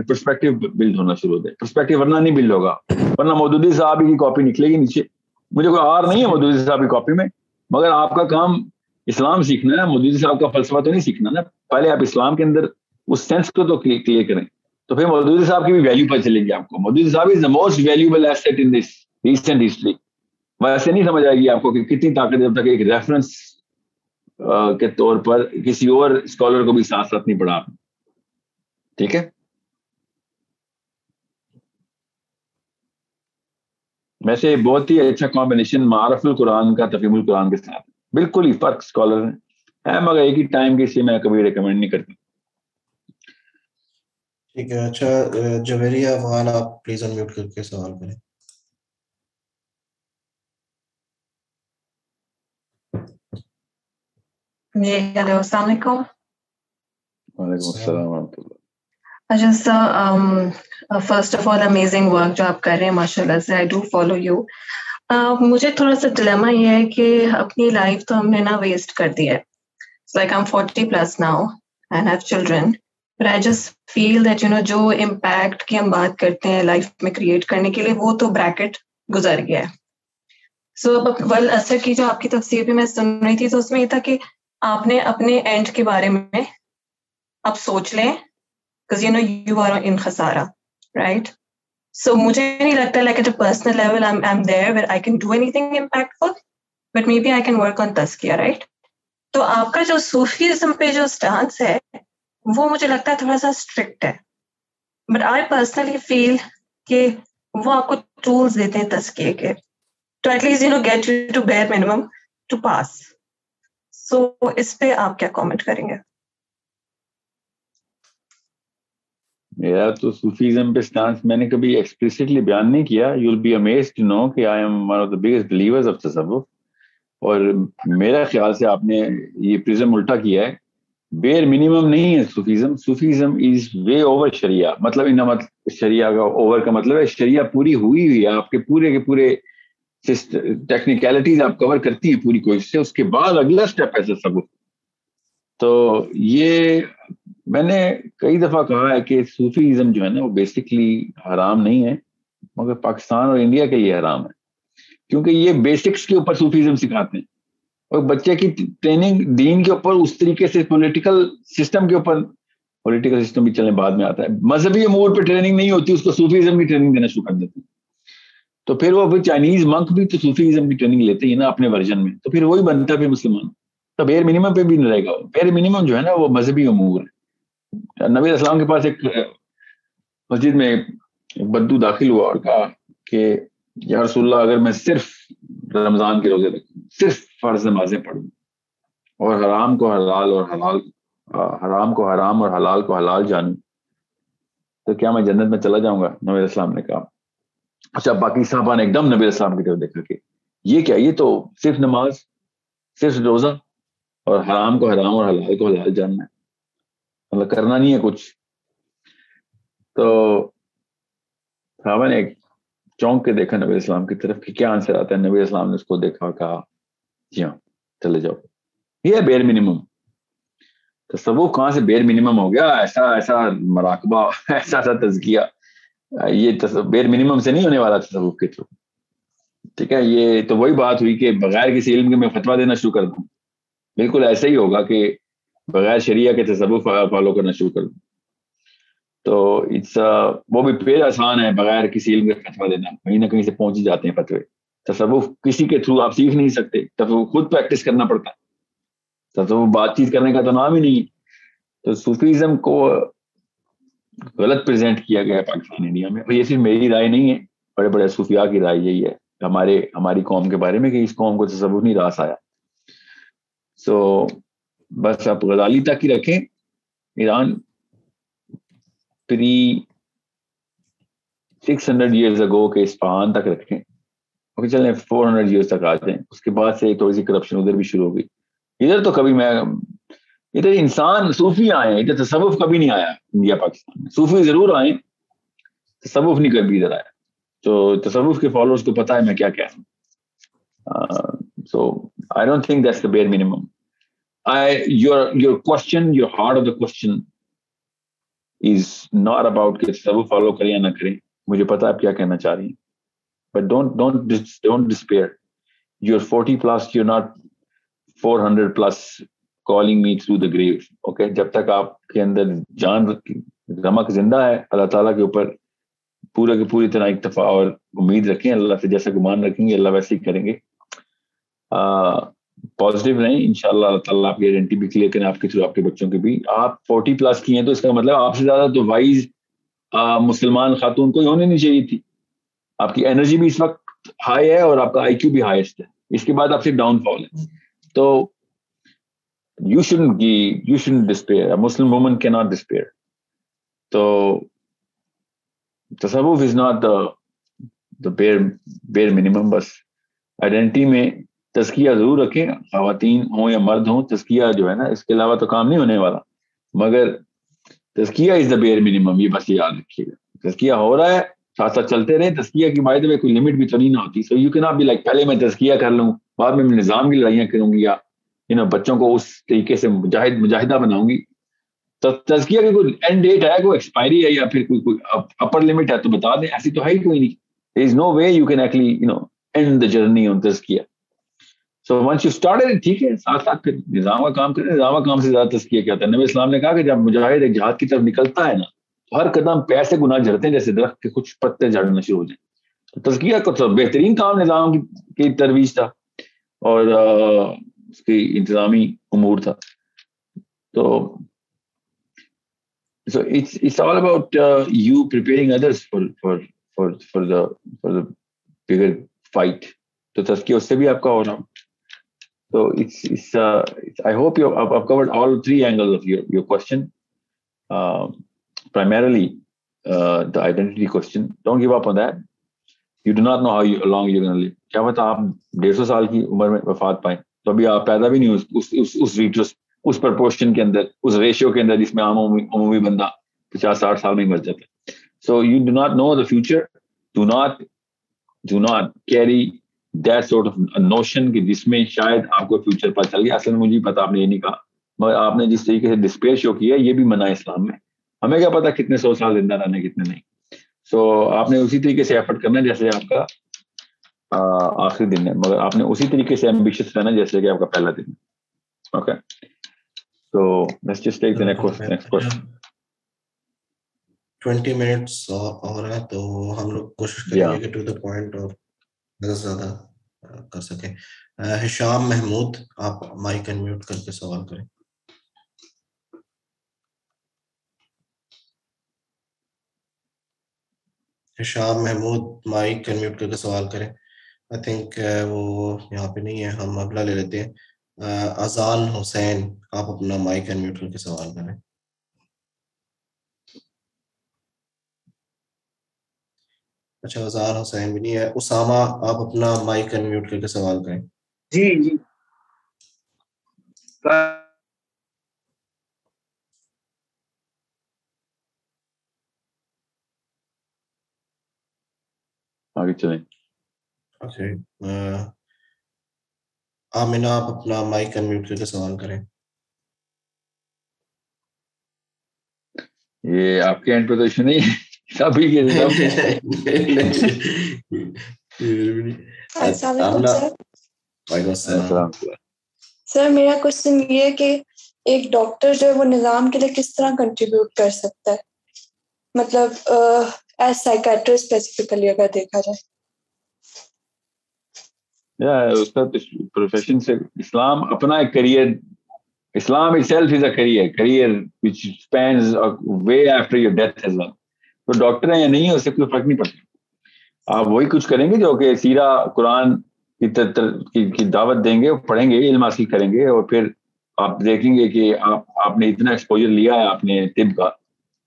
پرسپیکٹو بلڈ ہونا شروع ہو جائے۔ پرسپیکٹو ورنہ نہیں بلڈ ہوگا۔ ورنہ مودودی صاحب کی کاپی نکلے گی نیچے۔ مجھے کوئی آر نہیں ہے مودودی صاحب کی کاپی میں، مگر آپ کا کام اسلام سیکھنا ہے، مودودی صاحب کا فلسفہ تو نہیں سیکھنا نا۔ پہلے آپ اسلام کے اندر اس سینس کو تو کلیئر کریں۔ تو پھر مودودی صاحب کی بھی ویلیو پتہ چلے گی آپ کو۔ مودودی صاحب is the most valuable asset in this recent history ویسے نہیں سمجھ آئے گی آپ کو کہ کتنی طاقت جب تک ایک ریفرنس کے طور پر کسی اور اسکالر کو بھی ساتھ ساتھ نہیں پڑھا ٹھیک ہے ویسے بہت ہی اچھا کمبینیشن معرف القرآن کا تفیم القرآن کے ساتھ۔ بالکل ہی فرق اسکالر ہے مگر ایک ہی ٹائم کے اسے میں کبھی ریکمینڈ نہیں کرتا۔ ٹھیک ہے اچھا جویری افغان آپ پلیز انمیوٹ کر کے سوال کریں۔ جی ہیلو السلام علیکم۔ وعلیکم السلام ورحمۃ اللہ۔ اچھا sir first of all amazing work جو آپ کر رہے ہیں ماشاء اللہ سے آئی ڈو فالو یو مجھے تھوڑا سا ڈلیما یہ ہے کہ اپنی لائف تو ہم نے نا ویسٹ کر دی ہے like am forty plus now and have children but I just feel that you know جو امپیکٹ کی ہم بات کرتے ہیں لائف میں کریٹ کرنے کے لیے وہ تو بریکٹ گزر گیا ہے سو اب ول اثر کی جو آپ کی تفسیر بھی میں سن رہی تھی تو اس میں یہ تھا کہ آپ نے اپنے اینڈ کے بارے میں اب سوچ لیں you know you are in خسارا right so مجھے نہیں لگتا like at a personal level I am there where I can do anything impactful but maybe I can work تو آپ کا جو صوفیزم پہ جو اسٹانس ہے، وہ مجھے لگتا ہے تھوڑا سا اسٹرکٹ ہے. بٹ آئی پرسنلی فیل کہ وہ آپ کو ٹولس دیتے ہیں تسکیے کے. تو at least you know get you to bare minimum to pass so اس پہ آپ کیا کامنٹ کریں گے؟ میرا تو صوفیزم پہ سٹانس میں نے کبھی ایکسپلسٹلی بیان نہیں کیا you will be amaze to know کہ I am one of the biggest believers of تصوف اور میرا خیال سے آپ نے یہ پرزم الٹا کیا ہے بیر منیمم نہیں ہے Sufism Sufism is way over شریعہ. مطلب ان شریعہ کا اوور کا مطلب ہے، شریعہ پوری ہوئی ہوئی ہے، آپ کے پورے کے پورے ٹیکنیکلٹیز آپ کور کرتی ہیں پوری کوشش سے، اس کے بعد اگلا اسٹیپ ہے تصوف تو یہ میں نے کئی دفعہ کہا ہے کہ صوفی ازم جو ہے نا، وہ بیسکلی حرام نہیں ہے، مگر پاکستان اور انڈیا کے لیے حرام ہے۔ کیونکہ یہ بیسکس کے اوپر صوفی ازم سکھاتے ہیں۔ اور بچے کی ٹریننگ دین کے اوپر، اس طریقے سے پولیٹیکل سسٹم کے اوپر پولیٹیکل سسٹم بھی چلنے بعد میں آتا ہے۔ مذہبی امور پہ ٹریننگ نہیں ہوتی، اس کو صوفی ازم کی ٹریننگ دینا شروع کر دیتے ہیں۔ تو پھر وہ چائنیز منک بھی تو صوفی ازم کی ٹریننگ لیتے ہیں نا اپنے ورژن میں۔ تو پھر وہی بنتا ہے مسلمان۔ تو بیر منیمم پہ بھی نہیں رہے گا۔ بیر منیمم جو ہے نا، وہ مذہبی امور ہے۔ نبی اسلام کے پاس ایک مسجد میں بدو داخل ہوا اور کہا کہ یا رسول اللہ، اگر میں صرف رمضان کے روزے رکھوں، صرف فرض نمازیں پڑھوں، اور حرام کو حلال اور حلال حرام کو حرام اور حلال کو حلال جانوں، تو کیا میں جنت میں چلا جاؤں گا؟ نبی اسلام نے کہا۔ اچھا باقی صاحبہ نے ایک دم نبی السلام کی طرف دیکھا کہ یہ کیا، یہ تو صرف نماز، صرف روزہ، اور حرام کو حرام اور حلال کو حلال جاننا ہے۔ مطلب کرنا نہیں ہے کچھ۔ تو صحابہ نے ایک چونک کے دیکھا نبی اسلام کی طرف کہ کیا آنسر آتا ہے نبی اسلام نے اس کو دیکھا اور کہا جی ہاں چلے جاؤ۔ یہ ہے بیر منیمم تو سب وہ کہاں سے بیر منیمم ہو گیا؟ ایسا ایسا مراقبہ، ایسا ایسا تزکیہ۔ یہ بیر منیمم سے نہیں ہونے والا تصوف کے تھرو ٹھیک ہے، یہ تو وہی بات ہوئی کہ بغیر کسی علم کے میں فتوا دینا شروع کر دوں۔ بالکل ایسا ہی ہوگا کہ بغیر شریعہ کے تصوف فالو کرنا شروع کر دوں تو اٹس وہ بھی پھر آسان ہے بغیر کسی علم کے فتوا دینا کہیں نہ کہیں سے پہنچ جاتے ہیں فتوے تصوف کسی کے تھرو آپ سیکھ نہیں سکتے تصوف خود پریکٹس کرنا پڑتا ہے تصوف بات چیت کرنے کا تو نام ہی نہیں تو صوفیزم کو غلط پریزنٹ کیا گیا ہے پاکستان انڈیا میں یہ صرف میری رائے نہیں ہے بڑے بڑے صوفیاء کی رائے یہی ہے ہمارے ہماری قوم کے بارے میں کہ اس قوم کو تصور نہیں راس آیا سو بس آپ غزالی تک ہی رکھیں۔ Iran pre six hundred years ago کے اسپہان تک رکھیں۔ اوکے چلیں فور ہنڈریڈ ایئرس تک آ جائیں۔ اس کے بعد سے تھوڑی سی کرپشن ادھر بھی شروع ہو گئی۔ ادھر تو کبھی میں ادھر انسان صوفی آئے ادھر تصوف کبھی نہیں آیا انڈیا، پاکستان میں۔ صوفی ضرور آئے تصوف نہیں کبھی ادھر آیا۔ تو تصوف کے فالوورس کو پتا ہے میں کیا کیا so I don't think that's the bare minimum your your question your hard of the question is not about کہ تصوف فالو کریں یا نہ کریں مجھے پتا آپ کیا کہنا چاہ رہی ہیں but don't don't don't despair you are forty plus you not four hundred plus calling me through the grave okay جب تک آپ کے اندر جان رمک زندہ ہے اللہ تعالیٰ کے اوپر پورے کے پوری طرح اکتفا اور امید رکھیں اللہ سے جیسا گمان رکھیں گے اللہ ویسے ہی کریں گے پازیٹیو رہیں ان شاء اللہ اللہ تعالیٰ آپ کی آئیڈینٹی بھی کلیئر کریں آپ کے تھرو آپ کے بچوں کے بھی۔ آپ فورٹی پلس کی ہیں تو اس کا مطلب آپ سے زیادہ تو وائز مسلمان خاتون کو ہونی نہیں چاہیے تھی۔ آپ کی انرجی بھی اس وقت ہائی ہے اور آپ کا آئی کیو بھی ہائیسٹ ہے۔ اس کے بعد آپ سے ڈاؤن فال ہے۔ تو you should you should despair Muslim women کی ناٹ ڈسپیئر تو تصوف از ناٹ دا بیر بیر منیمم بس آئیڈینٹی میں تزکیہ ضرور رکھیں، خواتین ہوں یا مرد ہوں، تزکیہ جو ہے نا، اس کے علاوہ تو کام نہیں ہونے والا۔ مگر تزکیہ از دا بیئر منیمم یہ بس یاد رکھیے۔ گا تزکیہ ہو رہا ہے، ساتھ ساتھ چلتے رہے تزکیہ کی بائد میں کوئی لمٹ بھی تو نہیں نہ ہوتی۔ سو یو کی ناٹ بھی لائک پہلے میں تزکیہ کر لوں، بعد میں میں نظام کی لڑائیاں کروں گی یا یو نو بچوں کو اس طریقے سے مجاہد، مجاہدہ بناؤں گی۔ تو تزکیہ کی کوئی اینڈ ڈیٹ ہے، کوئی ایکسپائری ہے یا پھر کوئی کوئی اپر لمٹ ہے تو بتا دیں۔ ایسی تو ہے ہی کوئی نہیں۔ Is no way you can actually you know and the journey on تزکیہ۔ سو ونس یو اسٹارٹ ٹھیک ہے ساتھ ساتھ پھر نظام کا کام کریں نظام کا کام سے زیادہ تزکیہ کیا ہوتا ہے نبی اسلام نے کہا کہ جب مجاہد ایک جہاد کی طرف نکلتا ہے نا تو ہر قدم پیسے گناہ جھڑتے ہیں جیسے درخت کے کچھ پتے جھڑنا شروع ہو جائیں۔ تزکیہ تو بہترین کام نظام کی ترویج تھا اور اس کی انتظامی امور تھا۔ تو so it's it's all about uh, you preparing others for for for for the for the bigger fight تو تزکیہ اس سے بھی آپ کا ہو رہا So it's, it's, uh, it's I hope you I've, I've covered all three angles of your, your question. Um, primarily, uh, the identity question. Don't give up on that. You do not know how you, long you're going to live. کیا پتا آپ ڈیڑھ سو سال کی عمر میں وفات پائیں تو ابھی آپ پیدا بھی نہیں اس اس اس اس اس پرپورشن کے اندر اس ریشیو کے اندر جس میں عام عمومی بندہ پچاس ساٹھ سال میں مر جاتا ہے so you do not know the future do not do not carry that sort of notion کہ جس میں شاید آپ کو فیوچر پتہ چل گیا۔ اصل مجھے پتا آپ نے یہ نہیں کہا۔ مگر آپ نے جس طریقے سے ڈسپیئر شو کیا یہ بھی منع اسلام میں۔ ہمیں کیا پتا کتنے سو سال زندہ رہنے کتنے نہیں۔ سو آپ نے اسی طریقے سے ایفرٹ کرنا جیسے آپ کا آخری دن ہے۔ مگر آپ نے اسی طریقے سے ایمبیشس رہنا جیسے کہ آپ کا پہلا دن۔ ہے اوکے تو let's just take the next question 20 minutes اور ہے تو ہم لوگ کوشش کریں گے ٹو دی پوائنٹ اور زیادہ زیادہ کر سکیں۔ ہشام محمود، آپ مائک انمیوٹ کر کے سوال کریں۔ ہشام محمود، مائک انمیوٹ کر کے سوال کریں۔ آئی تھنک وہ یہاں پہ نہیں ہے، ہم اگلا لے لیتے ہیں۔ اذان حسین، آپ اپنا مائک انمیوٹ کر کے سوال کریں۔ اچھا وزار حسین بھی نہیں ہے۔ اسامہ آپ اپنا مائک انمیوٹ کر کے سوال کریں۔ جی جی۔ آگے چلیں۔ آمینہ آپ اپنا مائک انمیوٹ کر کے سوال کریں۔ یہ آپ کے اینڈ ایشو نہیں ہے۔ سر میرا کوشچن یہ ہے کہ ایک ڈاکٹر جو ہے وہ نظام کے لیے کس طرح کنٹریبیوٹ کر سکتا ہے مطلب ایز سائیکٹر اسپیسیفکلی اگر دیکھا جائے اس کا پروفیشن سے اسلام اپنا ایک career Islam itself is a career career which spans way after your death as well تو ڈاکٹر ہیں یا نہیں ہے اس سے کوئی فرق نہیں پڑتا۔ آپ وہی کچھ کریں گے جو کہ سیرا قرآن کی دعوت دیں گے پڑھیں گے، علم حاصل کریں گے اور پھر آپ دیکھیں گے کہ آپ آپ نے اتنا ایکسپوجر لیا ہے، آپ نے طب کا۔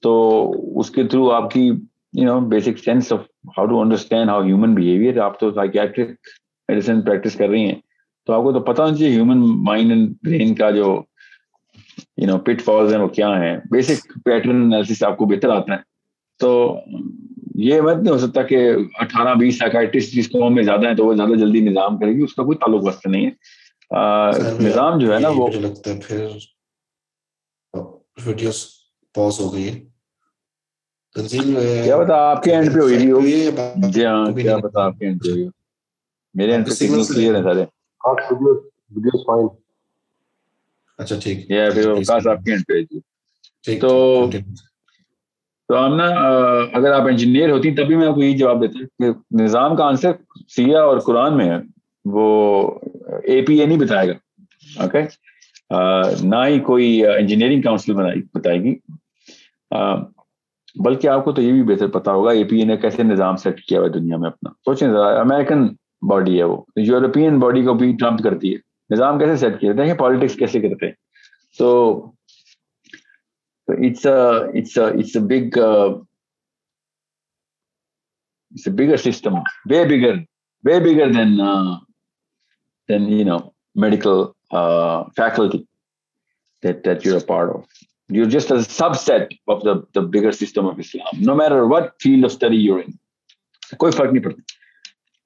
تو اس کے تھرو آپ کی you know basic sense of how to understand how human behaviour آپ تو سائکیٹرک میڈیسن پریکٹس کر رہی ہیں۔ تو آپ کو تو پتا ہونا چاہیے ہیومن مائنڈ اینڈ برین کا جو یو نو پٹ فالز ہیں، وہ کیا ہیں۔ بیسک پیٹرن انالیسس آپ کو بہتر آتا ہے۔ تو یہ مت نہیں ہو سکتا کہ اٹھارہ بیس سائکائٹسٹ جس قوم میں زیادہ ہیں تو وہ زیادہ جلدی نظام کرے گی اس کا کوئی تعلق وقت نہیں ہے۔ نظام جو ہے نا وہ لگتا ہے پھر ویڈیوز پاز ہو گئی ہے کیا بتا آپ کے اینڈ پہ ہوئی ہوگی۔ جی ہاں کیا بتا آپ کے اینڈ پہ ہوئی میرے اینڈ پہ سگنل کلیئر ہے سارے۔ ویڈیوز فائن اچھا ٹھیک۔ یہ پھر آپ کے اینڈ پہ جی تو تو ہم نا اگر آپ انجینئر ہوتی تبھی میں آپ کو یہی جواب دیتا کہ نظام کا آنسر سیاہ اور قرآن میں ہے۔ وہ اے پی اے نہیں بتائے گا۔ اوکے نہ ہی کوئی انجینئرنگ کاؤنسل بنائی، بتائے گی۔ بلکہ آپ کو تو یہ بھی بہتر پتا ہوگا اے پی اے نے کیسے نظام سیٹ کیا ہوا ہے دنیا میں اپنا۔ سوچیں ذرا امیرکن باڈی ہے وہ۔ یورپین باڈی کو بھی ٹرمپ کرتی ہے۔ نظام کیسے سیٹ کیا؟ دیکھیں پالیٹکس کیسے کرتے ہیں۔ تو it's it's it's a big it's a bigger system way bigger way bigger than than you know medical faculty that that you're a part of. You're just a subset of the the bigger system of Islam. No matter what field of study you're in کوئی فرق نہیں پڑتا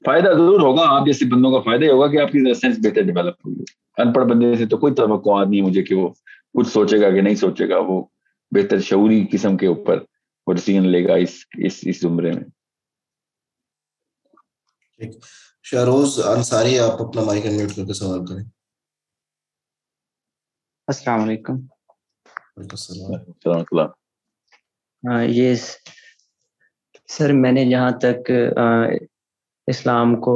فائدہ ضرور ہوگا آپ جیسے بندوں کا فائدہ ہی ہوگا کہ آپ کی سینس بہتر ڈیولپ ہوگی ان پڑھ بندے سے تو کوئی توقعات نہیں مجھے کہ وہ کچھ سوچے گا کہ نہیں سوچے گا وہ بہتر شعوری قسم کے اوپر وہ ڈسیزن لے گا اس اس اس عمرے میں شہروز انصاری آپ اپنا مائک انمیوٹ کر کے سوال کریں السلام علیکم یہ سر میں نے جہاں تک اسلام کو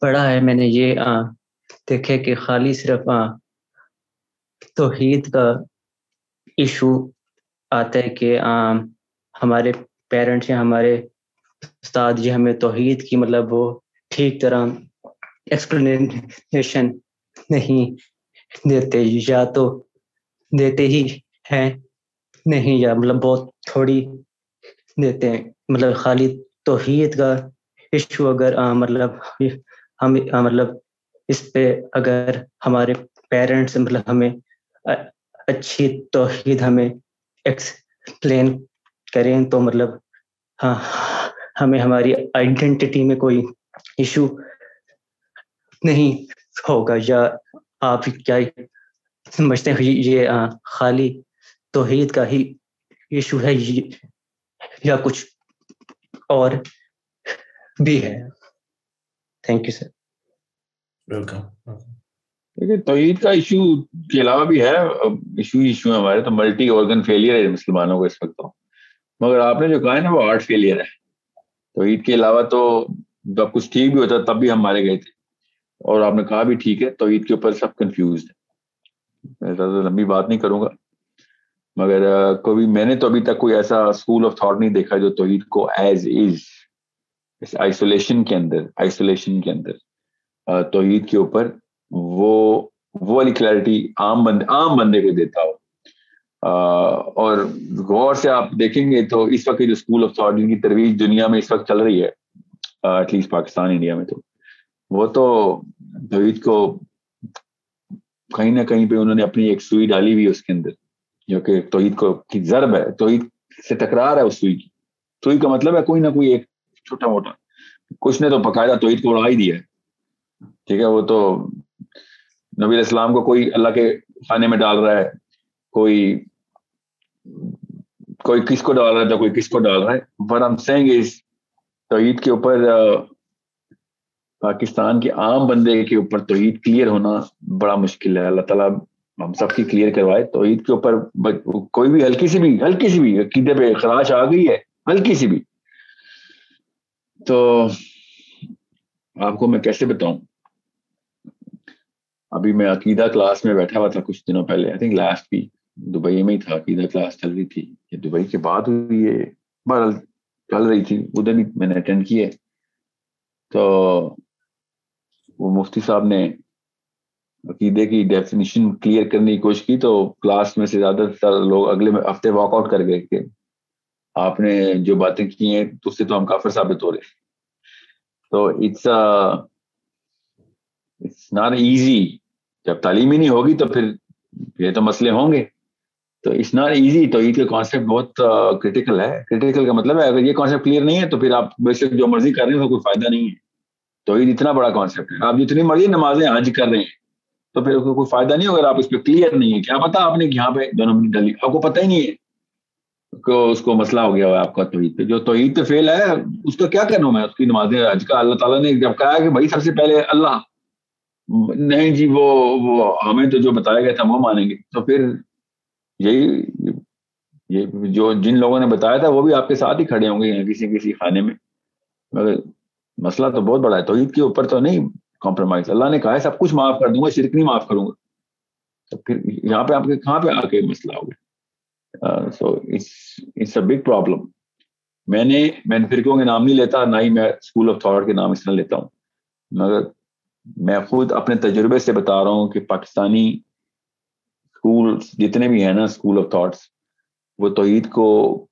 پڑھا ہے میں نے یہ دیکھے کہ خالی صرف توحید کا ایشو آتا ہے کہ ہمارے پیرنٹس یا ہمارے استاد جی ہمیں توحید کی مطلب وہ ٹھیک طرح ایکسپلینیشن نہیں دیتے، یا تو دیتے ہی ہیں، نہیں، یا مطلب بہت تھوڑی دیتے ہیں۔ مطلب خالی توحید کا ایشو اگر مطلب ہم مطلب اس پہ اگر ہمارے پیرنٹس مطلب ہمیں اچھی توحید ہمیں ایکسپلین کریں تو مطلب ہاں ہمیں ہماری آئیڈینٹی میں کوئی ایشو نہیں ہوگا یا آپ کیا سمجھتے ہیں یہ خالی توحید کا ہی ایشو ہے یا کچھ اور بھی ہے؟ تھینک یو سر ویلکم دیکھیے توحید کا ایشو کے علاوہ بھی ہے ایشو ایشو ہے ہمارے، تو ملٹی آرگن فیلئر ہے مسلمانوں کو اس وقت تو۔ مگر آپ نے جو کہا ہے نا، وہ آرٹ فیلئر ہے۔ توحید کے علاوہ تو جب کچھ ٹھیک بھی ہوتا تب بھی ہم مارے گئے تھے۔ اور آپ نے کہا بھی ٹھیک ہے توحید کے اوپر سب کنفیوز ہے میں زیادہ لمبی بات نہیں کروں گا۔ مگر کبھی میں نے تو ابھی تک کوئی ایسا اسکول آف تھاٹ نہیں دیکھا جو توحید کو ایز از آئسولیشن کے اندر آئسولیشن کے اندر توحید کے اوپر وہ وہ والی کلیئرٹی عام بندے عام بندے کو دیتا ہو۔ اور غور سے آپ دیکھیں گے تو اس وقت جو اسکول آف تھاٹ جن کی ترویج دنیا میں اس وقت چل رہی ہے ایٹ لیسٹ پاکستان، انڈیا میں تو، وہ تو توحید کو کہیں نہ کہیں پہ انہوں نے اپنی ایک سوئی ڈالی ہوئی اس کے اندر، جو کہ توحید کو کی ضرب ہے، توحید سے ٹکرار ہے اس سوئی کی۔ سوئی کا مطلب ہے کوئی نہ کوئی ایک چھوٹا موٹا۔ کچھ نے تو باقاعدہ توحید کو اڑا ہی دیا ہے۔ ٹھیک ہے، وہ تو نبی اسلام کو کوئی اللہ کے خانے میں ڈال رہا ہے، کوئی کوئی کس کو ڈال رہا تھا کوئی کس کو ڈال رہا ہے۔ بٹ ہم سینگ اس توحید کے اوپر پاکستان کے عام بندے کے اوپر توحید کلیئر ہونا بڑا مشکل ہے۔ اللہ تعالیٰ ہم سب کی کلیئر کروائے۔ توحید کے اوپر کوئی بھی ہلکی سی بھی، ہلکی سی بھی، عقیدے پہ خراش آ گئی ہے، ہلکی سی بھی۔ تو آپ کو میں کیسے بتاؤں؟ ابھی میں عقیدہ کلاس میں بیٹھا ہوا تھا کچھ دنوں پہلے I think last week Dubai میں ہی تھا، عقیدہ کلاس چل رہی تھی۔ یہ دبئی کے بعد ہوئی ہے بہرحال چل رہی تھی۔ ادھر بھی میں نے اٹینڈ کیے تو وہ مفتی صاحب نے عقیدے کی ڈیفینیشن کلیئر کرنے کی کوشش کی تو کلاس میں سے زیادہ تر لوگ اگلے ہفتے واک آؤٹ کر گئے کہ آپ نے جو باتیں کی ہیں تو اس سے تو ہم کافر ثابت ہو رہے۔ تو اٹس اٹس ناٹ ایزی جب تعلیم ہی نہیں ہوگی تو پھر یہ تو مسئلے ہوں گے۔ تو اٹس ناٹ ایزی تو عید کا کانسیپٹ بہت کریٹیکل ہے۔ کریٹیکل کا مطلب ہے اگر یہ کانسیپٹ کلیئر نہیں ہے تو پھر آپ بے شک جو مرضی کر رہے ہیں تو کوئی فائدہ نہیں ہے۔ تو عید اتنا بڑا کانسیپٹ ہے۔ آپ جتنی مرضی نمازیں حج کر رہے ہیں تو پھر کوئی فائدہ نہیں اگر آپ اس پہ کلیئر نہیں ہے۔ کیا پتا آپ نے یہاں پہ دونوں منٹ ڈالی آپ کو پتہ ہی نہیں ہے کہ اس کو مسئلہ ہو گیا ہوا آپ کا توحید پہ۔ جو توحید پہ فیل ہے، اس کا کیا کروں میں؟ اس کی نمازیں حج کا۔ اللہ تعالیٰ نے جب کہا کہ بھائی سب سے پہلے اللہ نہیں جی وہ وہ ہمیں تو جو بتایا گیا تھا وہ مانیں گے۔ تو پھر یہی، یہ جو جن لوگوں نے بتایا تھا وہ بھی آپ کے ساتھ ہی کھڑے ہوں گے کسی کسی خانے میں۔ مگر مسئلہ تو بہت بڑا ہے۔ توحید کے اوپر تو نہیں کمپرومائز اللہ نے کہا ہے، سب کچھ معاف کر دوں گا، شرک نہیں معاف کروں گا۔ تو پھر یہاں پہ آپ کے، کہاں پہ آ کے مسئلہ ہوگا so it's a big problem میں نے میں نے فرقوں کے نام نہیں لیتا، نہ ہی میں اسکول آف تھاٹ کے نام اس طرح لیتا ہوں۔ مگر میں خود اپنے تجربے سے بتا رہا ہوں کہ پاکستانی اسکول جتنے بھی ہیں نا اسکول آف تھاٹس، وہ توحید کو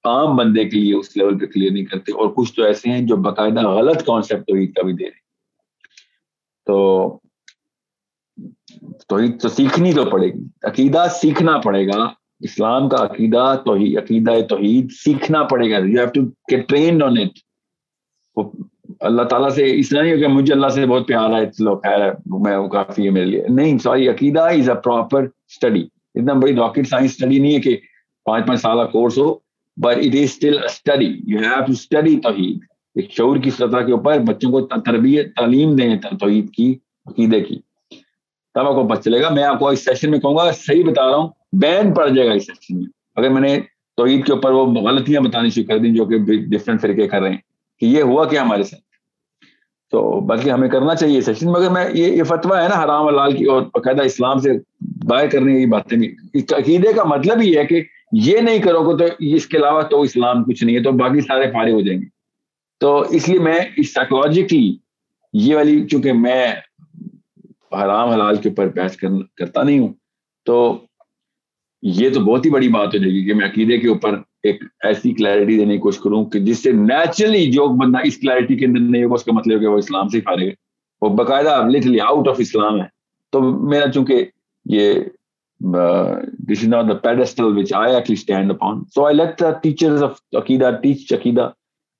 عام بندے کے لیے اس لیول پہ کلیئر نہیں کرتے اور کچھ تو ایسے ہیں جو باقاعدہ غلط کانسیپٹ توحید کا بھی دے رہے تو توحید تو سیکھنی تو پڑے گی، عقیدہ سیکھنا پڑے گا، اسلام کا عقیدہ توحید عقیدہ توحید سیکھنا پڑے گا you have to get trained on it اللہ تعالیٰ سے اس طرح نہیں کہ مجھے اللہ سے بہت پیار ہے چلو خیر ہے میں وہ کافی ہے میرے لیے۔ نہیں سوری عقیدہ از اے پراپر اسٹڈی اتنا بڑی راکٹ سائنس اسٹڈی نہیں ہے کہ پانچ پانچ سالہ course who but it is still study you have to study توحید۔ ایک شعور کی سطح کے اوپر بچوں کو تربیت، تعلیم دیں توحید کی، عقیدے کی۔ تب آپ کو پتہ چلے گا، میں آپ کو اس سیشن میں کہوں گا، صحیح بتا رہا ہوں بین پڑ جائے گا اس سیشن میں۔ اگر میں نے توحید کے اوپر وہ غلطیاں بتانی شروع کر دیں جو کہ ڈفرینٹ فرقے کر رہے ہیں۔ کہ یہ ہوا کیا ہمارے ساتھ؟ تو باقی ہمیں کرنا چاہیے سیشن مگر میں یہ یہ فتویٰ ہے نا حرام لال کی اور باقاعدہ اسلام سے باہر کرنے کی باتیں نہیں عقیدے کا مطلب یہ ہے کہ یہ نہیں کرو گے تو اس کے علاوہ تو اسلام کچھ نہیں ہے، تو باقی سارے فارغ ہو جائیں گے۔ تو اس لیے میں سائیکولوجیکلی یہ والی، چونکہ میں حرام حلال کے اوپر بحث کرتا نہیں ہوں، تو یہ تو بہت ہی بڑی بات ہو جائے گی کہ میں عقیدے کے اوپر ایک ایسی کلیئرٹی دینے کی کوشش کروں کہ جس سے نیچرلی جو بندہ اس کلیئرٹی کے اندر نہیں ہوگا، اس کا مطلب کہ وہ اسلام سے فارغ ہے۔ وہ باقاعدہ لٹرلی آؤٹ آف اسلام ہے۔ تو میرا چونکہ یہ this is not the pedestal which I actually stand upon so I let the teachers of عقیدہ ٹیچ عقیدہ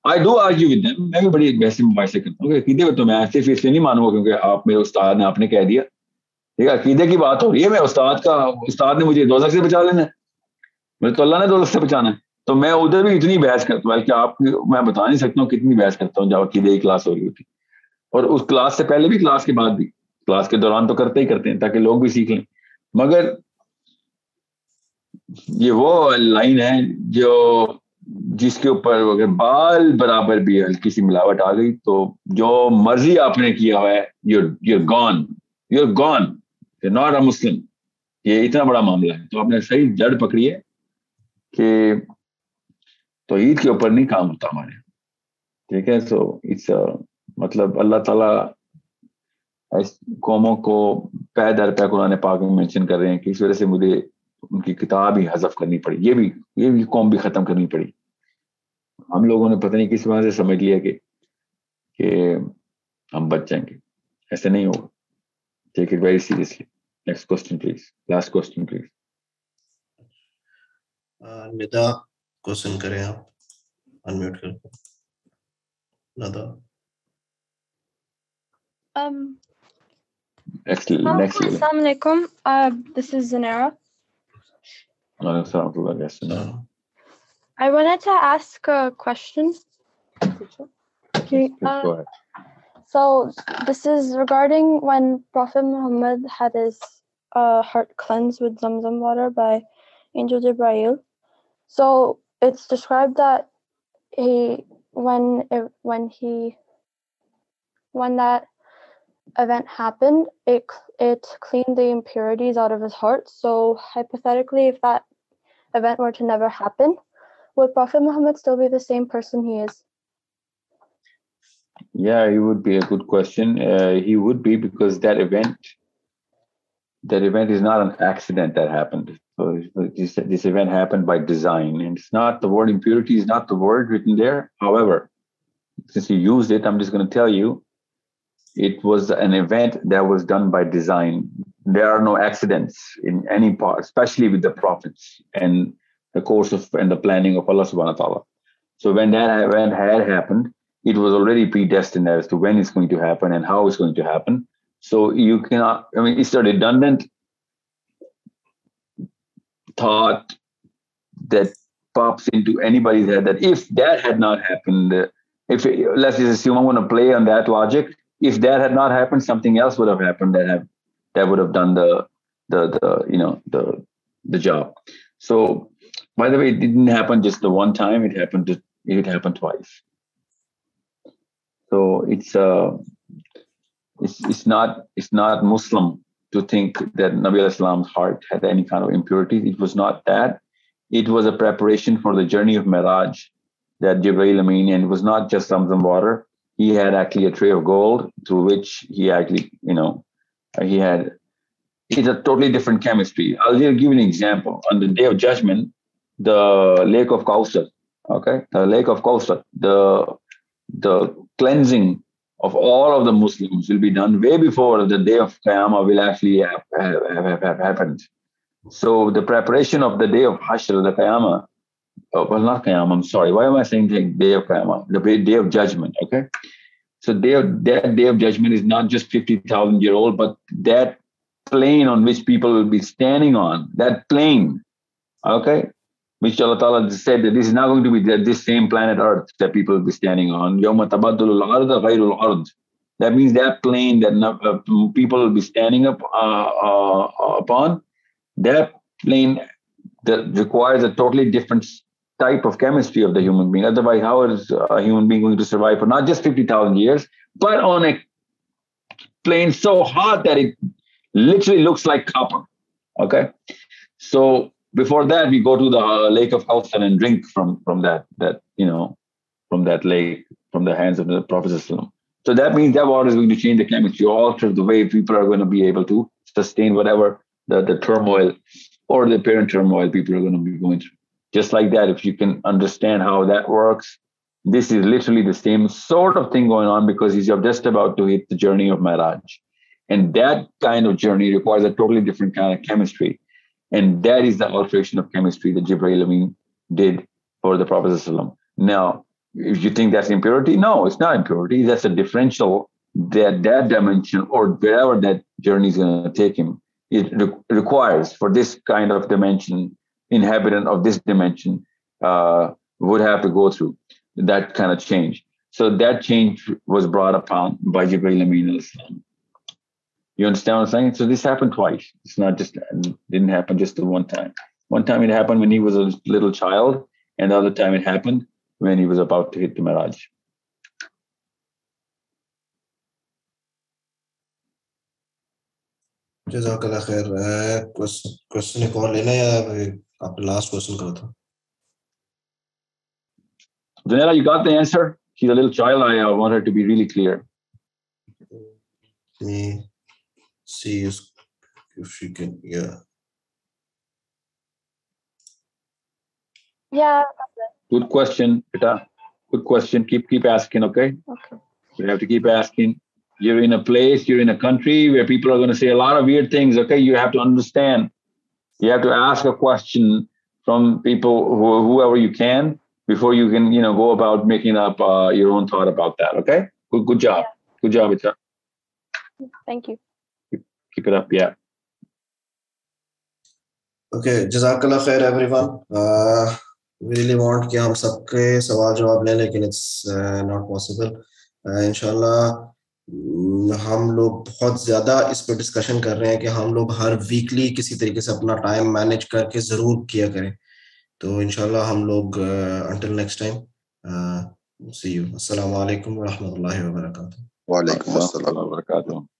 I do argue with them میں بھی بڑی بحث مباحثے کرتا ہوں کہ عقیدے میں تو میں صرف اس لیے نہیں مانوں گا کیونکہ آپ میرے استاد نے آپ نے کہہ دیا۔ ٹھیک ہے عقیدے کی بات ہو رہی ہے، میں استاد کا، استاد نے مجھے دوزخ سے بچا لینا ہے۔ مجھے تو اللہ نے دوزخ سے بچانا ہے۔ تو میں ادھر بھی اتنی بحث کرتا ہوں، بلکہ آپ میں بتا نہیں سکتا ہوں کتنی بحث کرتا ہوں جب عقیدے کی کلاس ہو رہی ہوتی اور اس کلاس سے پہلے بھی کلاس کے بعد بھی، کلاس کے دوران تو کرتے ہی کرتے ہیں تاکہ لوگ بھی سیکھ لیں۔ مگر یہ وہ لائن ہے جو جس کے اوپر اگر بال برابر بھی ہلکی سی ملاوٹ آ گئی، تو جو مرضی آپ نے کیا ہوا ہے you're gone you're gone not a Muslim یہ اتنا بڑا معاملہ ہے۔ تو آپ نے صحیح جڑ پکڑی ہے کہ تو عید کے اوپر نہیں کام ہوتا ہمارے۔ ٹھیک ہے؟ سو اٹس مطلب اللہ تعالیٰ قوموں کو پے در پہ قرآن پاک میں مینشن کر رہے ہیں کہ اس وجہ سے مجھے ان کی کتاب ہی حذف کرنی پڑی۔ یہ بھی یہ بھی قوم بھی ختم کرنی پڑی۔ ہم لوگوں نے پتہ نہیں کس وجہ سے سمجھ لیا کہ کہ ہم بچ جائیں گے۔ ایسے نہیں ہوگا۔ Take it very seriously next question please last question please Nida question کریں آپ انمیوٹ کر ندا Um, Assalamu alaikum. Uh, this is Zanera. I wanted to ask a question. Okay, uh, so this is regarding when Prophet Muhammad had his uh, heart cleansed with Zamzam water by Angel Jibrail. So it's described that he when it, when he when that event happened, it it cleaned the impurities out of his heart. So hypothetically, if that event were to never happen, would Prophet Muhammad still be the same person he is? Yeah, it would be a good question. Uh, he would be because that event, that event is not an accident that happened. So this, this event happened by design, and it's not the word impurity is not the word written there. However, since you used it, I'm just going to tell you, it was an event that was done by design. There are no accidents in any part, especially with the prophets and the course of and the planning of Allah subhanahu wa ta'ala. So when that event had happened, it was already predestined as to when it's going to happen and how it's going to happen. So you cannot, I mean, it's a redundant thought that pops into anybody's head that if that had not happened, if let's just assume I'm going to play on that logic, if that had not happened, something else would have happened that have that would have done the the the you know the the job. So by the way, it didn't happen just the one time. It happened. To, it happened twice. So it's uh, it's it's not it's not Muslim to think that Nabi Islam's heart had any kind of impurity. It was not that. It was a preparation for the journey of Miraj that Jibreel Amin, and it was not just Zamzam water. He had actually a tray of gold through which he actually, you know, he had. It's a totally different chemistry. I'll give you an example. On the day of judgment, the lake of Kausar, okay, the lake of Kausar, the the cleansing of all of the Muslims will be done way before the day of Qiyamah will actually have, have, have, have happened. So the preparation of the day of Hashr, the Qiyamah, oh, well, not Qiyamah, I'm sorry. Why am I saying the day of Qiyamah? The day of judgment, okay? So day of, that day of judgment is not just 50,000 year old, but that plane on which people will be standing on, that plane, okay? Which Allah Ta'ala said that this is not going to be this same planet Earth that people will be standing on. That means that plane that uh, people will be standing up uh, uh, upon, that plane that requires a totally different type of chemistry of the human being. Otherwise, how is a human being going to survive for not just 50,000 years, but on a plane so hot that it literally looks like copper? Okay. So before that we go to the uh, lake of Kausar and drink from from that that you know from that lake from the hands of the prophet so that means that water is going to change the chemistry alter the way people are going to be able to sustain whatever the, the turmoil or the apparent turmoil people are going to be going through just like that if you can understand how that works this is literally the same sort of thing going on because he's just about to hit the journey of Miraj. And that kind of journey requires a totally different kind of chemistry. And that is the alteration of chemistry that Jibreel Amin did for the Prophet. Now, if you think that's impurity, no, it's not impurity. That's a differential that that dimension or wherever that journey is going to take him, it re- requires for this kind of dimension, inhabitant of this dimension uh, would have to go through that kind of change. So that change was brought upon by Jibreel Amin al-Islam. You understand what I'm saying? So this happened twice. It's not just it didn't happen just the one time. One time it happened when he was a little child, and the other time it happened when he was about to hit the Miraj. جزاک خیر question ایک اور لینا یا آپ نے last question کرا تھا Daniela, you got the answer? She's a little child. I uh, want her to be really clear. Me. See if, if she can, yeah. Yeah. Good question, Pita. Good question. Keep keep asking, okay? Okay. You have to keep asking. You're in a place, you're in a country where people are going to say a lot of weird things. Okay, you have to understand. You have to ask a question from people who, whoever you can before you can, you know, go about making up uh, your own thought about that. Okay. Good. Good job. Good job, Ita. Thank you. Keep it up. Yeah. Okay, جزاک خیر every one really want کہ ہم سب کے سوال جواب لیں لیکن it's not possible انشاءاللہ ہم لوگ بہت زیادہ اس پہ ڈسکشن کر رہے ہیں کہ ہم لوگ ہر ویکلی کسی طریقے سے اپنا ٹائم مینیج کر کے ضرور کیا کریں تو انشاءاللہ ہم لوگ until next time see you السلام علیکم ورحمۃ اللہ وبرکاتہ وعلیکم السلام وبرکاتہ